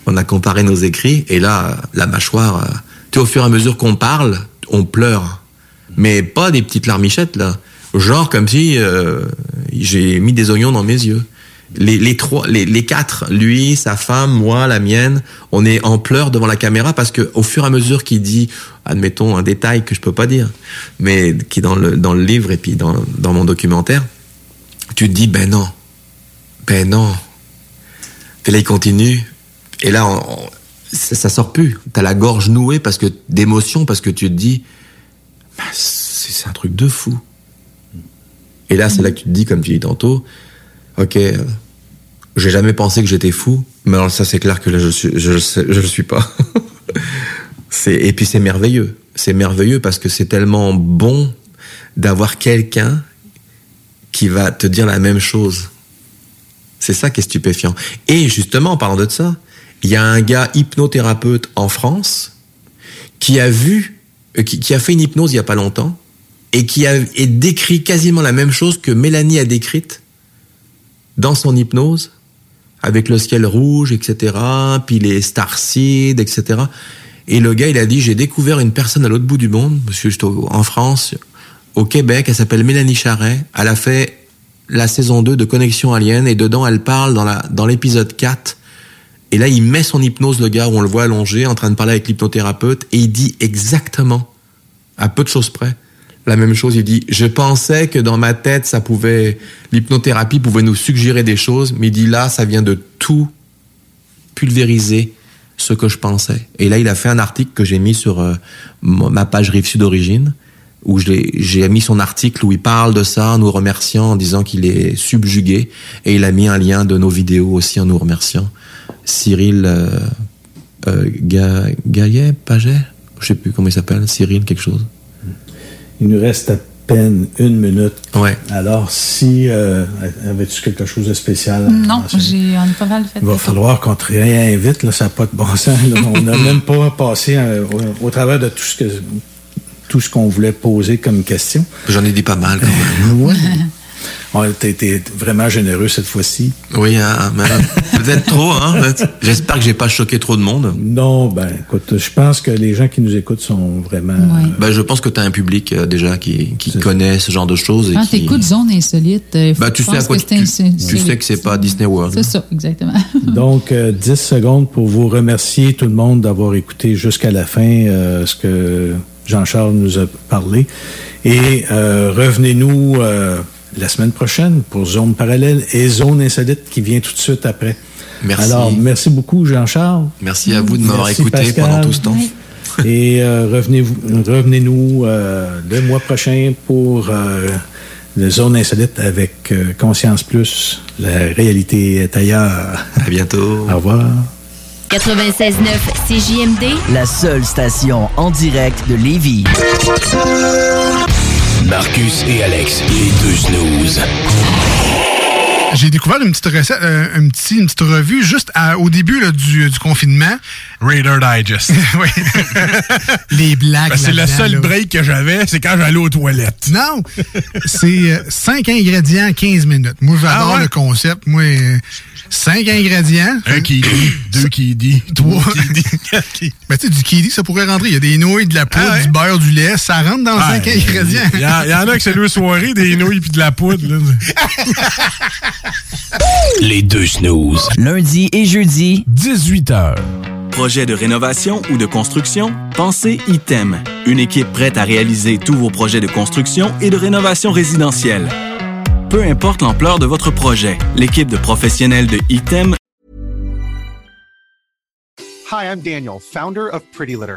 on a comparé nos écrits. Et là, la mâchoire, tu au fur et à mesure qu'on parle, on pleure. Mais pas des petites larmichettes, là. Genre comme si euh, j'ai mis des oignons dans mes yeux. Les, les trois, les, les quatre, lui, sa femme, moi, la mienne, on est en pleurs devant la caméra parce que au fur et à mesure qu'il dit, admettons un détail que je peux pas dire, mais qui est dans le dans le livre et puis dans dans mon documentaire, tu te dis ben non, ben non. Puis là il continue et là ça, ça sort plus. T'as la gorge nouée parce que d'émotion parce que tu te dis bah, c'est un truc de fou. Et là, c'est là que tu te dis, comme tu dis tantôt, ok, euh, j'ai jamais pensé que j'étais fou, mais alors ça, c'est clair que là, je suis, le suis pas. et puis c'est merveilleux, c'est merveilleux parce que c'est tellement bon d'avoir quelqu'un qui va te dire la même chose. C'est ça qui est stupéfiant. Et justement, en parlant de ça, il y a un gars hypnothérapeute en France qui a vu, qui, qui a fait une hypnose il y a pas longtemps et qui a et décrit quasiment la même chose que Mélanie a décrite dans son hypnose avec le ciel rouge, etc., puis les starseeds, etc. Et le gars, il a dit, j'ai découvert une personne à l'autre bout du monde, au- en France, au Québec, elle s'appelle Mélanie Charret. Elle a fait la saison 2 de Connexion Alien, et dedans, elle parle dans la dans l'épisode 4. Et là, il met son hypnose, le gars, où on le voit allongé, en train de parler avec l'hypnothérapeute, et il dit exactement, à peu de choses près, la même chose. Il dit, je pensais que dans ma tête, ça pouvait, l'hypnothérapie pouvait nous suggérer des choses, mais il dit là, ça vient de tout pulvériser ce que je pensais. Et là, il a fait un article que j'ai mis sur euh, ma page Rive Sud d'origine, où j'ai mis son article où il parle de ça en nous remerciant, en disant qu'il est subjugué. Et il a mis un lien de nos vidéos aussi en nous remerciant. Cyril euh, euh, Gaillet, Paget, je sais plus comment il s'appelle, Cyril quelque chose. Il nous reste à peine une minute. Ouais. Alors, si euh, avais-tu quelque chose de spécial? Non, j'ai, on est pas mal fait. Il va falloir qu'on te réinvite, là, ça n'a pas de bon sens. On n'a même pas passé euh, au, au, travers de tout ce que tout ce qu'on voulait poser comme question. J'en ai dit pas mal quand même. ouais. Oh, t'as été vraiment généreux cette fois-ci. Oui, hein, peut-être trop. Hein, J'espère que j'ai pas choqué trop de monde. Non, ben écoute, je pense que les gens qui nous écoutent sont vraiment. Euh, ben, je pense que tu as un public euh, déjà qui, qui connaît ce genre de choses. Quand qui... t'écoutes Zone Insolite, euh, ben, tu sais à quoi tu, tu, sais que c'est pas Disney World. C'est ça, exactement. Donc, 10 secondes pour vous remercier tout le monde d'avoir écouté jusqu'à la fin ce que Jean-Charles nous a parlé. Et revenez-nous la semaine prochaine pour Zone Parallèle et Zone Insolite qui vient tout de suite après. Merci. Alors, merci beaucoup, Jean-Charles. Merci à vous de m'avoir écouté pendant tout ce temps. Et euh, revenez, revenez-nous euh, le mois prochain pour euh, la Zone Insolite avec euh, Conscience Plus. La réalité est ailleurs. À bientôt. Au revoir. 96.9 CJMD, la seule station en direct de Lévis. Marcus et Alex, les deux snooze. J'ai découvert une petite recette, euh, un petit, une petite revue juste à, au début là, du, du, confinement. Raider Digest. oui. Les blagues. Ben, c'est le seul là. break que j'avais, c'est quand j'allais aux toilettes. Non! c'est 5 euh, ingrédients, 15 minutes. Moi, j'adore ah ouais? le concept. Moi, euh, 5 ingrédients. Un qui dit, deux qui dit, trois qui dit, quatre qui Ben, tu sais, du kiwi, ça pourrait rentrer. Il y a des nouilles, de la poudre, ah ouais? du beurre, du lait. Ça rentre dans 5 ah, ingrédients. Il y, y, en a que c'est deux soirées, des nouilles puis de la poudre. Les deux snooze. Lundi et jeudi, 18h. Projet de rénovation ou de construction? Pensez ITEM. Une équipe prête à réaliser tous vos projets de construction et de rénovation résidentielle. Peu importe l'ampleur de votre projet, l'équipe de professionnels de ITEM. Hi, I'm Daniel, founder of Pretty Litter.